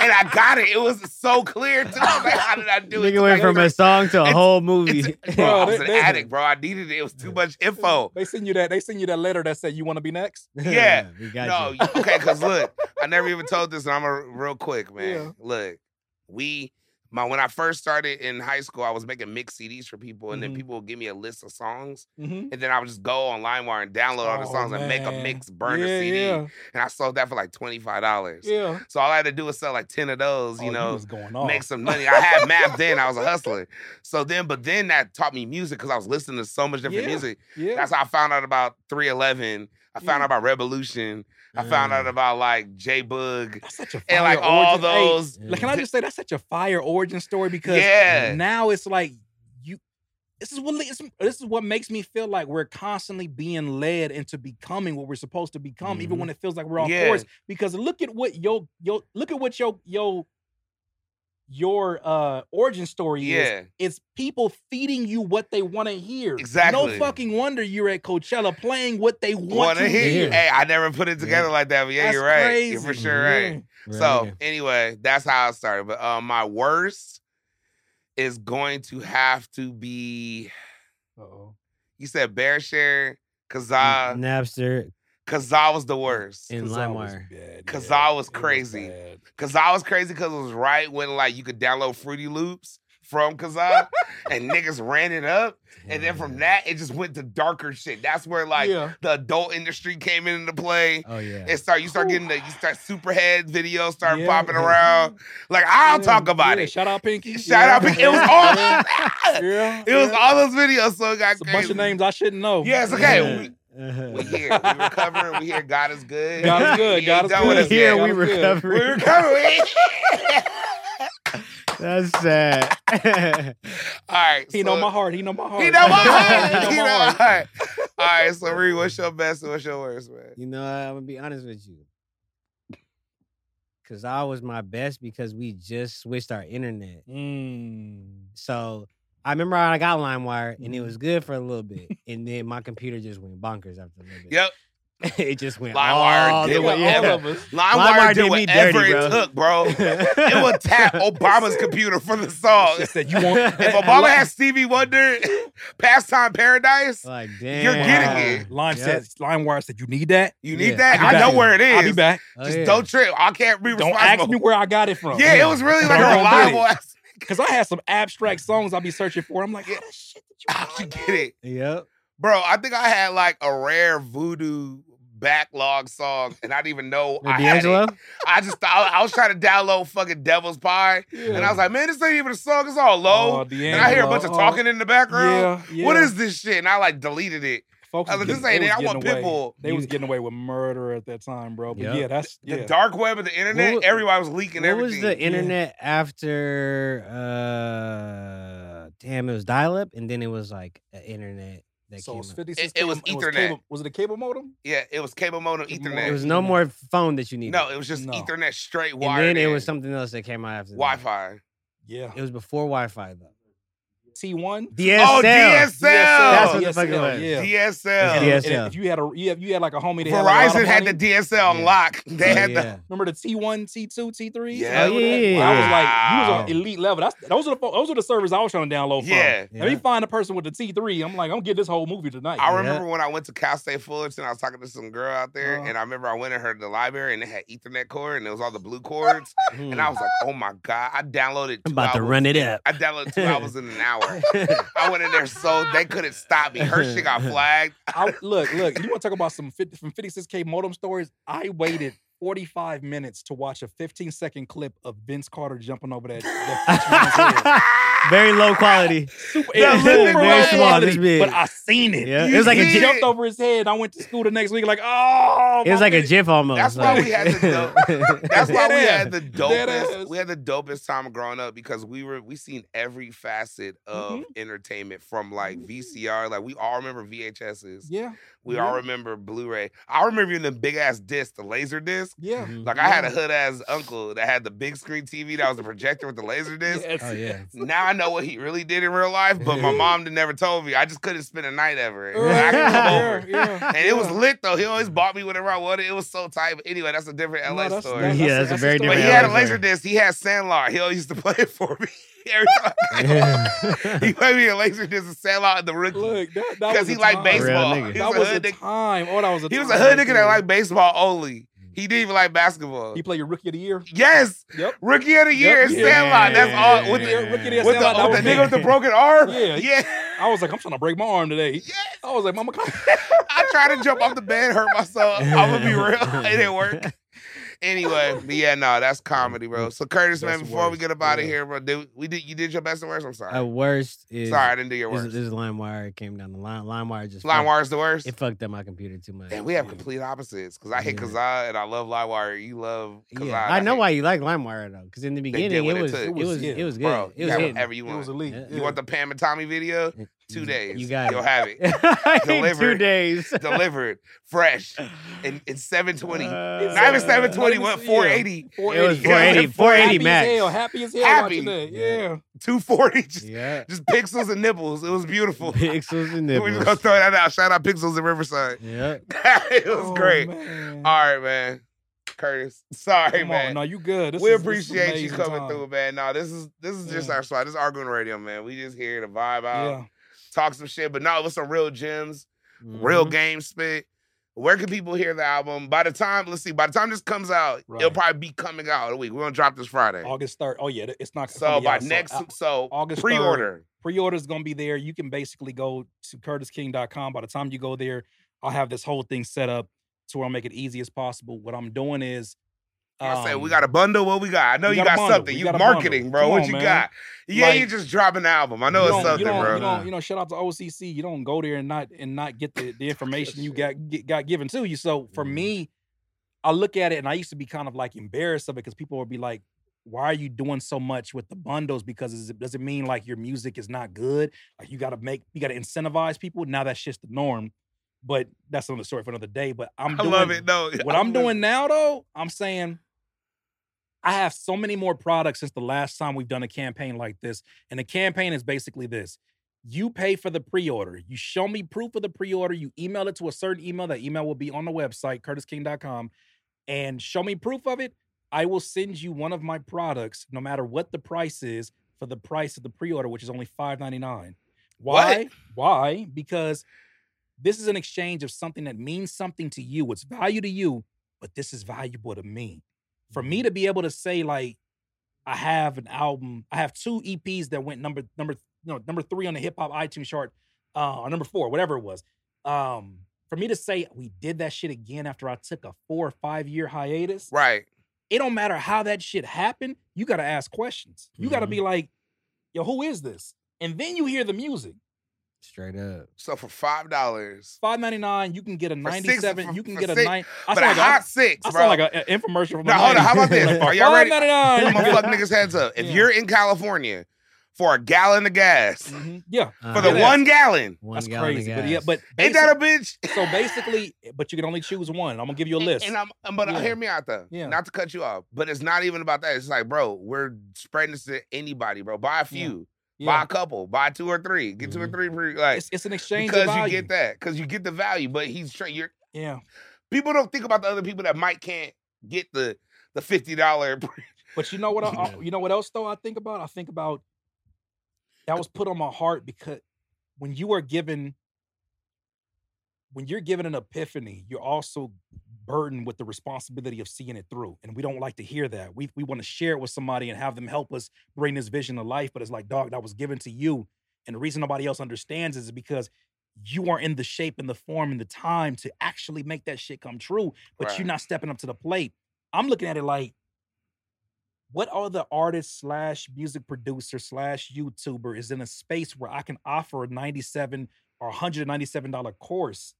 and I got it. It was so clear, too. I was like, how did I do it? Nigga went from a song to a whole movie. Bro, Bro, I was an addict, bro. I needed it. It was too much info. They send you that. They send you that letter that said you want to be next. Yeah. we got No, you. you- okay, because look, I never even told this, and I'm a real quick, man. Yeah. Look, we my when I first started in high school, I was making mix CDs for people, and then Mhm. people would give me a list of songs, Mm-hmm. and then I would just go on LimeWire and download all the songs and make a mix burner yeah, CD, Yeah, and I sold that for like twenty five dollars. yeah. So all I had to do was sell like ten of those, you Oh, know. was going on. Make some money. I had math then. I was a hustler. So then, but then that taught me music because I was listening to so much different Yeah. music. yeah. That's how I found out about 311. I found out about Revolution. I found out about like J Bug That's such a fire and like all origin- hey, those. like, can I just say that's such a fire origin story because Yeah. now it's like you. This is what this is what makes me feel like we're constantly being led into becoming what we're supposed to become, even Mhm. when it feels like we're off Yeah. course. Because look at what yo yo look at what yo your your uh origin story is. It's people feeding you what they want to hear. Exactly. No fucking wonder you're at Coachella playing what they want Want to to hear? hear. Hey, I never put it together like that, but yeah, That's you're right. crazy. You're for sure right. Yeah. So anyway, that's how I started. But uh, my worst is going to have to be. Uh-oh. You said BearShare, Kazaa. Napster. Kazaa was the worst. And Kazaa was LimeWire. bad, Kazaa yeah. was It crazy. bad. Kazaa was crazy because it was right when like you could download Fruity Loops from Kazaa, and niggas ran it up, and then from that it just went to darker shit. That's where like yeah. the adult industry came into play. Oh yeah. It start you start getting the you start superhead videos start Yeah. popping around. Like I'll Yeah, talk about yeah, it. Shout out Pinky. Shout out Pinky. It was all Yeah. it was yeah. all those videos. So it got It's a bunch of names I shouldn't know. Yeah, it's okay. Yeah. We, Uh-huh. we here. We recovering. We here. God is good. God is good. ain't God is done with good. us Here we God is good. recover. We recovering. That's sad. all right. He know my heart. He know my heart. He know my heart. he He know know my my heart. heart. All right, so Reed, what's your best and what's your worst, man? you know, I'm gonna be honest with you. Cause I was my best because we just switched our internet. Mm. So I remember I got LimeWire and it Mm-hmm. was good for a little bit, and then my computer just went bonkers after a little bit. Yep. it just went LimeWire all did the what way. all Yeah. of us. LimeWire LimeWire did did me whatever dirty, it bro. took, bro. It would tap Obama's computer for the song. She said you want. If Obama has Stevie Wonder, Pastime Paradise, Like damn, You're getting it. Lime Yep. said, LimeWire said you need that. you need Yeah, that? I'll I know back. where it is. I'll be back. Oh, Just yeah. don't trip. I can't be Don't responsible. ask me where I got it from. yeah, it was really like a reliable ass. Because I had some abstract songs I'll be searching for. I'm like, how the shit did you How'd you get it? Yep. Bro, I think I had like a rare voodoo backlog song, and I didn't even know With I had it. I just thought I was trying to download fucking Devil's Pie, that? and I was like, man, this ain't even a song. It's all low. Oh, and I hear a bunch of D'Angelo. talking in the background. Yeah, yeah. What is this shit? And I like deleted it. Folks. I was was just getting- saying, I want getting away- Pitbull. They was getting away with murder at that time, bro. But Yep. yeah, that's The yeah. dark web of the internet, What- everybody was leaking what everything. was the internet after? uh Damn, it was dial up, and then it was like an internet that So came. it's up. 56 It- it was cable- Ethernet. cable- was it a cable modem? yeah, it was cable modem Cable Ethernet. It was no more phone that you needed. no, it was just No. Ethernet straight wire. and wired. then it in. was something else that came out after that. Wi-Fi. Yeah. It was before Wi-Fi though. T1. DSL. Oh, DSL. That's what the DSL, fuck it was. Yeah. DSL. And- DSL. and if you had a you, have, you had like a homie that had like, a lot Verizon of had money, the DSL on Yeah. lock. They Oh, had the. Remember the T1, T2, T3? Yeah. Oh, yeah, yeah, yeah. I was like, you was Wow. on elite level. That's those are the those are the servers I was trying to download from. Yeah. Let me find a person with the T3. I'm like, I'm gonna get this whole movie tonight. I Yeah. remember when I went to Cal State Fullerton, I was talking to some girl out there, Uh-huh. and I remember I went in her the library and they had Ethernet cord and it was all the blue cords. And I was like, oh my God. I downloaded I'm two about to run it up. I downloaded two albums in an hour. I went in there so they couldn't stop me. Her shit got flagged. I, look, look. You want to talk about some 50, from 56k modem stories? I waited 45 minutes to watch a 15 second clip of Vince Carter jumping over that. that Very low quality. super, Yeah, very super small, low this quality, but I seen it. Yeah, it was like a see He it? jumped over his head. I went to school the next week, like, oh, It was my like a. GIF almost. That's why we had the That's why we had the dopest. We had the dopest time growing up because we were we seen every facet of Mhm. entertainment from like VCR. Like we all remember VHSs. Yeah, We Yeah. all remember Blu-ray. I remember even the big ass disc, the laser disc. yeah. Mhm. Like I had a hood ass uncle that had the big screen TV that was a projector with the laser disc. Yes, Oh, yeah. Now I know what he really did in real life, but my mom never told me. I just couldn't spend a night ever. Uh, Like, I could come yeah, over. yeah, And it was lit though. He always bought me whatever I wanted. It was so tight. But anyway, that's a different No, LA that's- story. that's- Yeah, that's a very story. but he had a laser disc. He had Sandlot. He always used to play it for me every time. he played me a laser disc of Sandlot and the rookie. Look, that, that Because he liked baseball. Real nigga. He That was, was a a nigga. time. Oh, that was a He was a hood right nigga that there. liked baseball only. He didn't even like basketball. He played your rookie of the year. Yes, Yep. rookie of the year, Yep. is Sandlot. That's all. With Yeah, the, rookie of the year, with Sandlot, that with the nigga with the broken arm. Yeah. yeah. I was like, I'm trying to break my arm today. Yes. I was like, Mama, come I tried to jump off the bed, hurt myself. I'm gonna be real. It didn't work. Anyway, but yeah, no, that's comedy, bro. So Curtis, man, Best and before we get up out of yeah. here, bro, did, we did you did your best and worst? I'm sorry. At worst is sorry, I didn't do your worst. this is LimeWire. It came down the line. LimeWire just LimeWire is the worst. It fucked up my computer too much. Damn, we have Yeah. complete opposites. Cause I hate Yeah. Kazaa and I love LimeWire. You love Kazaa. yeah, and I know hate- why you like LimeWire though, because in the beginning it it, was too. it It was was- it was good. Bro, it you was got hitting. whatever you It want. was elite. Yeah. You want the Pam and Tommy video? Two days. You got You'll it. have it. In two Delivered. days. Delivered, fresh, in, in 720. Uh, Not even 720, Not what? even- 480. It was 480. 480, 480 Happy max. as hell. Happy as hell Happy. watching that. Yeah. 240. Just, Yeah. just pixels and nipples. It was beautiful. Pixels and nipples. We're just gonna throw that out. Shout out Pixels and Riverside. Yeah. it was Oh, great. man. All right, man. Curtis. Sorry, Come man. on. No, you good. This we is- this appreciate you coming time. through, man. No, this is this is just Yeah. our spot. This is Arguing Radio, man. We just here to vibe out, Yeah. Talk some shit, but no, it was some real gems, real Mhm. game spit. Where can people hear the album? By the time, let's see, by the time this comes out, it'll probably be coming out a week. We're gonna drop this Friday. August 3rd. Oh, yeah. It's not So by out, next, uh, so August pre-order. pre-order is to be there. You can basically go to curtisking.com. By the time you go there, I'll have this whole thing set up to where I'll make it easy as possible. What I'm doing is, I say we um, got a bundle. What we got? I know you got got something. You got marketing, bro. Come what on, you man. got? Yeah, you just drop an album. I know it's something, you bro. You don't, you know, shout out to OCC. You don't go there and not and not get the, the information you got get, got given to you. So for Mm-hmm. me, I look at it and I used to be kind of like embarrassed of it because people would be like, "Why are you doing so much with the bundles? Because is it, does it mean like your music is not good? Like you got to make you got to incentivize people? Now that's just the norm." But that's another story for another day. But I'm I doing, love it. No, what I'm doing now, though, I'm saying I have so many more products since the last time we've done a campaign like this. And the campaign is basically this you pay for the pre order, you show me proof of the pre order, you email it to a certain email. That email will be on the website, curtisking.com, and show me proof of it. I will send you one of my products, no matter what the price is, for the price of the pre order, which is only $5.99. Why? Why? Because this is an exchange of something that means something to you. It's value to you, but this is valuable to me. For me to be able to say, like, I have an album, I have two EPs that went number number no number three on the hip hop iTunes chart, uh, or number four, whatever it was. Um, for me to say we did that shit again after I took a four or five year hiatus, Right. it don't matter how that shit happened. You got to ask questions. You got to be like, yo, who is this? And then you hear the music. Straight up. So for five dollars, Five ninety nine, you can get a For ninety six- seven. for- You can get a six- nine. I but sound a like, hot six, I bro. sound like an infomercial from No, the hold on. How about this? Like, for Are y'all ready? I'm gonna fuck niggas heads up. If Yeah. you're in California for a gallon of gas, get- Mhm, Yeah, for the Yeah. one gallon, one that's gallon crazy. But yeah, but ain't that a bitch? so basically, but you can only choose one. I'm gonna give you a list. And I'm, but uh, Yeah. hear me out though. Yeah. Not to cut you off, but it's not even about that. It's like, bro, we're spreading this to anybody, bro. Buy a few, buy a couple, buy two or three, get two or mm-hmm. three, free, like It's, it's an exchange because you get that, because you get the value. But he's tra- you're Yeah, people don't think about the other people that might can't get the the fifty dollar. but you know what? I, uh, I- uh, you know what else though? I think about. I think about that was put on my heart because when you are given, when you're given an epiphany, you're also burdened with the responsibility of seeing it through. And we don't like to hear that. We we want to share it with somebody and have them help us bring this vision to life. But it's like, dog, that was given to you. And the reason nobody else understands is because you are in the shape and the form and the time to actually make that shit come true. But Right. you're not stepping up to the plate. I'm looking at it like, what other artist slash music producer slash YouTuber is in a space where I can offer a 97 or 197 dollar course?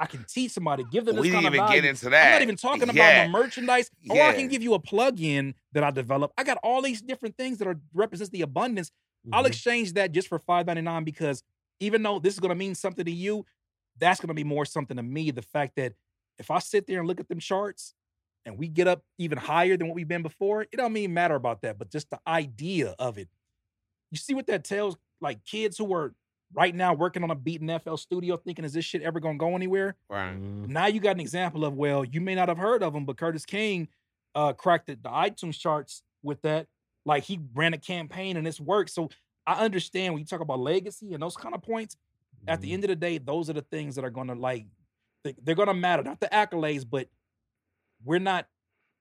I can teach somebody, give them this we kind didn't of even value. get into that. I'm not even talking about Yeah. the merchandise, or I can give you a plug-in that I developed. I got all these different things that are represents the abundance. I'll Mhm. exchange that just for five ninety nine because even though this is gonna mean something to you, that's gonna be more something to me. The fact that if I sit there and look at them charts and we get up even higher than what we've been before, it don't even matter about that, but just the idea of it. You see what that tells like kids who are right now working on a beat in FL studio thinking, is this shit ever gonna go anywhere? Right. Mhm. Now you got an example of well, you may not have heard of him, but Curtis King uh cracked the, the iTunes charts with that. Like he ran a campaign and it's worked. So I understand when you talk about legacy and those kind of points. At the Mhm. end of the day, those are the things that are gonna like they- they're gonna matter. Not the accolades, but we're not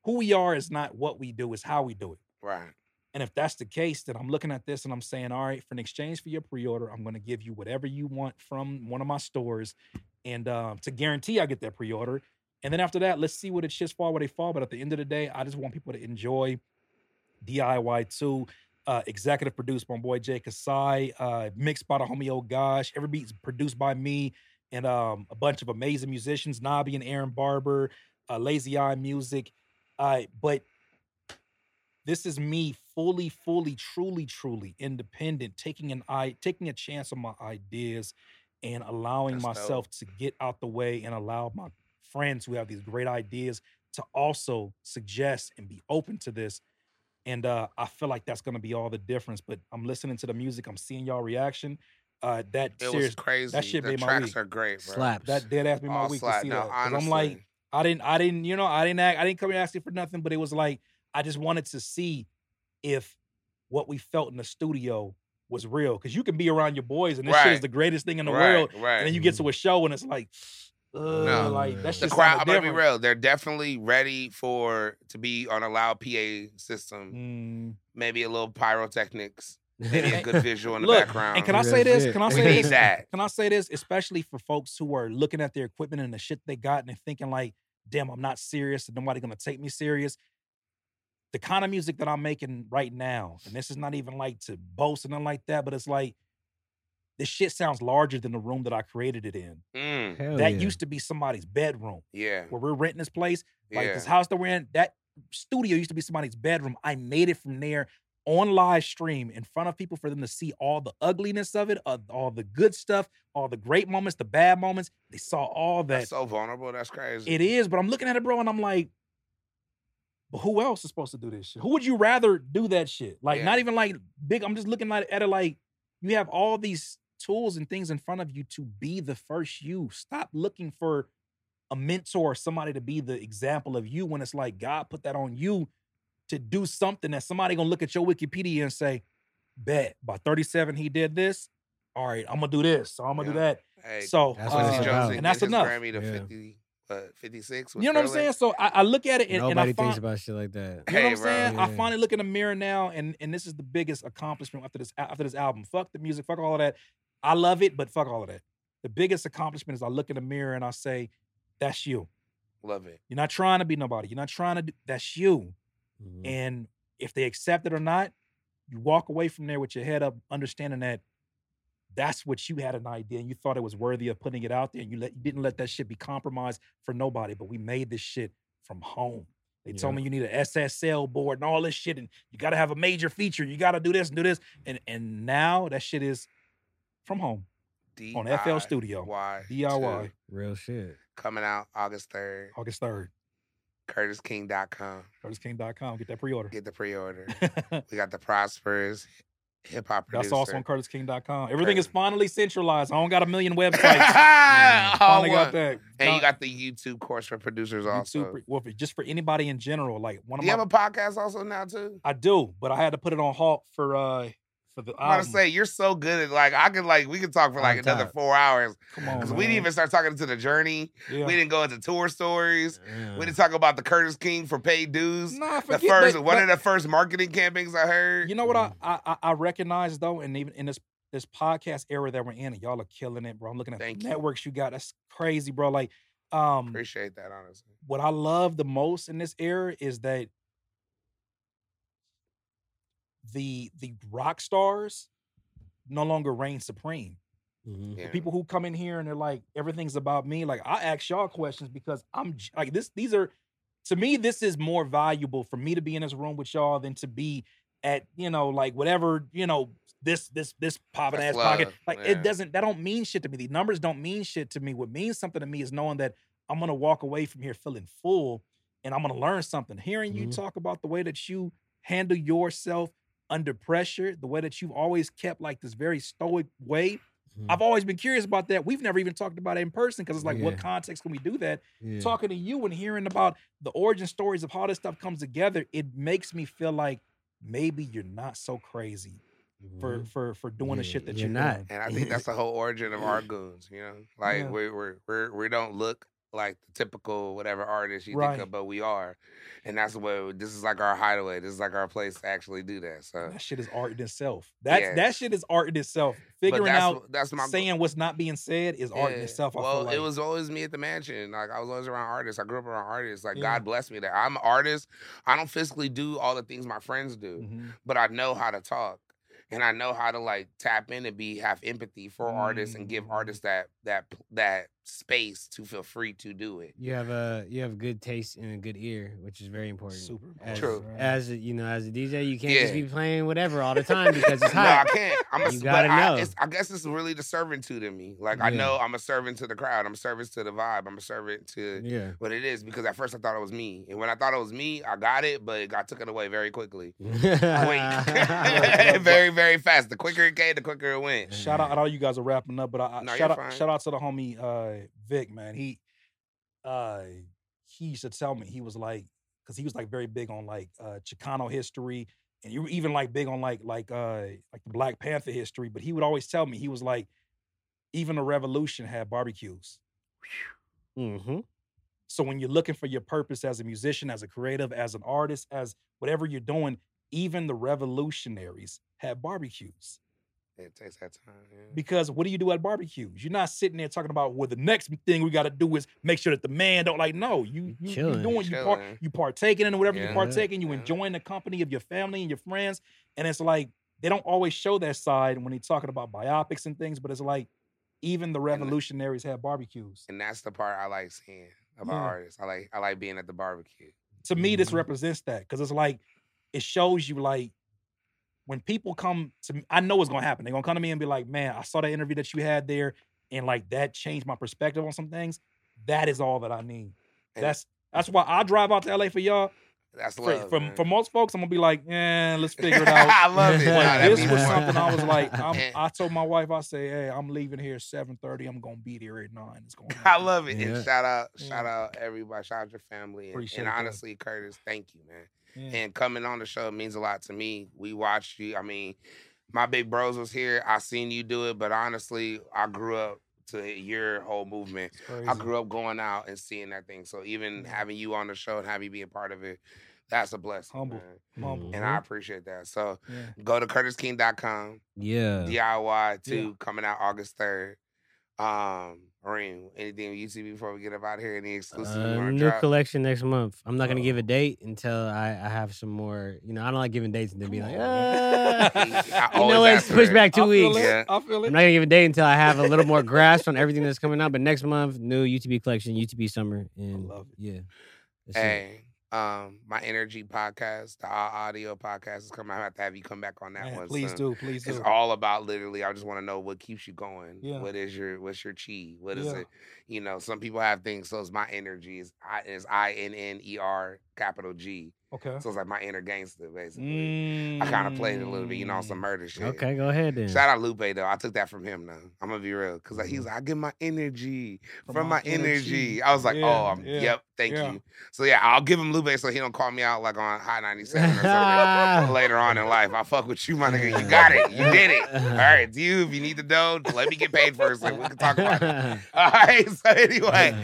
who we are is not what we do, is how we do it. Right. And if that's the case, then I'm looking at this and I'm saying, all right, for an exchange for your pre-order, I'm going to give you whatever you want from one of my stores, and um, to guarantee I get that pre-order. And then after that, let's see where the shits fall where they fall. But at the end of the day, I just want people to enjoy DIY too. Uh, executive produced by my boy Jay Kasai, uh, mixed by the homie Oh Gosh. Every beat's produced by me and um, a bunch of amazing musicians, Nobby and Aaron Barber, uh, Lazy Eye Music. Uh, but this is me fully, fully, truly, truly independent, taking an eye, taking a chance on my ideas and allowing That's dope. myself to get out the way and allow my friends who have these great ideas to also suggest and be open to this. And uh, I feel like that's gonna be all the difference. But I'm listening to the music, I'm seeing y'all reaction. Uh, that It serious, was crazy. That shit the made my tracks week. are great, bro. Slaps. that dead ass made my All week slap. to see No, that. 'Cause honestly. I'm like, I didn't, I didn't, you know, I didn't act, I didn't come here asking for nothing, but it was like I just wanted to see if what we felt in the studio was real. Cause you can be around your boys and this shit is the greatest thing in the right, world. Right. And then you get to a show and it's like, uh, No. like that the shit crowd, I'm sounded gonna be real. They're definitely ready for to be on a loud PA system. Mm. Maybe a little pyrotechnics. Maybe a good visual in the Look, background. And can I say this? Can I say this? that. Can I say this? Especially for folks who are looking at their equipment and the shit they got and they're thinking like, damn, I'm not serious and nobody gonna take me serious. The kind of music that I'm making right now, and this is not even like to boast and nothing like that, but it's like this shit sounds larger than the room that I created it in. Mm, that yeah. used to be somebody's bedroom yeah. where we're renting this place. Like yeah. this house that we're in, that studio used to be somebody's bedroom. I made it from there on live stream in front of people for them to see all the ugliness of it, uh, all the good stuff, all the great moments, the bad moments. They saw all that. That's so vulnerable. That's crazy. It is, but I'm looking at it, bro, and I'm like, but who else is supposed to do this shit? Who would you rather do that shit? Like, Yeah. not even like big. I'm just looking at it, like you have all these tools and things in front of you to be the first you. Stop looking for a mentor or somebody to be the example of you when it's like God put that on you to do something that somebody gonna look at your Wikipedia and say, bet by 37 he did this. All right, I'm gonna do this. So I'm gonna do that. Hey, So That's uh, Quincy about. Jones didn't and that's enough. Grammy to Yeah. 50, what, 56. You know what I'm saying? So I, I look at it and, and I Nobody find, thinks about shit like that. You know what I'm bro. saying? I finally look in the mirror now, and and this is the biggest accomplishment after this after this album. Fuck the music, fuck all of that. I love it, but fuck all of that. The biggest accomplishment is I look in the mirror and I say, "That's you. Love it. You're not trying to be nobody. You're not trying to do. That's you." Mhm. And if they accept it or not, you walk away from there with your head up, understanding that that's what you had an idea and you thought it was worthy of putting it out there and you let you didn't let that shit be compromised for nobody. But we made this shit from home. They told me you need a SSL board and all this shit, and you got to have a major feature. You got to do this and do this, and and now that shit is from home on FL Studio, DIY. DIY, Real shit. Coming out August 3rd. August third. CurtisKing.com. CurtisKing.com. Get that pre-order. Get the pre order. we got the Prosperous hip hop producer. That's also on CurtisKing.com. Everything is finally centralized. I don't got a million websites. All finally got that. And you got the YouTube course for producers also. YouTube, well, for- just for anybody in general. Like one of you my, have a podcast also now too? I do, but I had to put it on halt for uh for the I'm gonna say you're so good at like I could like we could talk for like On another top. four hours Come on, because we didn't even start talking to the journey. Yeah. We didn't go into tour stories. Yeah. We didn't talk about the Curtis King for paid dues. Nah, The first that, one but- of the first marketing campaigns I heard. You know what I, I I- I recognize though, and even in this this podcast era that we're in, and y'all are killing it, bro. I'm looking at Thank the you. networks you got. That's crazy, bro. Like, um, Appreciate that honestly. what I love the most in this era is that the the rock stars no longer reign supreme. Mhm. Yeah. The people who come in here and they're like, everything's about me. Like I ask y'all questions because I'm like this. These are to me, this is more valuable for me to be in this room with y'all than to be at you know like whatever you know this this this popping ass That's pocket. Like yeah. it doesn't that don't mean shit to me. The numbers don't mean shit to me. What means something to me is knowing that I'm gonna walk away from here feeling full and I'm gonna learn something. Hearing you Mhm. talk about the way that you handle yourself under pressure, the way that you've always kept like this very stoic way. Mhm. I've always been curious about that. We've never even talked about it in person because it's like, what context can we do that? Yeah. Talking to you and hearing about the origin stories of how this stuff comes together, it makes me feel like maybe you're not so crazy for Mhm. for for doing the shit that you're you're, not. doing. And I think that's the whole origin of our goons, you know? Like Yeah. we we're, we're we don't look like the typical whatever artist you Right. think of, but we are. And that's what this is like our hideaway. This is like our place to actually do that. So That shit is art in itself. That's Yeah. that shit is art in itself. Figuring that's, out that's my saying what's not being said is art in itself. I Well, feel like it was always me at the mansion. Like I was always around artists. I grew up around artists. Like Yeah. God bless me that I'm an artist. I don't physically do all the things my friends do, Mhm. but I know how to talk. And I know how to like tap in and be have empathy for artists and give Mm. artists that that that space to feel free to do it. You have a you have good taste and a good ear, which is very important. Super As, True. As a, you know, as a DJ, you can't just be playing whatever all the time because it's hot. no, I can't. I'm a, You gotta I, know. it's, I guess it's really the servitude in me. Like I know I'm a servant to the crowd. I'm a servant to the vibe. I'm a servant to yeah. what it is because at first I thought it was me, and when I thought it was me, I got it, but it got taken away very quickly. Quick, very very fast. The quicker it came, the quicker it went. Shout out! I know you guys are wrapping up, but I, I No, shout out fine. shout out to the homie uh, Vic, man. He uh, he used to tell me he was like, because he was like very big on like uh, Chicano history, and you were even like big on like like uh like the Black Panther history. But he would always tell me he was like, even the Revolution had barbecues. hmm So when you're looking for your purpose as a musician, as a creative, as an artist, as whatever you're doing, even the revolutionaries had barbecues. It takes that time. yeah. Because what do you do at barbecues? You're not sitting there talking about well, the next thing we got to do is make sure that the man don't like. No, you you, you chilling. doing you par- Chilling. you partaking in whatever you Yeah. partake in. You Yeah. enjoying the company of your family and your friends, and it's like they don't always show that side when they're talking about biopics and things. But it's like even the revolutionaries had barbecues. And that's the part I like seeing about Yeah. artists. I like I like being at the barbecue. to me this Mhm. represents that because it's like it shows you like when people come to me, I know what's gonna happen. They're gonna come to me and be like, "Man, I saw that interview that you had there, and like that changed my perspective on some things." That is all that I need. And That's that's why I drive out to LA for y'all. that's For, love. for, man. for most folks, I'm gonna be like, "Yeah, let's figure it out." I love it. But Nah, that this was more. something I was like, I'm, I told my wife, I say, "Hey, I'm leaving here at 7:30. I'm gonna be there at nine. It's gonna. I love it. Yeah. And shout out, Yeah. shout out everybody. Shout out your family. And, Appreciate and that. honestly, Curtis, thank you, man. Yeah. And coming on the show means a lot to me. We watched you. I mean, my big bros was here. I seen you do it, but honestly, I grew up to your whole movement. I grew up going out and seeing that thing. So even Yeah. having you on the show and having you be a part of it, that's a blessing. Humble. man. Humble. And I appreciate that. So Yeah. go to curtisking.com. Yeah. DIY 2 coming out August 3rd. Um, Reem, anything with UTB before we get up out of here? Any exclusive Uh, new drop? collection next month. I'm not gonna give a Oh. date until I, I have some more. You know, I don't like giving dates and then be like, on, ah. I you know what? ask for Push back two I feel weeks. it. Yeah. I feel I'm not gonna give a date until I have a little more grasp on everything that's coming out. But next month, new UTB collection, UTB summer, and love it. yeah. That's it. Hey, um, my energy podcast, the Audio podcast is coming. I have to have you come back on that Man, one. please soon. do, please do. It's all about literally. I just want to know what keeps you going. Yeah. What is your what's your chi? What is Yeah. it? You know, some people have things. So it's my energy is I is I N N E R capital G. Okay. So it's like my inner gangster basically. I kind of played it a little bit, you know, on some Mm. murder shit. Okay, go ahead then. Shout out Lupe though. I took that from him though. I'm gonna be real, cause like, Mm-hmm. he's like, I get my energy From from, my my, energy. energy. I was like, Yeah, oh, I'm, yeah, yep, thank yeah. you. So yeah, I'll give him Lupe so he don't call me out like on Hot 97 or something later on in life. I fuck with you, my nigga. You got it. You did it. All right, you. If you need the dough, let me get paid first, and we can talk about it. All right. So anyway,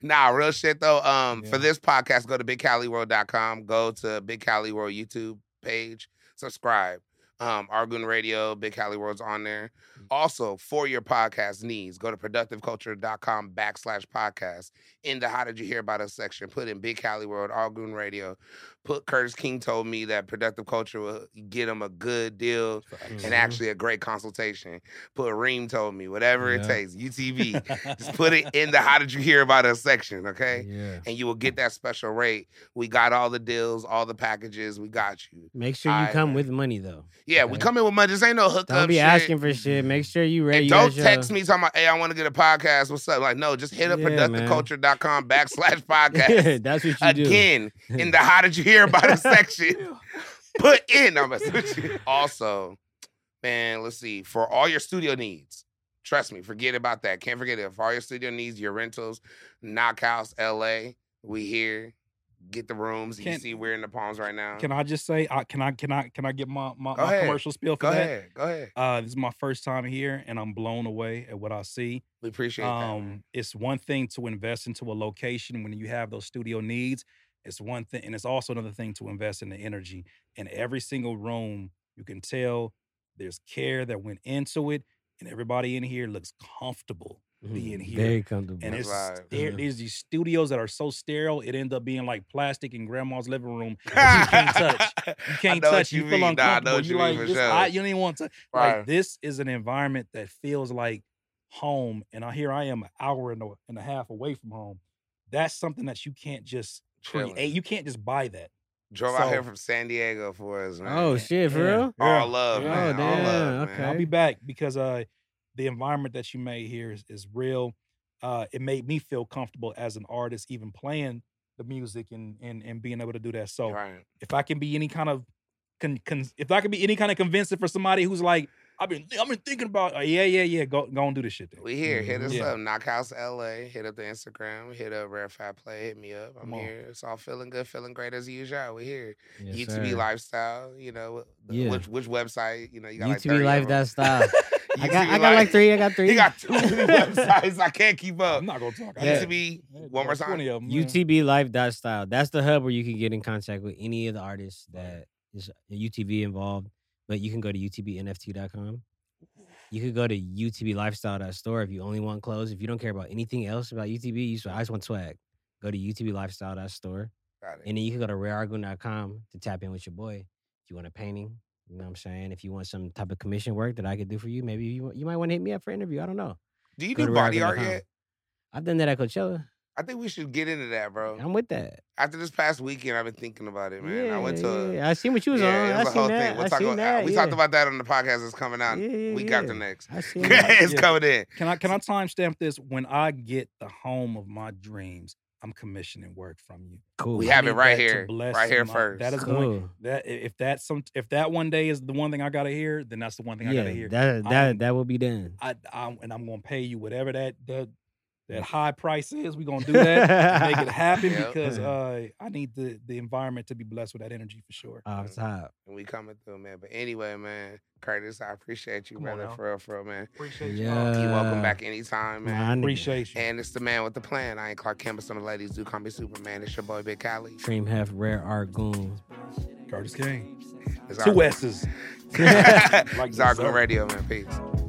nah, real shit though. Um, for this podcast, go to bigcaliworld.com. Go to Big Cali World YouTube page. Subscribe. Um, Argoon Radio, Big Cali World's on there. Also, for your podcast needs, go to productiveculture.com backslash podcast. In the How Did You Hear About Us section, put in Big Cali World, Argoon Radio. Put Curtis King told me that Productive Culture will get him a good deal Mhm. and actually a great consultation. Put Reem told me, whatever it Yeah. takes, UTB. Just put it in the How Did You Hear About Us section, okay? Yeah. And you will get that special rate. We got all the deals, all the packages. We got you. Make sure you I- come with money though. Yeah, we come in with money. This ain't no hookup Don't be shit. asking for shit. Make sure you ready. And don't got your- text me talking about, hey, I want to get a podcast. What's up? Like, no, just hit up Yeah, man. productiveculture.com backslash podcast. That's what you do. Again, in the How Did You Hear About Us section, put in. I'm messing. Also, man, let's see. For all your studio needs, trust me, forget about that. Can't forget it. For all your studio needs, your rentals, Knockhouse LA, we here. Get the rooms. You Can- see, we're in the Palms right now. Can I just say, I, can I can I can I get my my, my commercial spiel for Go that? ahead. Go ahead. Uh, this is my first time here, and I'm blown away at what I see. We appreciate that. Um, it's one thing to invest into a location when you have those studio needs. It's one thing, and it's also another thing to invest in the energy. In every single room, you can tell there's care that went into it, and everybody in here looks comfortable being Mhm. here. Very comfortable. And it's right. there, Mhm. there's these studios that are so sterile, it ends up being like plastic in grandma's living room. that you can't touch. You can't touch. You, you feel mean. Nah, uncomfortable. you you like this, sure. I, you don't even want to. Right. Like this is an environment that feels like home, and I here I am an hour and a, and a half away from home. That's something that you can't just Chilling. create. You can't just buy that. Drove out here from San Diego for us, man. Oh shit, for Yeah. real? All love, Yeah. man. Oh, All damn, love, okay. man. I'll be back because uh, the environment that you made here is, is real. Uh, it made me feel comfortable as an artist, even playing the music and and and being able to do that. So Right. if I can be any kind of con, con, if I can be any kind of convincing for somebody who's like, I've been I've been thinking about, uh, yeah, yeah, yeah, go go and do this shit. Then. We here. Hit us Yeah. up. Knockhouse LA. Hit up the Instagram. Hit up Rare Fat Play. Hit me up. I'm Come on. here. It's all feeling good, feeling great as usual. We here. Yes, UTB sir. Lifestyle. You know, the- Yeah. which which website? You know, you got like UTB 30 Life of 'em. that style. I got I got like Life. three. I got three. He got too many websites. I can't keep up. I'm not gonna talk. Yeah. UTB. I One more like time. 20 of 'em, yeah. UTB Life that style. That's the hub where you can get in contact with any of the artists that is UTB involved. But you can go to utbnft.com. You could go to utblifestyle.store if you only want clothes. If you don't care about anything else about UTB, you just, I just want swag. Go to utblifestyle.store. Got it. And then you can go to rareargoon.com to tap in with your boy. If you want a painting, you know what I'm saying? If you want some type of commission work that I could do for you, maybe you, you might want to hit me up for an interview. I don't know. Do you go do to body art yet? I've done that at Coachella. I think we should get into that, bro. I'm with that. After this past weekend, I've been thinking about it, man. I went to a, yeah. I seen what you was yeah, on. it I was a seen whole that. thing. We'll I talk seen about, that. we yeah. talked about that on the podcast that's coming out Yeah, yeah, week yeah. after next. I seen it's Yeah. coming in. Can I can I timestamp this? When I get the home of my dreams, I'm commissioning work from you. Cool. We I have it right here, bless right here my- first. That is going cool. that if that's some if that one day is the one thing I gotta hear, then that's the one thing I gotta hear. that that I'm- that will be done. I, I and I'm gonna pay you whatever that that that high price is. We're gonna do that to make it happen Yep. because uh, I need the the environment to be blessed with that energy for sure. Off top. And we coming through, man. But anyway, man, Curtis, I appreciate you, Come brother, for real, for real, man. Appreciate Yeah. You're welcome back anytime, man. My nigga. Appreciate you. And it's the man with the plan. I ain't Clark Kent, but some of the ladies do call me Superman. It's your boy, Big Cali. Cream Hef Rare Art Goon. Curtis King. It's Two S's. Like our dessert. radio, man. Peace.